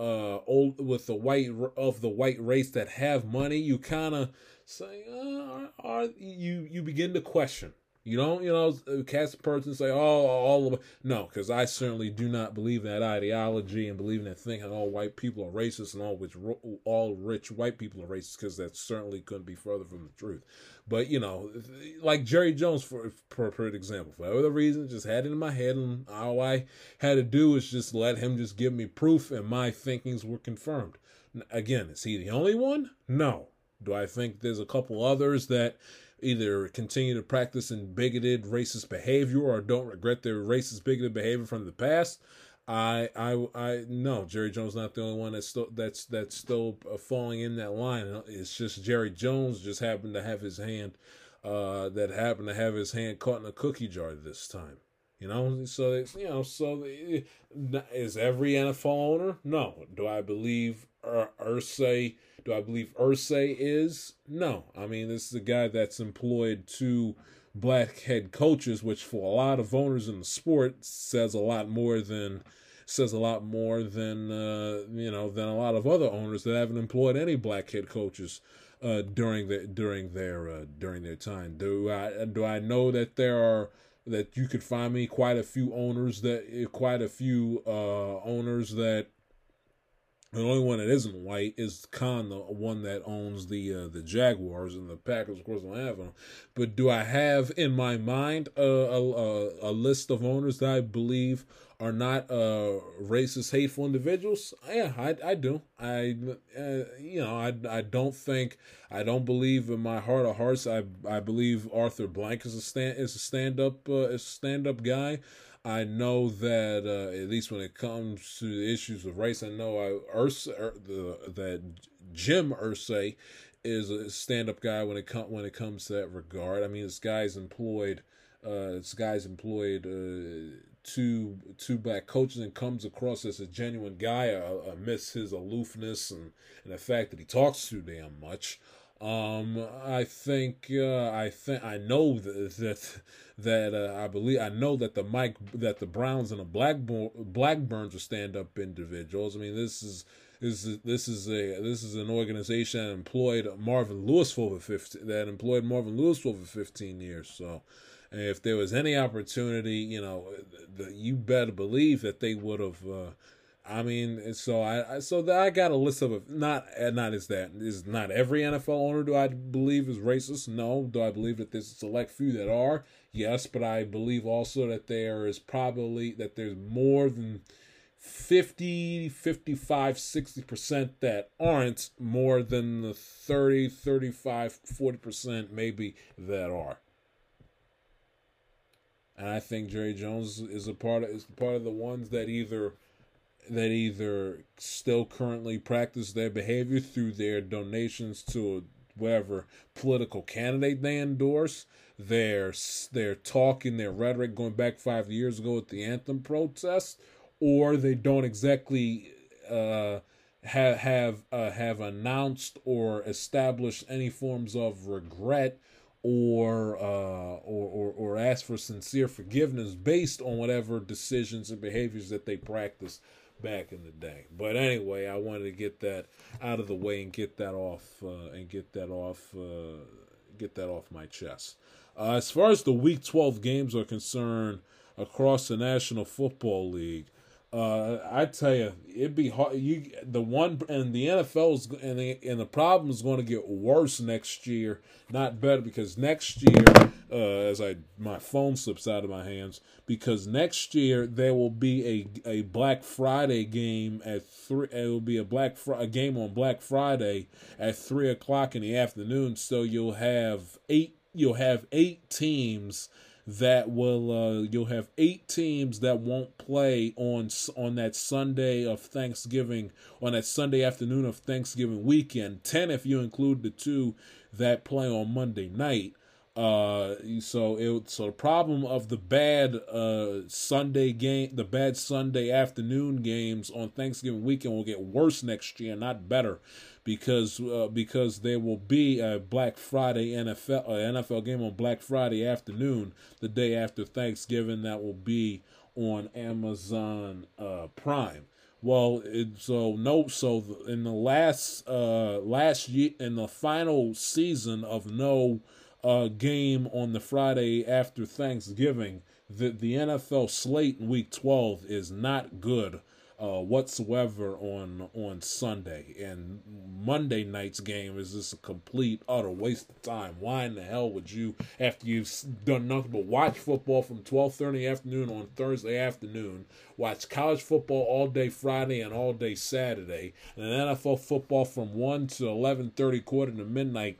uh old with the white of the white race that have money, you kind of say uh, are you you begin to question You don't, you know, cast a person say, "Oh, all of no," because I certainly do not believe that ideology and believe in that thinking all white people are racist and all which all rich white people are racist because that certainly couldn't be further from the truth. But you know, like Jerry Jones, for for, example, for other reason, just had it in my head, and all I had to do was just let him just give me proof, and my thinkings were confirmed. Again, is he the only one? No. Do I think there's a couple others that either continue to practice in bigoted racist behavior or don't regret their racist bigoted behavior from the past. I I I no Jerry Jones not the only one that's still that's that's still uh, falling in that line. It's just Jerry Jones just happened to have his hand uh, that happened to have his hand caught in a cookie jar this time. You know, so it's, you know, so is every NFL owner? No. Do I believe Ur- Irsay do I believe Irsay is? No. I mean, this is a guy that's employed two black head coaches, which for a lot of owners in the sport says a lot more than says a lot more than uh, you know than a lot of other owners that haven't employed any black head coaches uh, during the during their uh, during their time. Do I do I know that there are that you could find me quite a few owners that quite a few uh, owners that the only one that isn't white is Khan, the one that owns the uh, the Jaguars and the Packers. Of course, don't have them. But do I have in my mind a, a, a list of owners that I believe are not uh, racist, hateful individuals? Yeah, I, I do. I uh, you know I, I don't think I don't believe in my heart of hearts. I I believe Arthur Blank is a stand is a stand up uh, is a stand up guy. I know that uh, at least when it comes to the issues of race, I know I Ursa, er, the, that Jim Irsay is a stand-up guy when it com- when it comes to that regard. I mean, this guy's employed. Uh, this guy's employed uh, two two black coaches and comes across as a genuine guy. I his aloofness and, and the fact that he talks too damn much. Um, I think uh, I think I know that that, that uh, I believe I know that the Mike that the Browns and the Blackburn Blackburns are stand up individuals. I mean, this is is this is a this is an organization that employed Marvin Lewis for over 15, that employed Marvin Lewis for over fifteen years. So, if there was any opportunity, you know, the, you better believe that they would have. Uh, I mean, so I so I got a list of not not is that is not every NFL owner do I believe is racist? No. Do I believe that there's a select few that are? Yes, but I believe also that there is probably that there's more than 50, 55, 60% that aren't more than the 30, 35, 40% maybe that are. And I think Jerry Jones is a part of is part of the ones that either that either still currently practice their behavior through their donations to whatever political candidate they endorse, their their talk and their rhetoric going back five years ago at the anthem protest, or they don't exactly uh, have have uh, have announced or established any forms of regret or, uh, or or or ask for sincere forgiveness based on whatever decisions and behaviors that they practice back in the day. But anyway, I wanted to get that out of the way and get that off uh, and get that off uh, get that off my chest. Uh, as far as the Week 12 games are concerned across the National Football League, uh, I tell you, it'd be hard. You the one and the NFL's and the and the problem is going to get worse next year, not better because next year, uh, as I my phone slips out of my hands, because next year there will be a a Black Friday game at three. It will be a Black Fr- a game on Black Friday at three o'clock in the afternoon. So you'll have eight. You'll have eight teams that will uh, you'll have eight teams that won't play on on that Sunday of Thanksgiving on that Sunday afternoon of Thanksgiving weekend. Ten if you include the two that play on Monday night. Uh, so it so the problem of the bad uh Sunday game, the bad Sunday afternoon games on Thanksgiving weekend will get worse next year, not better because uh, because there will be a Black Friday NFL NFL game on Black Friday afternoon, the day after Thanksgiving. That will be on Amazon uh, Prime. Well, it, so no, so in the last uh last year in the final season of no uh, game on the Friday after Thanksgiving. The the NFL slate in Week 12 is not good uh, whatsoever on on Sunday, and Monday night's game is just a complete utter waste of time. Why in the hell would you, after you've done nothing but watch football from twelve thirty afternoon on Thursday afternoon, watch college football all day Friday and all day Saturday, and NFL football from one to eleven thirty, quarter to midnight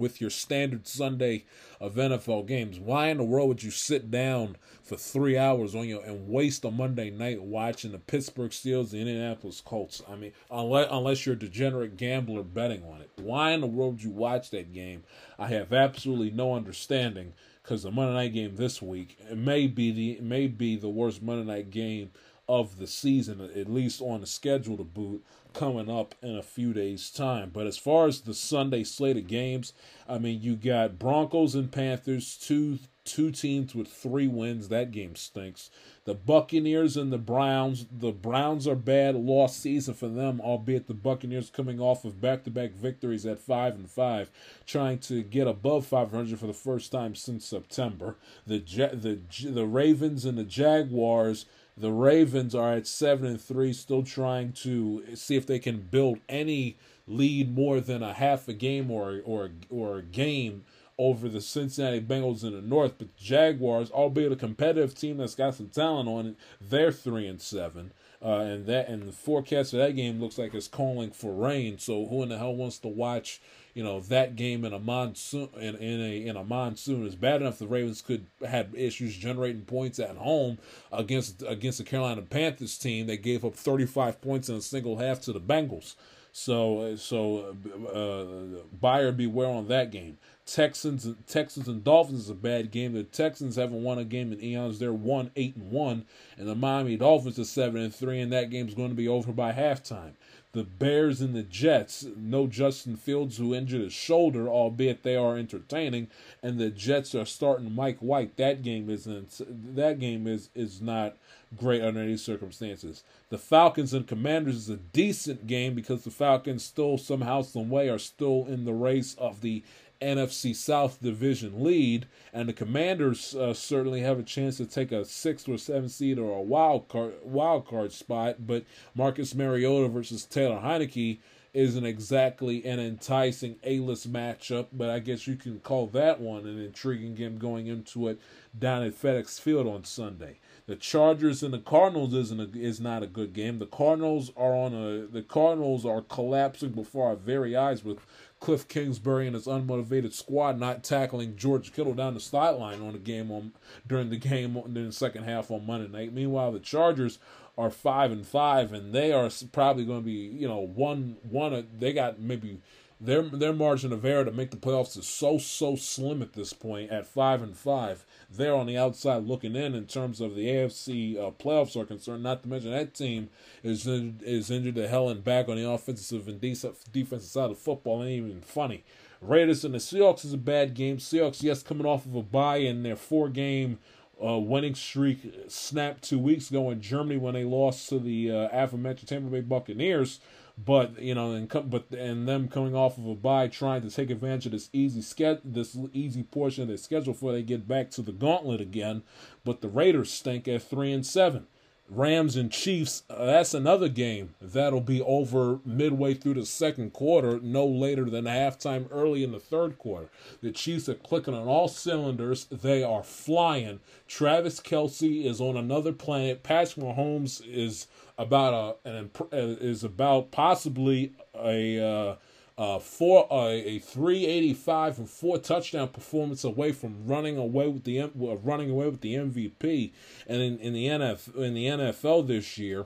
with your standard Sunday of NFL games. Why in the world would you sit down for three hours on your and waste a Monday night watching the Pittsburgh Steelers, the Indianapolis Colts? I mean, unless unless you're a degenerate gambler betting on it. Why in the world would you watch that game? I have absolutely no understanding because the Monday night game this week it may be the it may be the worst Monday night game of the season, at least on the schedule to boot, coming up in a few days' time. But as far as the Sunday slate of games, I mean, you got Broncos and Panthers, two two teams with three wins. That game stinks. The Buccaneers and the Browns. The Browns are bad. Lost season for them, albeit the Buccaneers coming off of back-to-back victories at five and five, trying to get above 500 for the first time since September. The the the Ravens and the Jaguars the Ravens are at seven and three, still trying to see if they can build any lead more than a half a game or or or a game over the Cincinnati Bengals in the North. But the Jaguars, albeit a competitive team that's got some talent on it, they're three and seven. Uh, and that and the forecast for that game looks like it's calling for rain. So who in the hell wants to watch you know that game in a monsoon in, in a in a monsoon is bad enough the Ravens could had issues generating points at home against against the Carolina Panthers team they gave up 35 points in a single half to the Bengals. So so uh, buyer beware on that game. Texans Texans and Dolphins is a bad game. The Texans haven't won a game in eons. They're one eight and one and the Miami Dolphins are seven and three and that game's going to be over by halftime the Bears and the Jets. No Justin Fields, who injured his shoulder, albeit they are entertaining, and the Jets are starting Mike White. That game isn't. That game is is not great under any circumstances. The Falcons and Commanders is a decent game because the Falcons still somehow, some way, are still in the race of the NFC South division lead, and the Commanders uh, certainly have a chance to take a sixth or seventh seed or a wild card wild card spot. But Marcus Mariota versus Taylor Heinicke isn't exactly an enticing A-list matchup, but I guess you can call that one an intriguing game going into it down at FedEx Field on Sunday. The Chargers and the Cardinals isn't a, is not a good game. The Cardinals are on a the Cardinals are collapsing before our very eyes with Kliff Kingsbury and his unmotivated squad not tackling George Kittle down the sideline on the game on during the game in the second half on Monday night. Meanwhile, the Chargers are five and five, and they are probably going to be you know one one. Uh, they got maybe their their margin of error to make the playoffs is so so slim at this point at five and five. They're on the outside looking in in terms of the AFC uh, playoffs are concerned. Not to mention that team is in, is injured to hell and back on the offensive and defensive side of football. Ain't even funny. Raiders and the Seahawks is a bad game. Seahawks, yes, coming off of a bye in their four game uh, winning streak snapped two weeks ago in Germany when they lost to the uh, aforementioned Tampa Bay Buccaneers. But you know, and but and them coming off of a bye, trying to take advantage of this easy ske- this easy portion of their schedule before they get back to the gauntlet again. But the Raiders stink at three and seven. Rams and Chiefs, uh, that's another game that'll be over midway through the second quarter, no later than halftime early in the third quarter. The Chiefs are clicking on all cylinders. They are flying. Travis Kelce is on another planet. Patrick Mahomes is about a an uh, is about possibly a uh, uh, four uh, a 385 and four touchdown performance away from running away with the uh, running away with the MVP and in, in the NFL in the NFL this year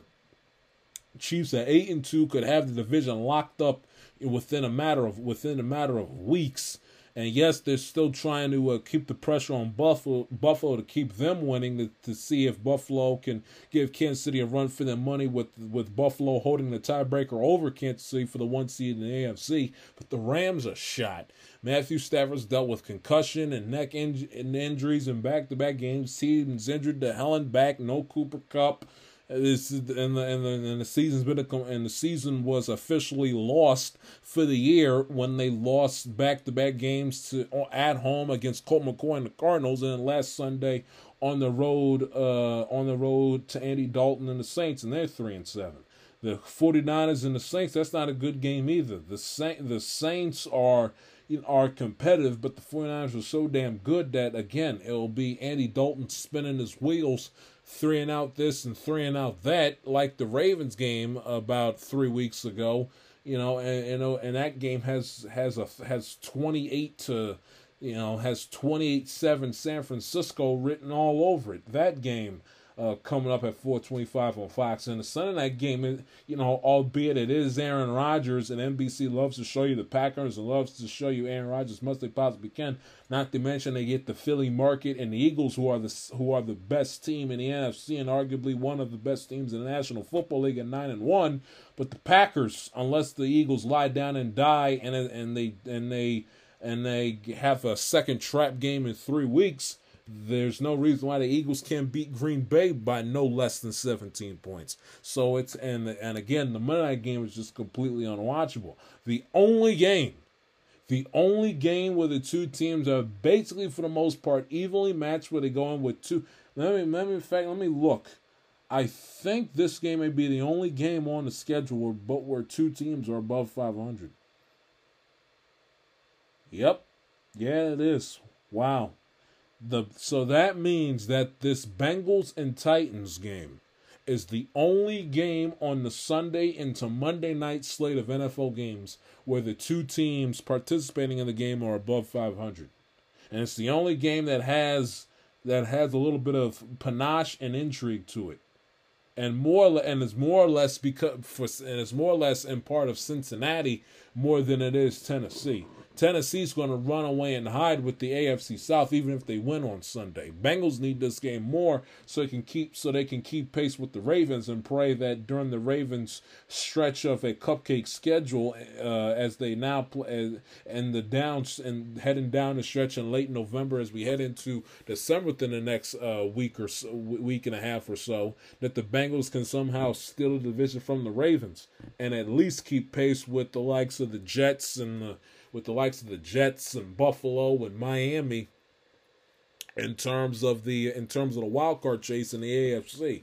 Chiefs at 8 and 2 could have the division locked up within a matter of within a matter of weeks and yes, they're still trying to uh, keep the pressure on Buffalo, Buffalo to keep them winning to, to see if Buffalo can give Kansas City a run for their money with with Buffalo holding the tiebreaker over Kansas City for the one seed in the AFC. But the Rams are shot. Matthew Stafford's dealt with concussion and neck in- and injuries in back-to-back games. He's injured to hell back. No Cooper Kupp This and the and the and the season's been a, and the season was officially lost for the year when they lost back to back games to at home against Colt McCoy and the Cardinals, and then last Sunday on the road uh, on the road to Andy Dalton and the Saints, and they're three and seven. The 49ers and the Saints, that's not a good game either. The Saint, the Saints are you know, are competitive, but the 49ers are so damn good that again, it'll be Andy Dalton spinning his wheels, three and out this and three and out that, like the Ravens game about three weeks ago. You know, and you know, and that game has has a has 28 to you know, has 28 7 San Francisco written all over it. That game uh, coming up at 425 on Fox. And the Sunday night game, you know, albeit it is Aaron Rodgers, and NBC loves to show you the Packers and loves to show you Aaron Rodgers as much as they possibly can. Not to mention they get the Philly market and the Eagles, who are the who are the best team in the NFC and arguably one of the best teams in the National Football League at nine and one. But the Packers, unless the Eagles lie down and die, and and they and they and they have a second trap game in three weeks there's no reason why the Eagles can't beat Green Bay by no less than 17 points. So it's and and again the Monday night game is just completely unwatchable. The only game, the only game where the two teams are basically for the most part evenly matched, where they go in with two. Let me let me in fact let me look. I think this game may be the only game on the schedule where but where two teams are above 500. Yep. Yeah, it is. Wow the so that means that this Bengals and Titans game is the only game on the Sunday into Monday night slate of NFL games where the two teams participating in the game are above 500. And it's the only game that has that has a little bit of panache and intrigue to it. And more and it's more or less because for and it's more or less in part of Cincinnati more than it is Tennessee. Tennessee's going to run away and hide with the AFC South, even if they win on Sunday. Bengals need this game more so they can keep so they can keep pace with the Ravens and pray that during the Ravens' stretch of a cupcake schedule, uh, as they now play and the downs and heading down the stretch in late November as we head into December within the next uh, week or so, week and a half or so, that the Bengals can somehow steal the division from the Ravens and at least keep pace with the likes of the Jets and the with the likes of the Jets and Buffalo and Miami in terms of the in terms of the wild card chase in the AFC.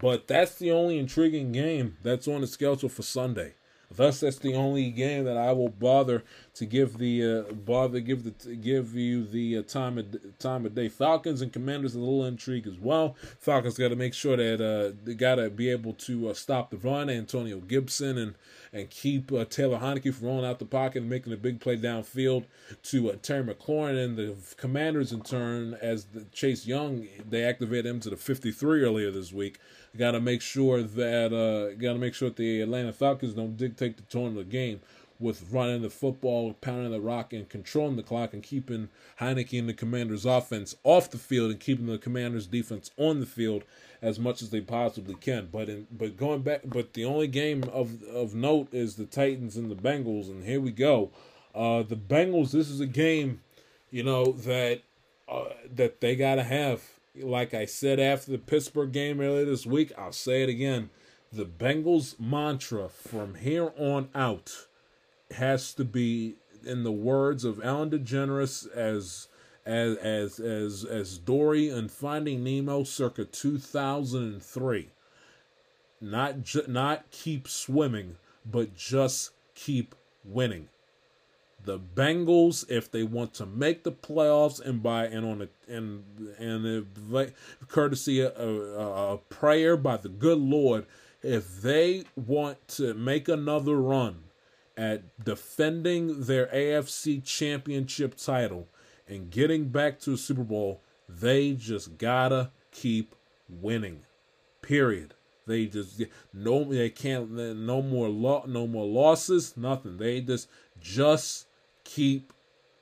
But that's the only intriguing game that's on the schedule for Sunday. Thus, that's the only game that I will bother to give the uh, bother give the give you the uh, time of time of day. Falcons and Commanders a little intrigue as well. Falcons got to make sure that uh, they got to be able to uh, stop the run. Antonio Gibson and and keep uh, Taylor Heinicke from rolling out the pocket and making a big play downfield to uh, Terry McLaurin. And the Commanders, in turn, as Chase Young, they activated him to the 53 earlier this week. Got to make sure that uh, got to make sure that the Atlanta Falcons don't dictate the tone of the game with running the football, pounding the rock, and controlling the clock, and keeping Heinicke and the Commanders' offense off the field, and keeping the Commanders' defense on the field as much as they possibly can. But in but going back, but the only game of of note is the Titans and the Bengals, and here we go. Uh, the Bengals. This is a game, you know that uh, that they gotta have. Like I said after the Pittsburgh game earlier this week, I'll say it again. The Bengals mantra from here on out has to be, in the words of Ellen DeGeneres, as as as as as Dory and Finding Nemo circa 2003. Not ju- not keep swimming, but just keep winning. The Bengals, if they want to make the playoffs, and by and on a and and if, courtesy a, a, uh, uh, a prayer by the good Lord, if they want to make another run at defending their AFC Championship title, and getting back to a Super Bowl, they just gotta keep winning. Period. They just no they can't no more lo, no more losses, nothing. They just just keep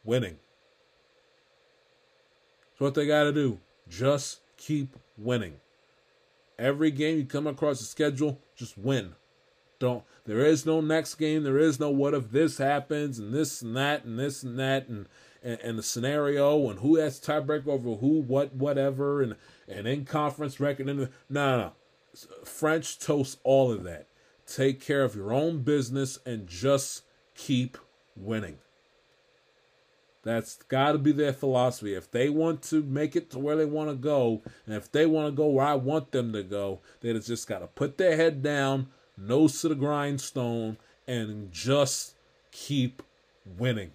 winning. That's what they gotta do. Just keep winning. Every game you come across the schedule, just win. Don't there is no next game, there is no what if this happens and this and that and this and that and and, and the scenario and who has tiebreaker over who, what, whatever, and and in conference record. And no, no, no, French toast all of that. Take care of your own business and just keep winning. That's got to be their philosophy. If they want to make it to where they want to go, and if they want to go where I want them to go, they just got to put their head down, nose to the grindstone, and just keep winning.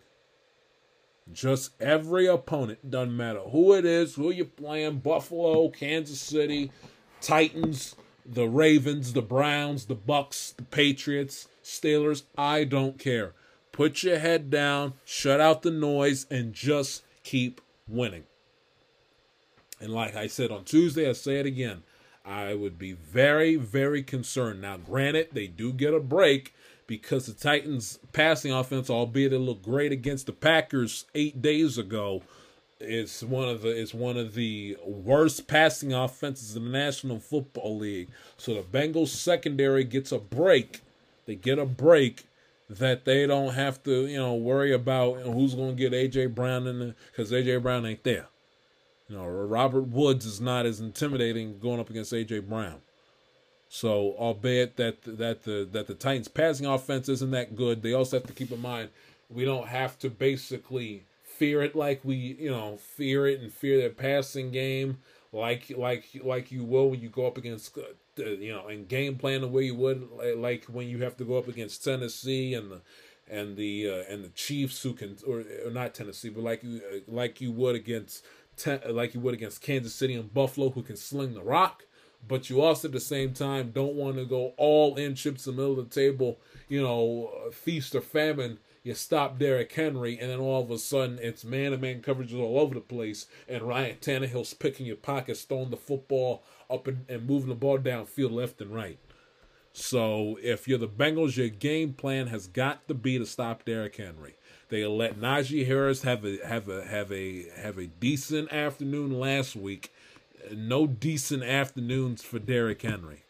Just every opponent, doesn't matter who it is, who you're playing Buffalo, Kansas City, Titans, the Ravens, the Browns, the Bucks, the Patriots, Steelers, I don't care. Put your head down, shut out the noise, and just keep winning. And like I said on Tuesday, I say it again. I would be very, very concerned. Now, granted, they do get a break because the Titans' passing offense, albeit it looked great against the Packers eight days ago, it's one of the it's one of the worst passing offenses in the National Football League. So the Bengals secondary gets a break. They get a break that they don't have to, you know, worry about who's going to get AJ Brown in because AJ Brown ain't there. You know, Robert Woods is not as intimidating going up against AJ Brown. So, albeit that that the that the Titans' passing offense isn't that good, they also have to keep in mind we don't have to basically fear it like we you know fear it and fear their passing game like like like you will when you go up against uh, you know and game plan the way you would like when you have to go up against Tennessee and the and the uh, and the Chiefs who can or, or not Tennessee but like you uh, like you would against like you would against Kansas City and Buffalo who can sling the rock but you also at the same time don't want to go all in chips in the middle of the table you know feast or famine you stop Derrick Henry, and then all of a sudden it's man to man coverages all over the place, and Ryan Tannehill's picking your pockets, throwing the football up and, and moving the ball downfield left and right. So if you're the Bengals, your game plan has got to be to stop Derrick Henry. They let Najee Harris have a have a have a have a decent afternoon last week. No decent afternoons for Derrick Henry.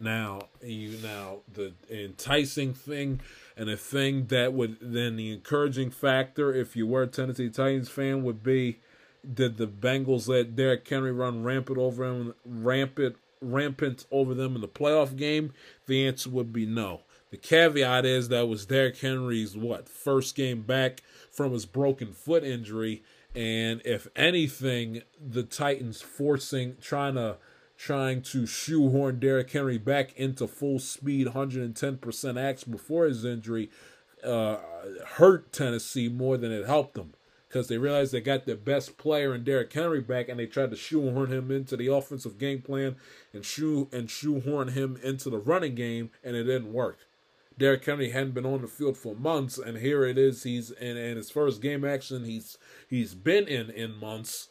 Now, you now the enticing thing and a thing that would then the encouraging factor if you were a Tennessee Titans fan would be did the Bengals let Derrick Henry run rampant over him rampant rampant over them in the playoff game? The answer would be no. The caveat is that was Derrick Henry's what first game back from his broken foot injury, and if anything, the Titans forcing trying to trying to shoehorn Derrick Henry back into full speed 110% action before his injury uh, hurt Tennessee more than it helped them because they realized they got their best player in Derrick Henry back and they tried to shoehorn him into the offensive game plan and shoe and shoehorn him into the running game and it didn't work. Derrick Henry hadn't been on the field for months and here it is he's in, in his first game action he's he's been in in months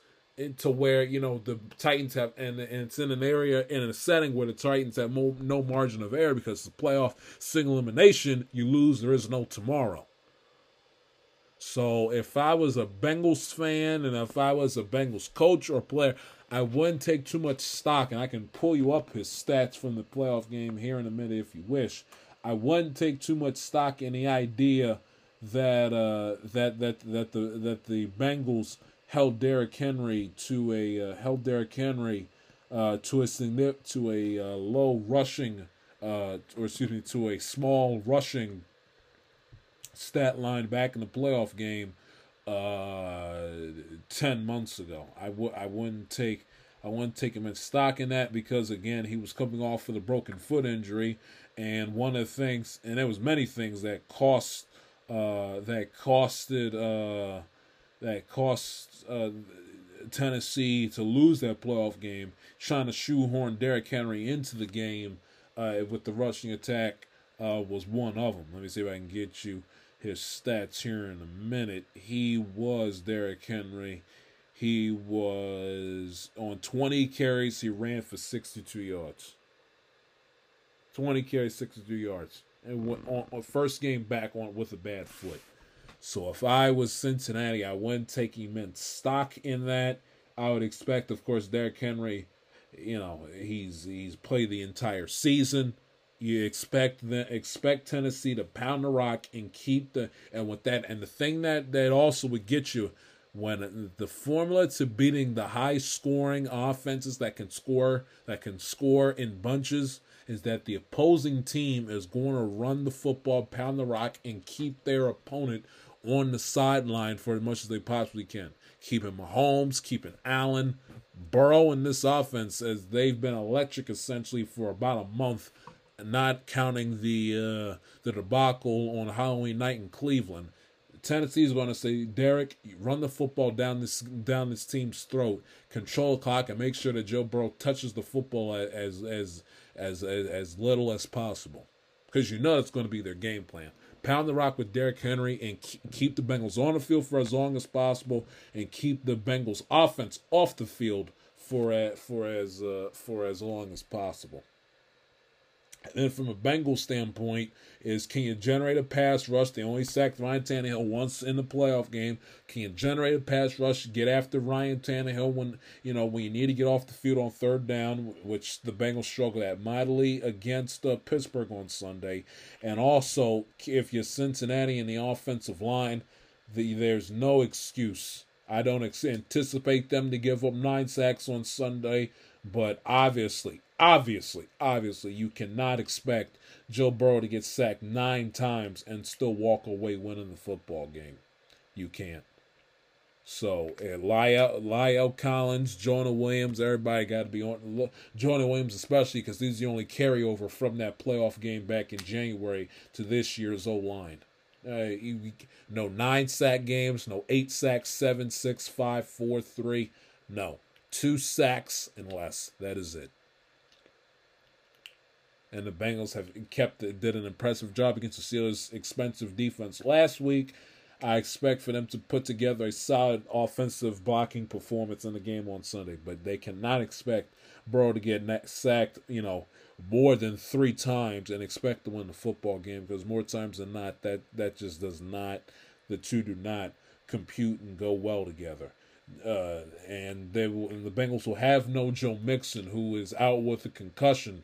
to where you know the Titans have, and, and it's in an area in a setting where the Titans have mo- no margin of error because it's a playoff single elimination. You lose, there is no tomorrow. So if I was a Bengals fan and if I was a Bengals coach or player, I wouldn't take too much stock, and I can pull you up his stats from the playoff game here in a minute if you wish. I wouldn't take too much stock in the idea that uh, that that that the that the Bengals held Derrick Henry to a uh, held Derrick Henry uh, to a to a uh, low rushing uh, or excuse me to a small rushing stat line back in the playoff game uh, ten months ago. I would I wouldn't take I wouldn't take him in stock in that because again he was coming off with a broken foot injury, and one of the things and there was many things that cost uh, that costed uh, that cost uh, Tennessee to lose that playoff game, trying to shoehorn Derrick Henry into the game uh, with the rushing attack uh, was one of them. Let me see if I can get you his stats here in a minute. He was Derrick Henry. He was on 20 carries, he ran for 62 yards. 20 carries, 62 yards. And went on, on first game back on with a bad foot. So if I was Cincinnati, I wouldn't take immense stock in that. I would expect, of course, Derrick Henry. You know, he's he's played the entire season. You expect the expect Tennessee to pound the rock and keep the and with that and the thing that that also would get you when the formula to beating the high scoring offenses that can score that can score in bunches is that the opposing team is going to run the football, pound the rock, and keep their opponent on the sideline for as much as they possibly can. Keeping Mahomes, keeping Allen, Burrow in this offense as they've been electric essentially for about a month, not counting the uh, the debacle on Halloween night in Cleveland. Tennessee is going to say, Derrick, run the football down this down this team's throat, control the clock, and make sure that Joe Burrow touches the football as as as as, as little as possible, because you know it's going to be their game plan. Pound the rock with Derrick Henry and keep the Bengals on the field for as long as possible, and keep the Bengals offense off the field for for as uh, for as long as possible. And then from a Bengals standpoint, is can you generate a pass rush? They only sacked Ryan Tannehill once in the playoff game. Can you generate a pass rush? Get after Ryan Tannehill when you know when you need to get off the field on third down, which the Bengals struggled at mightily against uh, Pittsburgh on Sunday. And also, if you're Cincinnati in the offensive line, the, there's no excuse. I don't ex- anticipate them to give up nine sacks on Sunday, but obviously, obviously, obviously, you cannot expect Joe Burrow to get sacked nine times and still walk away winning the football game. You can't. So, uh, La'el, La'el Collins, Jonah Williams, everybody got to be on. Jonah Williams, especially because he's the only carryover from that playoff game back in January to this year's O line. Uh, no nine sack games, no eight sacks, seven, six, five, four, three. No, two sacks and less. That is it and the Bengals have kept did an impressive job against the Steelers' expensive defense last week. I expect for them to put together a solid offensive blocking performance in the game on Sunday, but they cannot expect Burrow to get sacked, you know, more than three times and expect to win the football game because more times than not, that that just does not, the two do not compute and go well together. Uh, and they will, and the Bengals will have no Joe Mixon, who is out with a concussion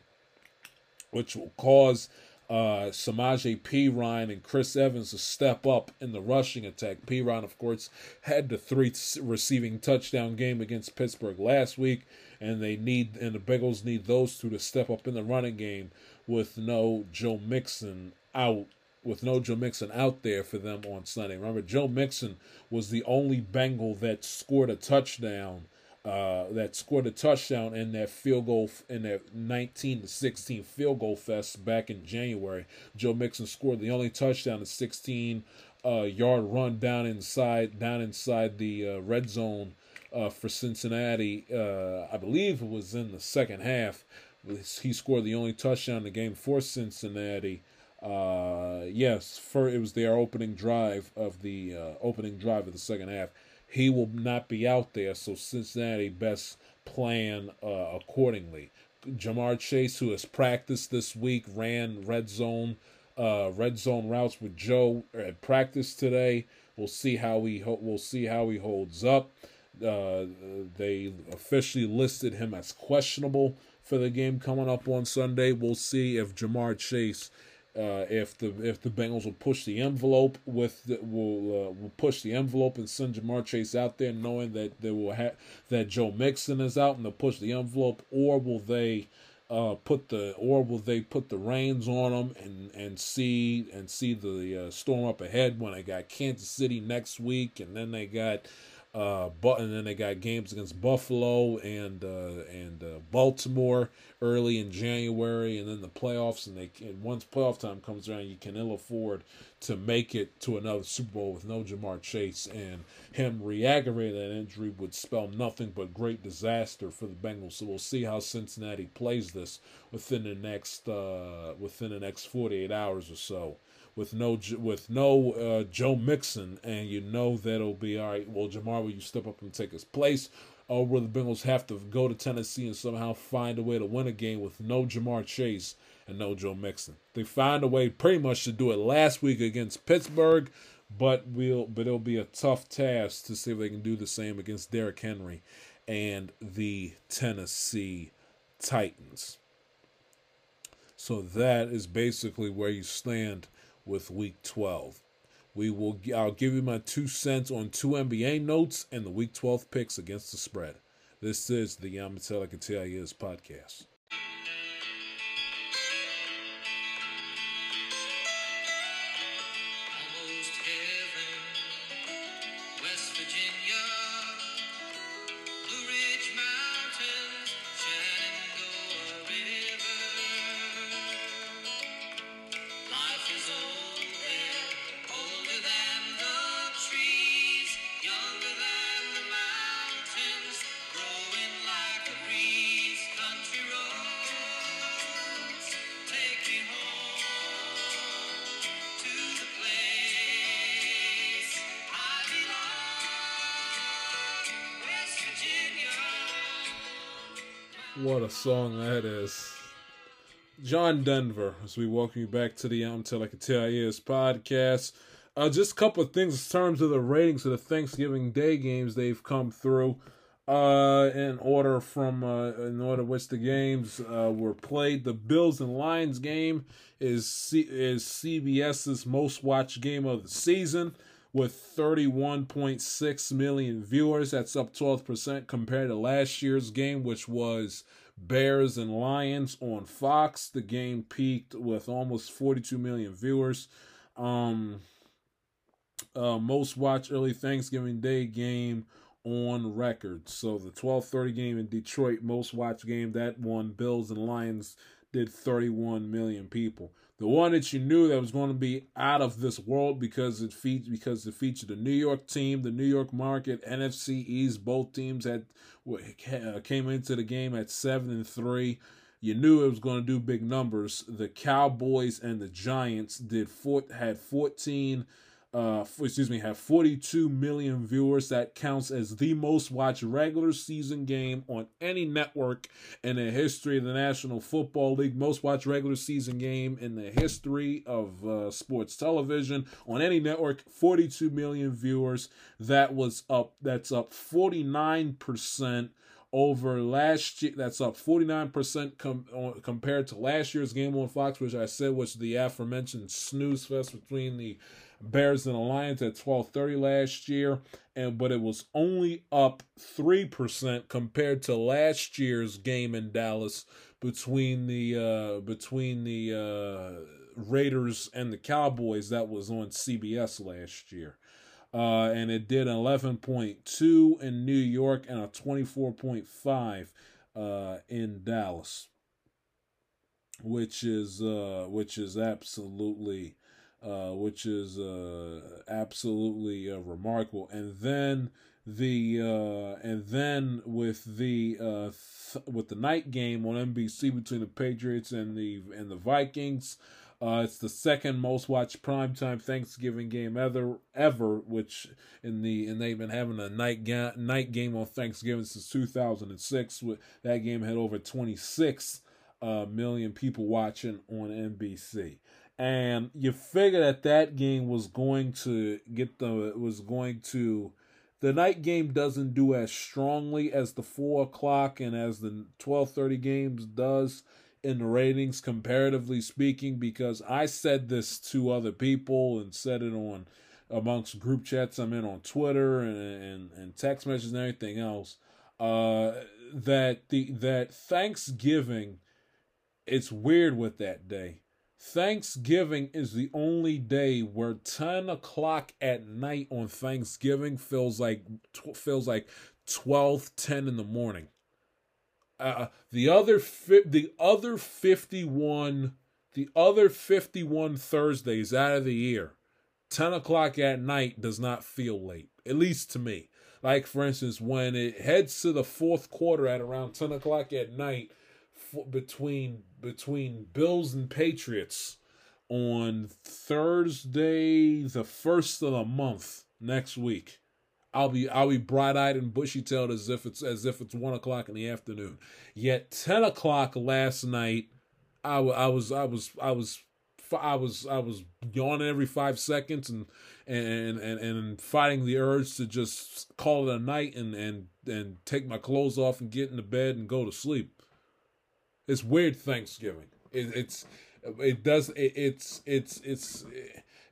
which will cause uh, Samaje Perine and Chris Evans to step up in the rushing attack. Perine, of course, had the three receiving touchdown game against Pittsburgh last week, and they need and the Bengals need those two to step up in the running game with no Joe Mixon out. With no Joe Mixon out there for them on Sunday. Remember, Joe Mixon was the only Bengal that scored a touchdown uh, that scored a touchdown in that field goal in that 19 to 16 field goal fest back in January. Joe Mixon scored the only touchdown, a 16 uh, yard run down inside down inside the uh, red zone uh, for Cincinnati. Uh, I believe it was in the second half. He scored the only touchdown in the game for Cincinnati. Uh, yes, for it was their opening drive of the opening drive of the second half he will not be out there, so Cincinnati best plan uh, accordingly. Ja'Marr Chase, who has practiced this week, ran red zone uh, red zone routes with Joe at practice today. We'll see how he ho- we'll see how he holds up. Uh, they officially listed him as questionable for the game coming up on Sunday. We'll see if Ja'Marr Chase uh, if the if the Bengals will push the envelope with the, will uh, will push the envelope and send Ja'Marr Chase out there, knowing that they will have that Joe Mixon is out and they'll push the envelope, or will they uh, put the or will they put the reins on them and and see and see the uh, storm up ahead when they got Kansas City next week and then they got uh, but and then they got games against Buffalo and uh, and uh, Baltimore early in January, and then the playoffs. And they and once playoff time comes around, you can ill afford to make it to another Super Bowl with no Ja'Marr Chase, and him re-aggravating that injury would spell nothing but great disaster for the Bengals. So we'll see how Cincinnati plays this within the next uh, within the next forty eight hours or so with no with no uh, Joe Mixon, and you know that it'll be all right. Well, Ja'Marr, will you step up and take his place? Or will the Bengals have to go to Tennessee and somehow find a way to win a game with no Ja'Marr Chase and no Joe Mixon? They find a way pretty much to do it last week against Pittsburgh, but we'll but it'll be a tough task to see if they can do the same against Derrick Henry and the Tennessee Titans. So that is basically where you stand with week 12. We will. I'll give you my two cents on two NBA notes and the Week 12 picks against the spread. This is the Yamatel I Can Tell You podcast. What a song that is. John Denver, as we welcome you back to the Until I Can Tell You Is podcast. Uh, just a couple of things in terms of the ratings of the Thanksgiving Day games they've come through. Uh, in order from uh, in order which the games uh, were played, the Bills and Lions game is C- is CBS's most watched game of the season with 31.6 million viewers. That's up 12% compared to last year's game, which was Bears and Lions on Fox. The game peaked with almost 42 million viewers. Um, uh, most watched early Thanksgiving Day game on record. So the 12:30 game in Detroit, most watched game that one Bills and Lions did 31 million people. The one that you knew that was going to be out of this world because it fe- because it featured the New York team, the New York market, NFC East. Both teams had uh, came into the game at seven and three. You knew it was going to do big numbers. The Cowboys and the Giants did four, had 14 uh excuse me have 42 million viewers. That counts as the most watched regular season game on any network in the history of the national football league. Most watched regular season game in the history of uh, sports television on any network. 42 million viewers. That was up that's up 49% over last year. That's up 49% com- on, compared to last year's game on Fox, which I said was the aforementioned snooze fest between the Bears and the Lions at 12:30 last year, and but it was only up 3% compared to last year's game in Dallas between the uh between the uh Raiders and the Cowboys that was on CBS last year. Uh, and it did 11.2 in New York and a 24.5 uh, in Dallas, which is uh, which is absolutely uh, which is uh, absolutely uh, remarkable. And then the uh, and then with the uh, th- with the night game on NBC between the Patriots and the and the Vikings. It's the second most watched primetime Thanksgiving game ever, ever. Which in the and they've been having a night ga- night game on Thanksgiving since 2006. With that game had over 26 uh, million people watching on NBC, and you figure that that game was going to get the was going to. The night game doesn't do as strongly as the four o'clock and as the twelve thirty games does in the ratings comparatively speaking because I said this to other people and said it on amongst group chats I'm in on Twitter and and, and text messages and everything else uh that the that Thanksgiving it's weird with that day. Thanksgiving is the only day where ten o'clock at night on Thanksgiving feels like feels like twelve ten in the morning. Uh, the other fi- the other 51 the other 51 thursdays out of the year 10 o'clock at night does not feel late at least to me. Like for instance when it heads to the fourth quarter at around 10 o'clock at night f- between between bills and patriots on thursday the first of the month next week I'll be I'll be bright eyed and bushy tailed as if it's as if it's one o'clock in the afternoon. Yet ten o'clock last night, I, I was I was I was I was I was yawning every five seconds and and and and fighting the urge to just call it a night and and and take my clothes off and get into bed and go to sleep. It's weird Thanksgiving. It, it's it does it, it's it's it's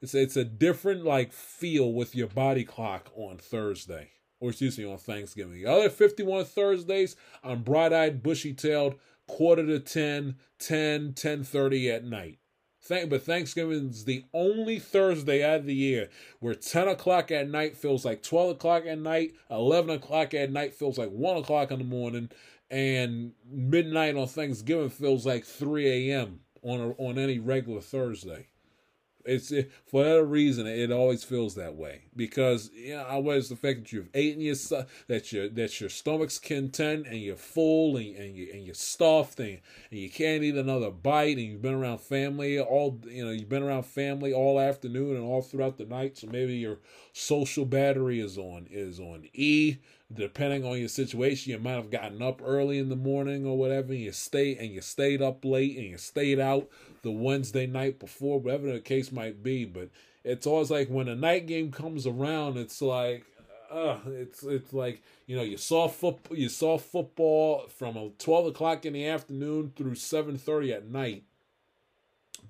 it's it's a different like feel with your body clock on Thursday, or excuse me, on Thanksgiving. The other 51 Thursdays, I'm bright-eyed, bushy-tailed, quarter to 10, 10, 10:30 at night. Thank, but Thanksgiving is the only Thursday out of the year where 10 o'clock at night feels like 12 o'clock at night, 11 o'clock at night feels like 1 o'clock in the morning, and midnight on Thanksgiving feels like 3 a.m. on a, on any regular Thursday. It's it, for that reason it always feels that way because know I was the fact that you've eaten your that your that your stomach's content and you're full and, and you and you're stuffed and, and you can't eat another bite and you've been around family all you know you've been around family all afternoon and all throughout the night so maybe your social battery is on is on E depending on your situation, you might have gotten up early in the morning or whatever, and you stay and you stayed up late and you stayed out the Wednesday night before, whatever the case might be. But it's always like when a night game comes around, it's like uh, it's it's like you know you saw football you saw football from twelve o'clock in the afternoon through seven thirty at night.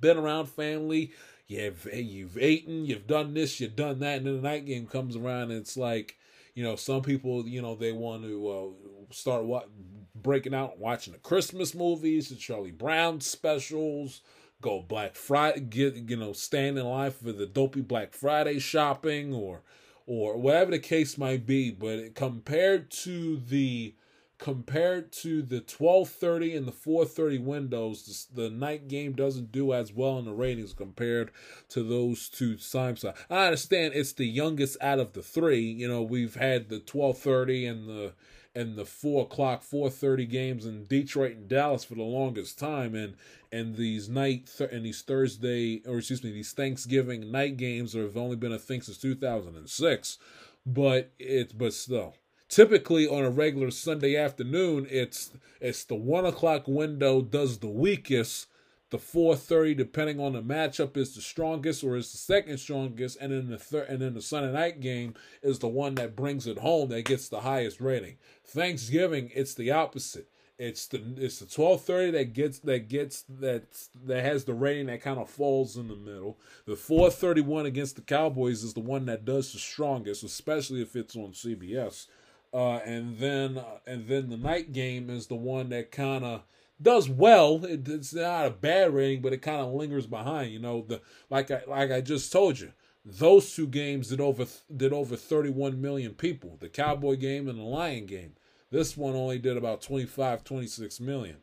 Been around family, you've you've eaten, you've done this, you've done that, and then the night game comes around, and it's like you know, some people, you know, they want to uh, start what breaking out, watching the Christmas movies, the Charlie Brown specials, go Black Friday, get you know, stand in line for the dopey Black Friday shopping, or or whatever the case might be. But compared to the compared to the 12:30 and the 4:30 windows, the, night game doesn't do as well in the ratings compared to those two times. I understand it's the youngest out of the three. You know, we've had the 12:30 and the and the four o'clock, 4:30 games in Detroit and Dallas for the longest time, and and these night th- and these Thursday or excuse me, these Thanksgiving night games have only been a thing since 2006. But it's but still typically on a regular Sunday afternoon, it's it's the one o'clock window does the weakest. The four thirty, depending on the matchup, is the strongest or is the second strongest, and then the third and then the Sunday night game is the one that brings it home that gets the highest rating. Thanksgiving, it's the opposite. It's the it's the twelve thirty that gets that gets that that has the rating that kind of falls in the middle. The four thirty one against the Cowboys is the one that does the strongest, especially if it's on CBS. Uh, and then uh, and then the night game is the one that kind of does well. It, it's not a bad rating, but it kind of lingers behind. You know, the like I like I just told you, those two games did over did over 31 million people. The Cowboy game and the Lion game. This one only did about 25, 26 million,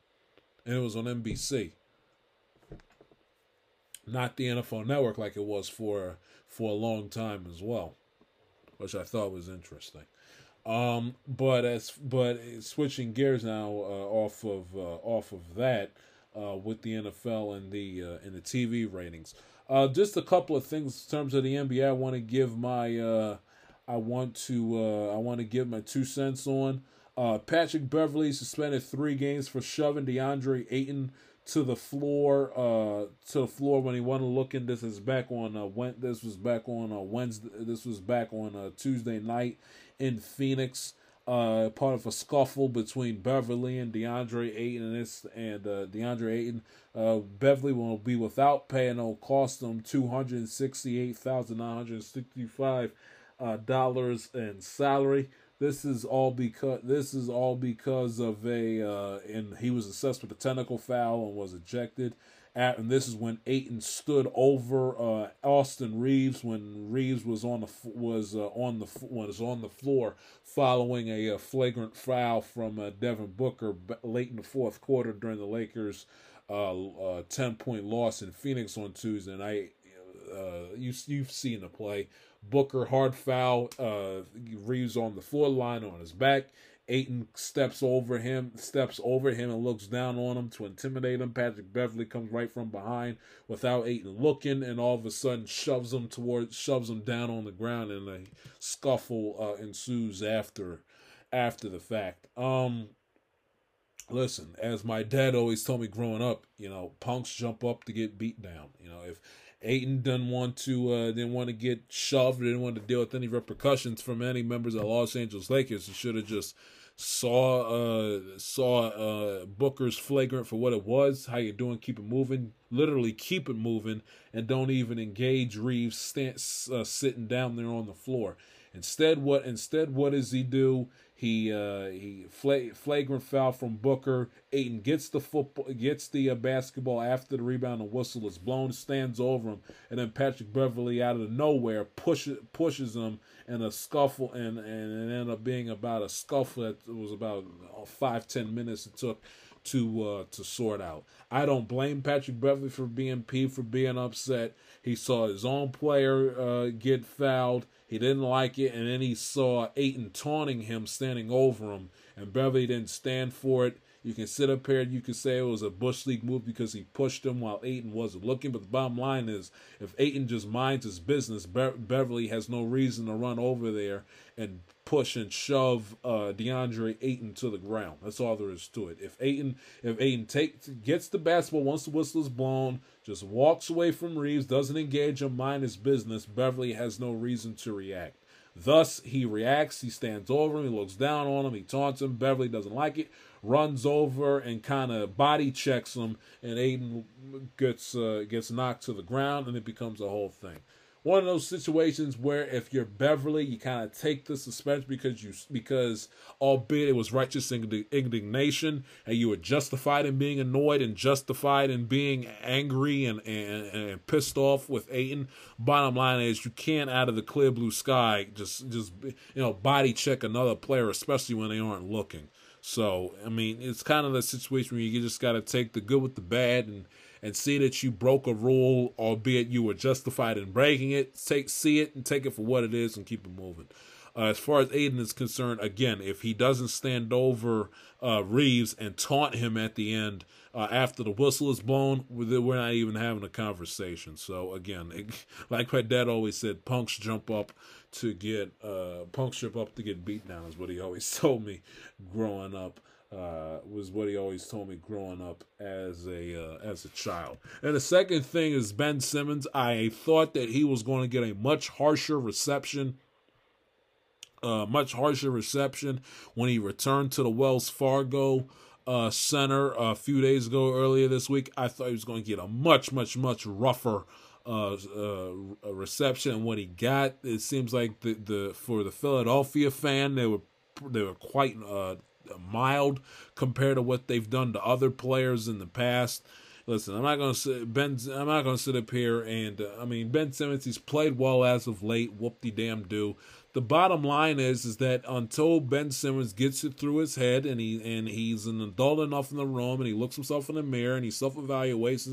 and it was on NBC, not the NFL Network like it was for for a long time as well, which I thought was interesting. Um, but as but switching gears now uh, off of uh, off of that uh, with the NFL and the uh, and the TV ratings. Uh, just a couple of things in terms of the NBA. I want to give my uh, I want to uh, I want to give my two cents on. Uh, Patrick Beverley suspended three games for shoving DeAndre Ayton to the floor uh to the floor when he wanted to look in this is back on uh went this was back on uh Wednesday this was back on uh Tuesday night in Phoenix. Uh, part of a scuffle between Beverley and DeAndre Ayton, and this and uh, DeAndre Ayton. Uh, Beverley will be without pay, and it'll cost them two hundred sixty-eight thousand nine hundred sixty-five uh, dollars in salary. This is all because this is all because of a uh, and he was assessed with a technical foul and was ejected at, and this is when Ayton stood over uh, Austin Reaves when Reaves was on the was uh, on the was on the floor following a, a flagrant foul from uh, Devin Booker late in the fourth quarter during the Lakers' uh, uh, ten point loss in Phoenix on Tuesday night. Uh, you you've seen the play. Booker hard foul. Uh, Reaves on the floor line on his back. Ayton steps over him, steps over him and looks down on him to intimidate him. Patrick Beverley comes right from behind without Ayton looking, and all of a sudden shoves him towards, shoves him down on the ground, and a scuffle uh, ensues after, after the fact. Um, listen, as my dad always told me growing up, you know, punks jump up to get beat down. You know, if Ayton didn't want to uh, didn't want to get shoved, didn't want to deal with any repercussions from any members of Los Angeles Lakers. He should have just saw uh saw uh Booker's flagrant for what it was. How you doing? Keep it moving. Literally keep it moving, and don't even engage Reaves stand, uh, sitting down there on the floor. Instead, what instead what does he do? He uh, he flagrant foul from Booker. Ayton gets the football, gets the uh, basketball after the rebound. The whistle is blown, stands over him, and then Patrick Beverley out of nowhere pushes pushes him in a scuffle, and and it ended up being about a scuffle that was about uh, five ten minutes it took to uh, to sort out. I don't blame Patrick Beverley for being p for being upset. He saw his own player uh, get fouled he didn't like it, and then he saw Ayton taunting him, standing over him, and Beverley didn't stand for it. You can sit up here and you can say it was a Bush League move because he pushed him while Ayton wasn't looking. But the bottom line is, if Ayton just minds his business, Be- Beverley has no reason to run over there and push and shove uh, DeAndre Ayton to the ground. That's all there is to it. If Ayton, if Ayton takes gets the basketball once the whistle is blown, just walks away from Reaves, doesn't engage him, mind his business, Beverley has no reason to react. Thus, he reacts, he stands over him, he looks down on him, he taunts him. Beverley doesn't like it, runs over and kind of body checks him, and Ayton gets uh, gets knocked to the ground, and it becomes a whole thing one of those situations where if you're Beverley, you kind of take the suspension because you because albeit it was righteous indignation and you were justified in being annoyed and justified in being angry and and, and pissed off with Ayton. Bottom line is you can't out of the clear blue sky just just you know body check another player, especially when they aren't looking. So I mean, it's kind of the situation where you just got to take the good with the bad and and see that you broke a rule, albeit you were justified in breaking it. Take see it and take it for what it is and keep it moving. Uh, as far as Ayton is concerned, again, if he doesn't stand over uh, Reaves and taunt him at the end uh, after the whistle is blown, we're not even having a conversation. So again, it, like my dad always said, punks jump up to get uh, punks jump up to get beat down is what he always told me growing up uh, was what he always told me growing up as a uh, as a child. And the second thing is Ben Simmons. I thought that he was going to get a much harsher reception, uh, much harsher reception when he returned to the Wells Fargo uh, Center a few days ago. Earlier this week, I thought he was going to get a much, much, much rougher. Uh, uh, reception and what he got. It seems like the, the for the Philadelphia fan, they were they were quite uh, mild compared to what they've done to other players in the past. Listen, I'm not gonna sit Ben. I'm not gonna sit up here and uh, I mean Ben Simmons. He's played well as of late. Whoop de damn do the bottom line is is that until Ben Simmons gets it through his head and he and he's an adult enough in the room and he looks himself in the mirror and he self evaluates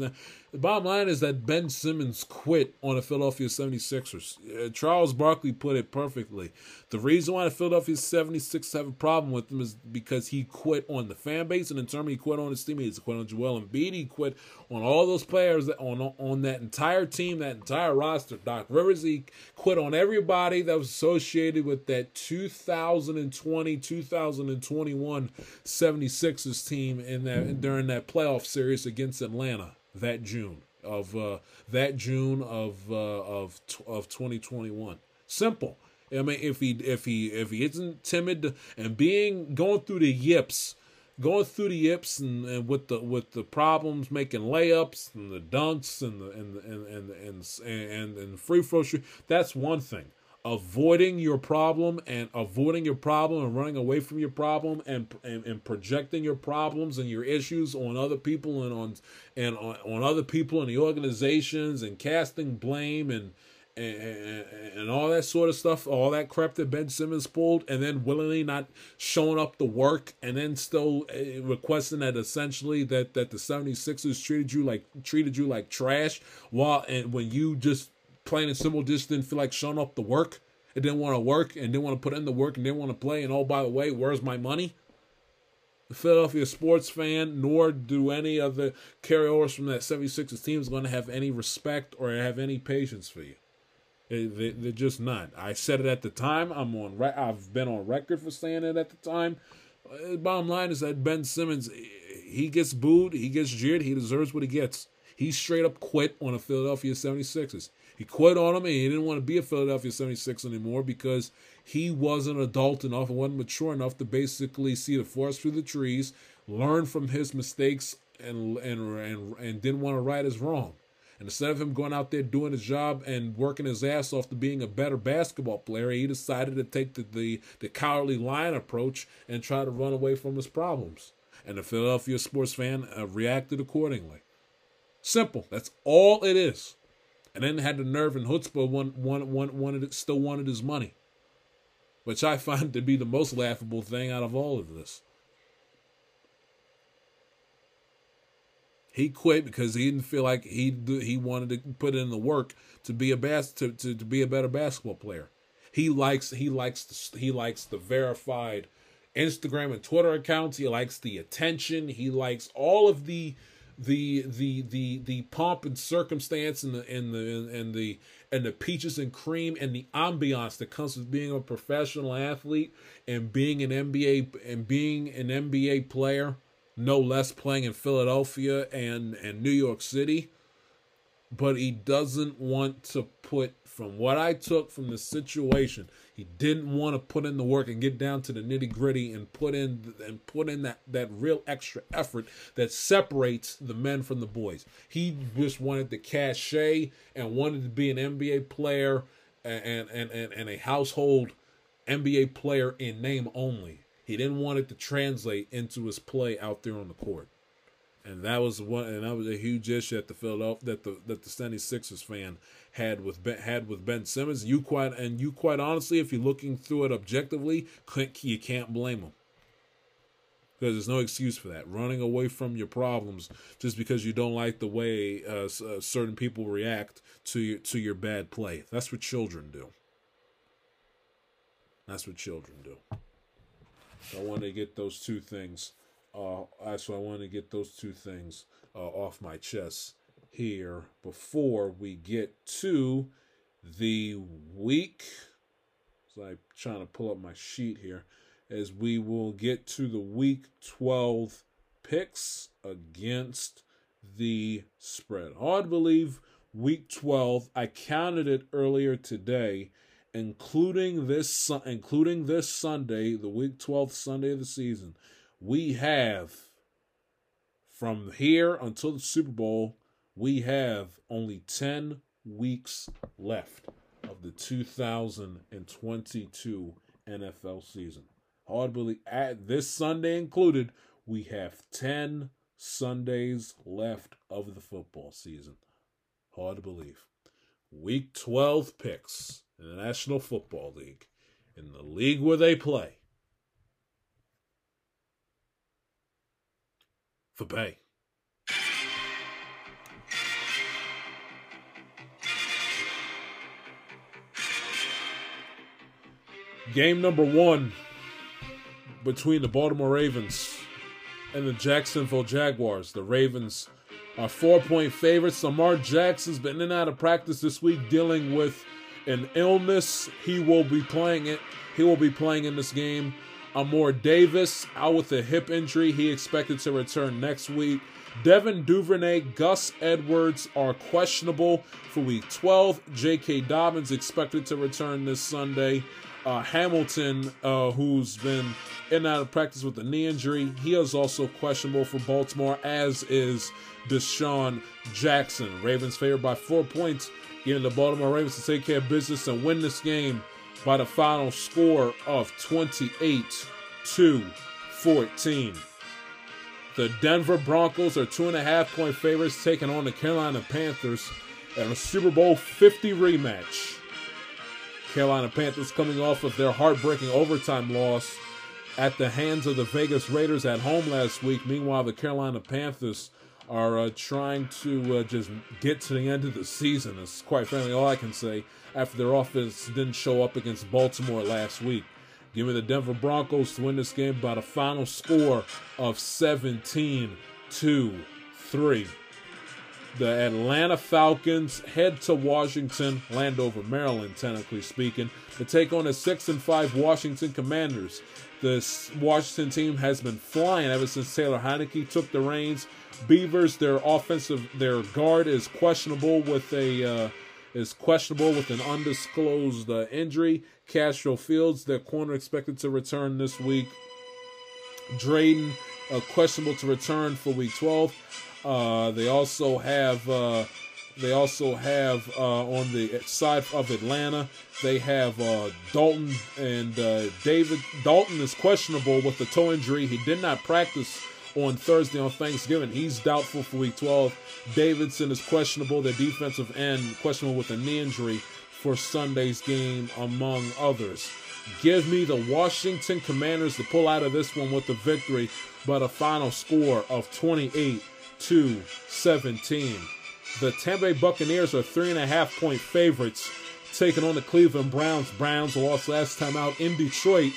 the bottom line is that Ben Simmons quit on the Philadelphia 76ers. Uh, Charles Barkley put it perfectly. The reason why the Philadelphia 76ers have a problem with him is because he quit on the fan base and in turn he quit on his teammates. He quit on Joel Embiid. He quit on all those players that on on that entire team, that entire roster. Doc Rivers. He quit on everybody that was associated with that 2020 2021 76ers team in that during that playoff series against Atlanta that June of uh, that June of uh, of of 2021. Simple. I mean, if he if he if he isn't timid and being going through the yips, going through the yips and, and with the with the problems making layups and the dunks and the and and and and and, and, and free throw shoot, that's one thing avoiding your problem and avoiding your problem and running away from your problem and, and, and projecting your problems and your issues on other people and on and on, on other people and the organizations and casting blame and, and and all that sort of stuff, all that crap that Ben Simmons pulled, and then willingly not showing up to work, and then still eh, requesting that essentially that that the 76ers treated you like treated you like trash, while and when you just plain and simple just didn't feel like showing up to work. It didn't want to work and didn't want to put in the work and didn't want to play. And oh, by the way, where's my money? The Philadelphia sports fan, nor do any of the carryovers from that 76ers team is going to have any respect or have any patience for you. They, they're just not. I said it at the time. I'm on. I've been on record for saying it at the time. The bottom line is that Ben Simmons, eh, he gets booed, he gets jeered, he deserves what he gets. He straight up quit on the Philadelphia 76ers. He quit on him and he didn't want to be a Philadelphia 76 anymore because he wasn't adult enough and wasn't mature enough to basically see the forest through the trees, learn from his mistakes, and and and, and didn't want to right his wrong. And instead of him going out there doing his job and working his ass off to being a better basketball player, he decided to take the, the, the cowardly lion approach and try to run away from his problems. And the Philadelphia sports fan uh, reacted accordingly. Simple. That's all it is. And then had the nerve and chutzpah one, one, one, wanted, still wanted his money, which I find to be the most laughable thing out of all of this. He quit because he didn't feel like he he wanted to put in the work to be a bas- to, to, to be a better basketball player. He likes he likes the, he likes the verified Instagram and Twitter accounts. He likes the attention. He likes all of the the the the the pomp and circumstance and the and the and the and the peaches and cream and the ambiance that comes with being a professional athlete and being an NBA and being an NBA player no less playing in Philadelphia and, and New York City. But he doesn't want to put, from what I took from the situation, he didn't want to put in the work and get down to the nitty gritty and put in and put in that, that real extra effort that separates the men from the boys. He just wanted the cachet and wanted to be an NBA player and and, and, and a household NBA player in name only he didn't want it to translate into his play out there on the court. And that was one, and that was a huge issue at the Philadelphia that the that the 76ers fan had with ben, had with Ben Simmons. You quite and you quite honestly, if you're looking through it objectively, you can't blame him because there's no excuse for that. Running away from your problems just because you don't like the way uh, uh, certain people react to your to your bad play. That's what children do. That's what children do. I wanted to get those two things. Uh, so I want to get those two things uh, off my chest here before we get to the week. So I'm trying to pull up my sheet here as we will get to the week 12 picks against the spread. Hard believe week 12. I counted it earlier today including this including this Sunday, the week 12th Sunday of the season, we have from here until the Super Bowl, we have only 10 weeks left of the 2022 NFL season. Hard to believe, at this Sunday included, we have 10 Sundays left of the football season. Hard to believe. Week 12 picks in the National Football League, in the league where they play. For pay. Game number one between the Baltimore Ravens and the Jacksonville Jaguars. The Ravens are four point favorites. Lamar Jackson's been in and out of practice this week dealing with an illness. He will be playing it. He will be playing in this game. Amore Davis out with a hip injury. He expected to return next week. Devin Duvernay, Gus Edwards are questionable for week 12. J.K. Dobbins expected to return this Sunday. Uh, Hamilton, uh, who's been in and out of practice with a knee injury, he is also questionable for Baltimore, as is DeSean Jackson. Ravens favored by four points giving the Baltimore Ravens to take care of business and win this game by the final score of 28 to 14. The Denver Broncos are two and a half point favorites taking on the Carolina Panthers in a Super Bowl 50 rematch. Carolina Panthers coming off of their heartbreaking overtime loss at the hands of the Vegas Raiders at home last week. Meanwhile, the Carolina Panthers are uh, trying to uh, just get to the end of the season. It's quite frankly all I can say after their offense didn't show up against Baltimore last week. Give me the Denver Broncos to win this game by the final score of 17 to 3. The Atlanta Falcons head to Washington, Landover, Maryland, technically speaking, to take on the 6 and 5 Washington Commanders. The Washington team has been flying ever since Taylor Heinicke took the reins Beavers, their offensive, their guard is questionable with a uh, is questionable with an undisclosed uh, injury. Castro Fields, their corner, expected to return this week. Drayden, uh, questionable to return for Week 12. Uh, they also have uh, they also have uh, on the side of Atlanta, they have uh, Dalton and uh, David. Dalton is questionable with the toe injury. He did not practice on Thursday on Thanksgiving. He's doubtful for Week 12. Davidson is questionable. Their defensive end questionable with a knee injury for Sunday's game, among others. Give me the Washington Commanders to pull out of this one with the victory, but a final score of 28 to 17. The Tampa Bay Buccaneers are three and a half point favorites, taking on the Cleveland Browns. Browns lost last time out in Detroit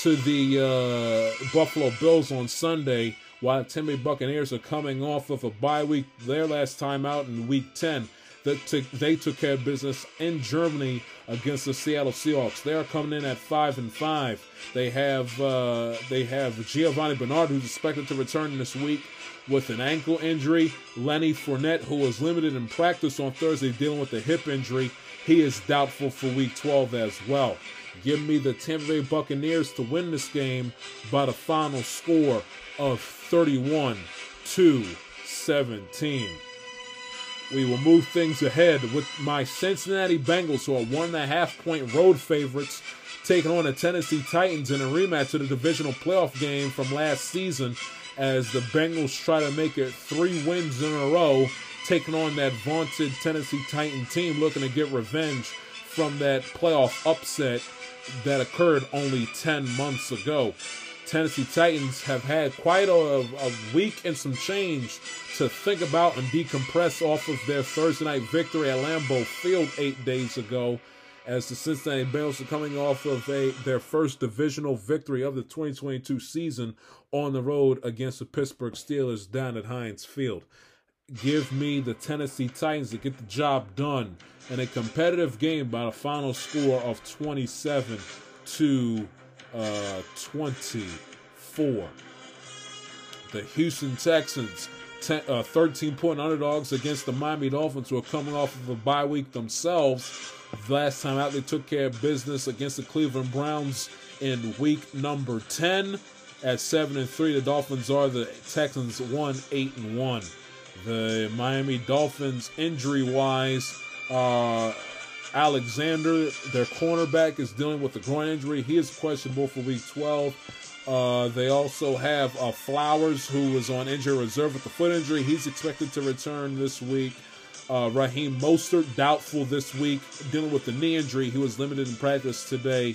to the uh, Buffalo Bills on Sunday, while the Tampa Bay Buccaneers are coming off of a bye week. Their last time out in Week 10, that took, they took care of business in Germany against the Seattle Seahawks. They are coming in at five and five. They have uh, they have Giovani Bernard, who's expected to return this week with an ankle injury. Lenny Fournette, who was limited in practice on Thursday, dealing with a hip injury, he is doubtful for Week 12 as well. Give me the Tampa Bay Buccaneers to win this game by the final score of 31 to 17 we will move things ahead with my Cincinnati Bengals, who are one and a half point road favorites, taking on the Tennessee Titans in a rematch of the divisional playoff game from last season as the Bengals try to make it three wins in a row, taking on that vaunted Tennessee Titan team looking to get revenge from that playoff upset that occurred only 10 months ago. Tennessee Titans have had quite a, a, week and some change to think about and decompress off of their Thursday night victory at Lambeau Field eight days ago, as the Cincinnati Bengals are coming off of a their first divisional victory of the 2022 season on the road against the Pittsburgh Steelers down at Heinz Field. Give me the Tennessee Titans to get the job done in a competitive game by a final score of 27 to uh, 24. The Houston Texans, ten, uh, 13 point underdogs against the Miami Dolphins, who are coming off of a bye week themselves. Last time out, they took care of business against the Cleveland Browns in week number 10. At 7 and 3, the Dolphins are the Texans 1 8 and 1. The Miami Dolphins, injury wise, uh, Alexander, their cornerback, is dealing with a groin injury. He is questionable for week 12. Uh, they also have uh, Flowers, who was on injury reserve with the foot injury. He's expected to return this week. Uh, Raheem Mostert, doubtful this week, dealing with the knee injury. He was limited in practice today.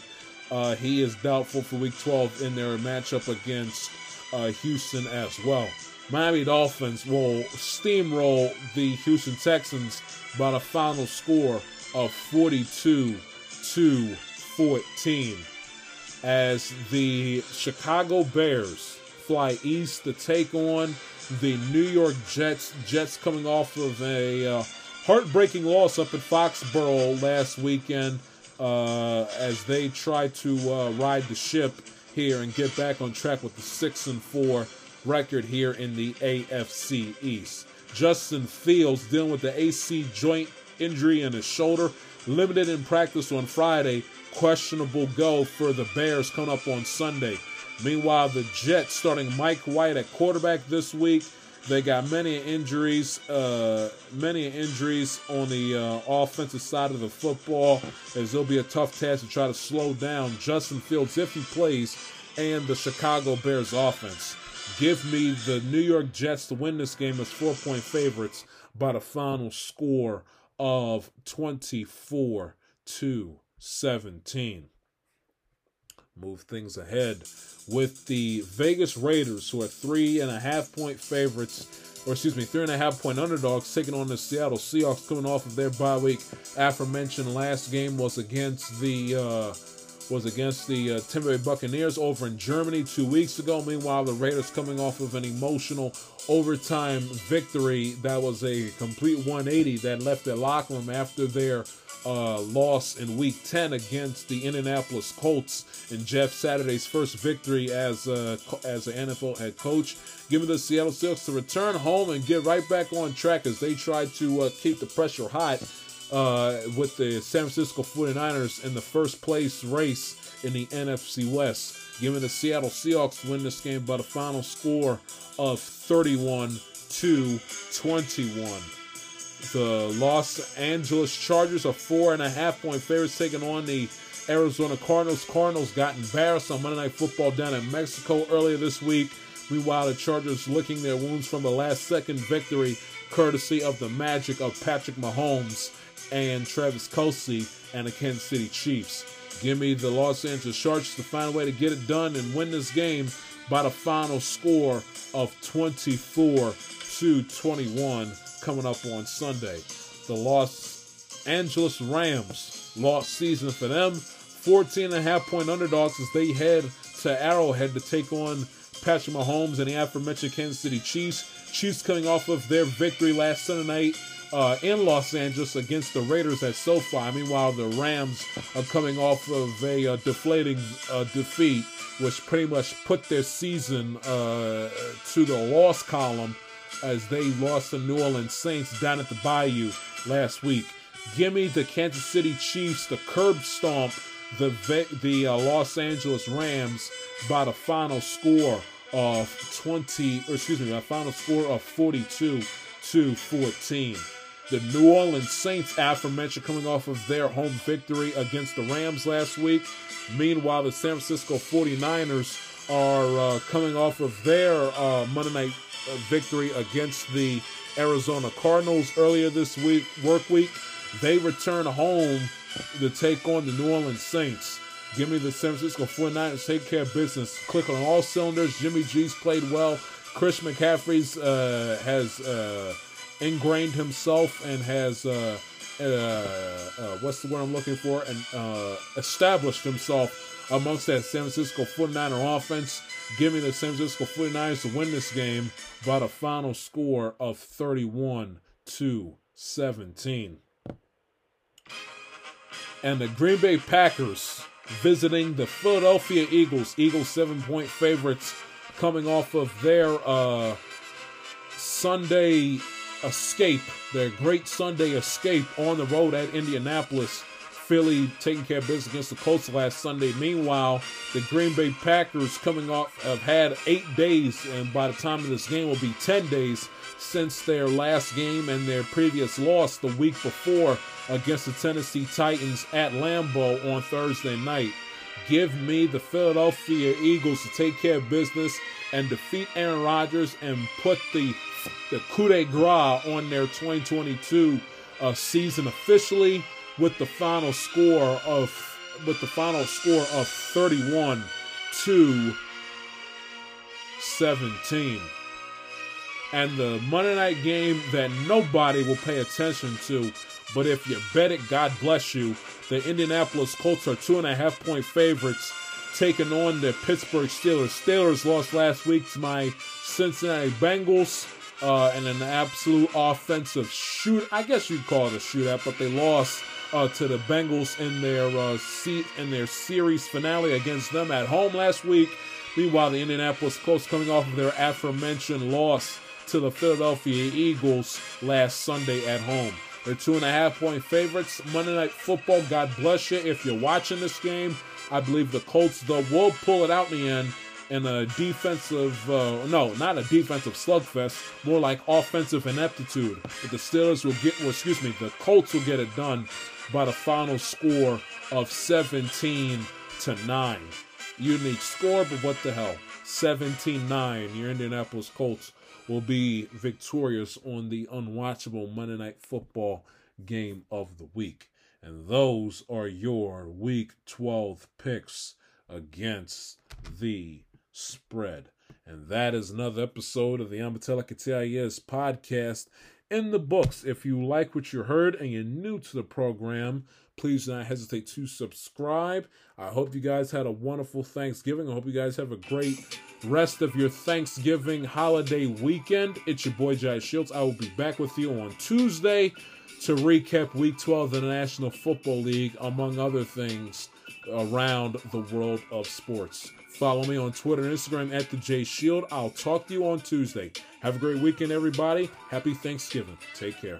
Uh, he is doubtful for week 12 in their matchup against uh, Houston as well. Miami Dolphins will steamroll the Houston Texans by a final score of 42 to 14 as the Chicago Bears fly east to take on the New York Jets. Jets coming off of a uh, heartbreaking loss up at Foxborough last weekend uh, as they try to uh, ride the ship here and get back on track with the six and four record here in the AFC East. Justin Fields dealing with the AC joint injury in his shoulder, limited in practice on Friday, questionable go for the Bears coming up on Sunday. Meanwhile, the Jets starting Mike White at quarterback this week. They got many injuries, uh, many injuries on the uh, offensive side of the football, as it'll be a tough task to try to slow down Justin Fields if he plays, and the Chicago Bears offense. Give me the New York Jets to win this game as four point favorites by the final score of 24 to 17. Move things ahead with the Vegas Raiders, who are three and a half point favorites, or excuse me, three and a half point underdogs, taking on the Seattle Seahawks, coming off of their bye week. Aforementioned last game was against the uh, was against the uh, Tampa Bay Buccaneers over in Germany two weeks ago. Meanwhile, the Raiders coming off of an emotional overtime victory that was a complete 180 that left their locker room after their uh, loss in Week 10 against the Indianapolis Colts in Jeff Saturday's first victory as a, as an NFL head coach, giving the Seattle Seahawks to return home and get right back on track as they try to uh, keep the pressure hot uh, with the San Francisco 49ers in the first place race in the NFC West, giving the Seattle Seahawks win this game by the final score of 31 to 21. The Los Angeles Chargers are four and a half point favorites taking on the Arizona Cardinals. Cardinals got embarrassed on Monday Night Football down in Mexico earlier this week. Meanwhile, the Chargers licking their wounds from a last second victory, courtesy of the magic of Patrick Mahomes and Travis Kelce and the Kansas City Chiefs. Give me the Los Angeles Chargers to find a way to get it done and win this game by the final score of 24 to 21 coming up on Sunday. The Los Angeles Rams lost season for them. 14 and a half point underdogs as they head to Arrowhead to take on Patrick Mahomes and the aforementioned Kansas City Chiefs. Chiefs coming off of their victory last Sunday night uh, in Los Angeles against the Raiders at SoFi. Meanwhile, the Rams are coming off of a uh, deflating uh, defeat, which pretty much put their season uh, to the loss column as they lost the New Orleans Saints down at the Bayou last week. Give me the Kansas City Chiefs, the curb stomp the the uh, Los Angeles Rams by the final score of 20, or excuse me, the final score of 42 to 14. The New Orleans Saints, aforementioned, coming off of their home victory against the Rams last week. Meanwhile, the San Francisco 49ers are uh, coming off of their uh, Monday night uh, victory against the Arizona Cardinals earlier this week, work week. They return home to take on the New Orleans Saints. Give me the San Francisco 49ers, take care of business. Click on all cylinders. Jimmy G's played well. Chris McCaffrey's uh, has uh, ingrained himself and has uh, uh, uh, what's the word I'm looking for and uh, established himself amongst that San Francisco 49er offense, Give me the San Francisco 49ers to win this game by the final score of 31 to 17. And the Green Bay Packers visiting the Philadelphia Eagles. Eagles seven point favorites coming off of their uh, Sunday escape, their great Sunday escape on the road at Indianapolis. Philly taking care of business against the Colts last Sunday. Meanwhile, the Green Bay Packers coming off have had eight days, and by the time of this game will be 10 days since their last game and their previous loss the week before against the Tennessee Titans at Lambeau on Thursday night. Give me the Philadelphia Eagles to take care of business and defeat Aaron Rodgers and put the the coup de grace on their 2022 uh, season officially with the final score of with the final score of 31 to 17. And the Monday night game that nobody will pay attention to, but if you bet it, God bless you. The Indianapolis Colts are two and a half point favorites taking on the Pittsburgh Steelers. Steelers lost last week to my Cincinnati Bengals uh, in an absolute offensive shoot. I guess you'd call it a shootout, but they lost uh, to the Bengals in their uh, seat in their series finale against them at home last week. Meanwhile, the Indianapolis Colts coming off of their aforementioned loss to the Philadelphia Eagles last Sunday at home. They're two and a half point favorites. Monday Night Football, God bless you if you're watching this game. I believe the Colts, though, will pull it out in the end in a defensive, uh, no, not a defensive slugfest, more like offensive ineptitude. But the Steelers will get, well, excuse me, the Colts will get it done by the final score of 17 to 9. Unique score, but what the hell? 17 9. Your Indianapolis Colts will be victorious on the unwatchable Monday Night Football game of the week. And those are your week 12 picks against the spread. And that is another episode of the Amatella Catalias podcast in the books. If you like what you heard and you're new to the program, please do not hesitate to subscribe. I hope you guys had a wonderful Thanksgiving. I hope you guys have a great rest of your Thanksgiving holiday weekend. It's your boy Jai Shields. I will be back with you on Tuesday to recap Week 12 of the National Football League, among other things around the world of sports. Follow me on Twitter and Instagram at the J Shield. I'll talk to you on Tuesday. Have a great weekend, everybody. Happy Thanksgiving. Take care.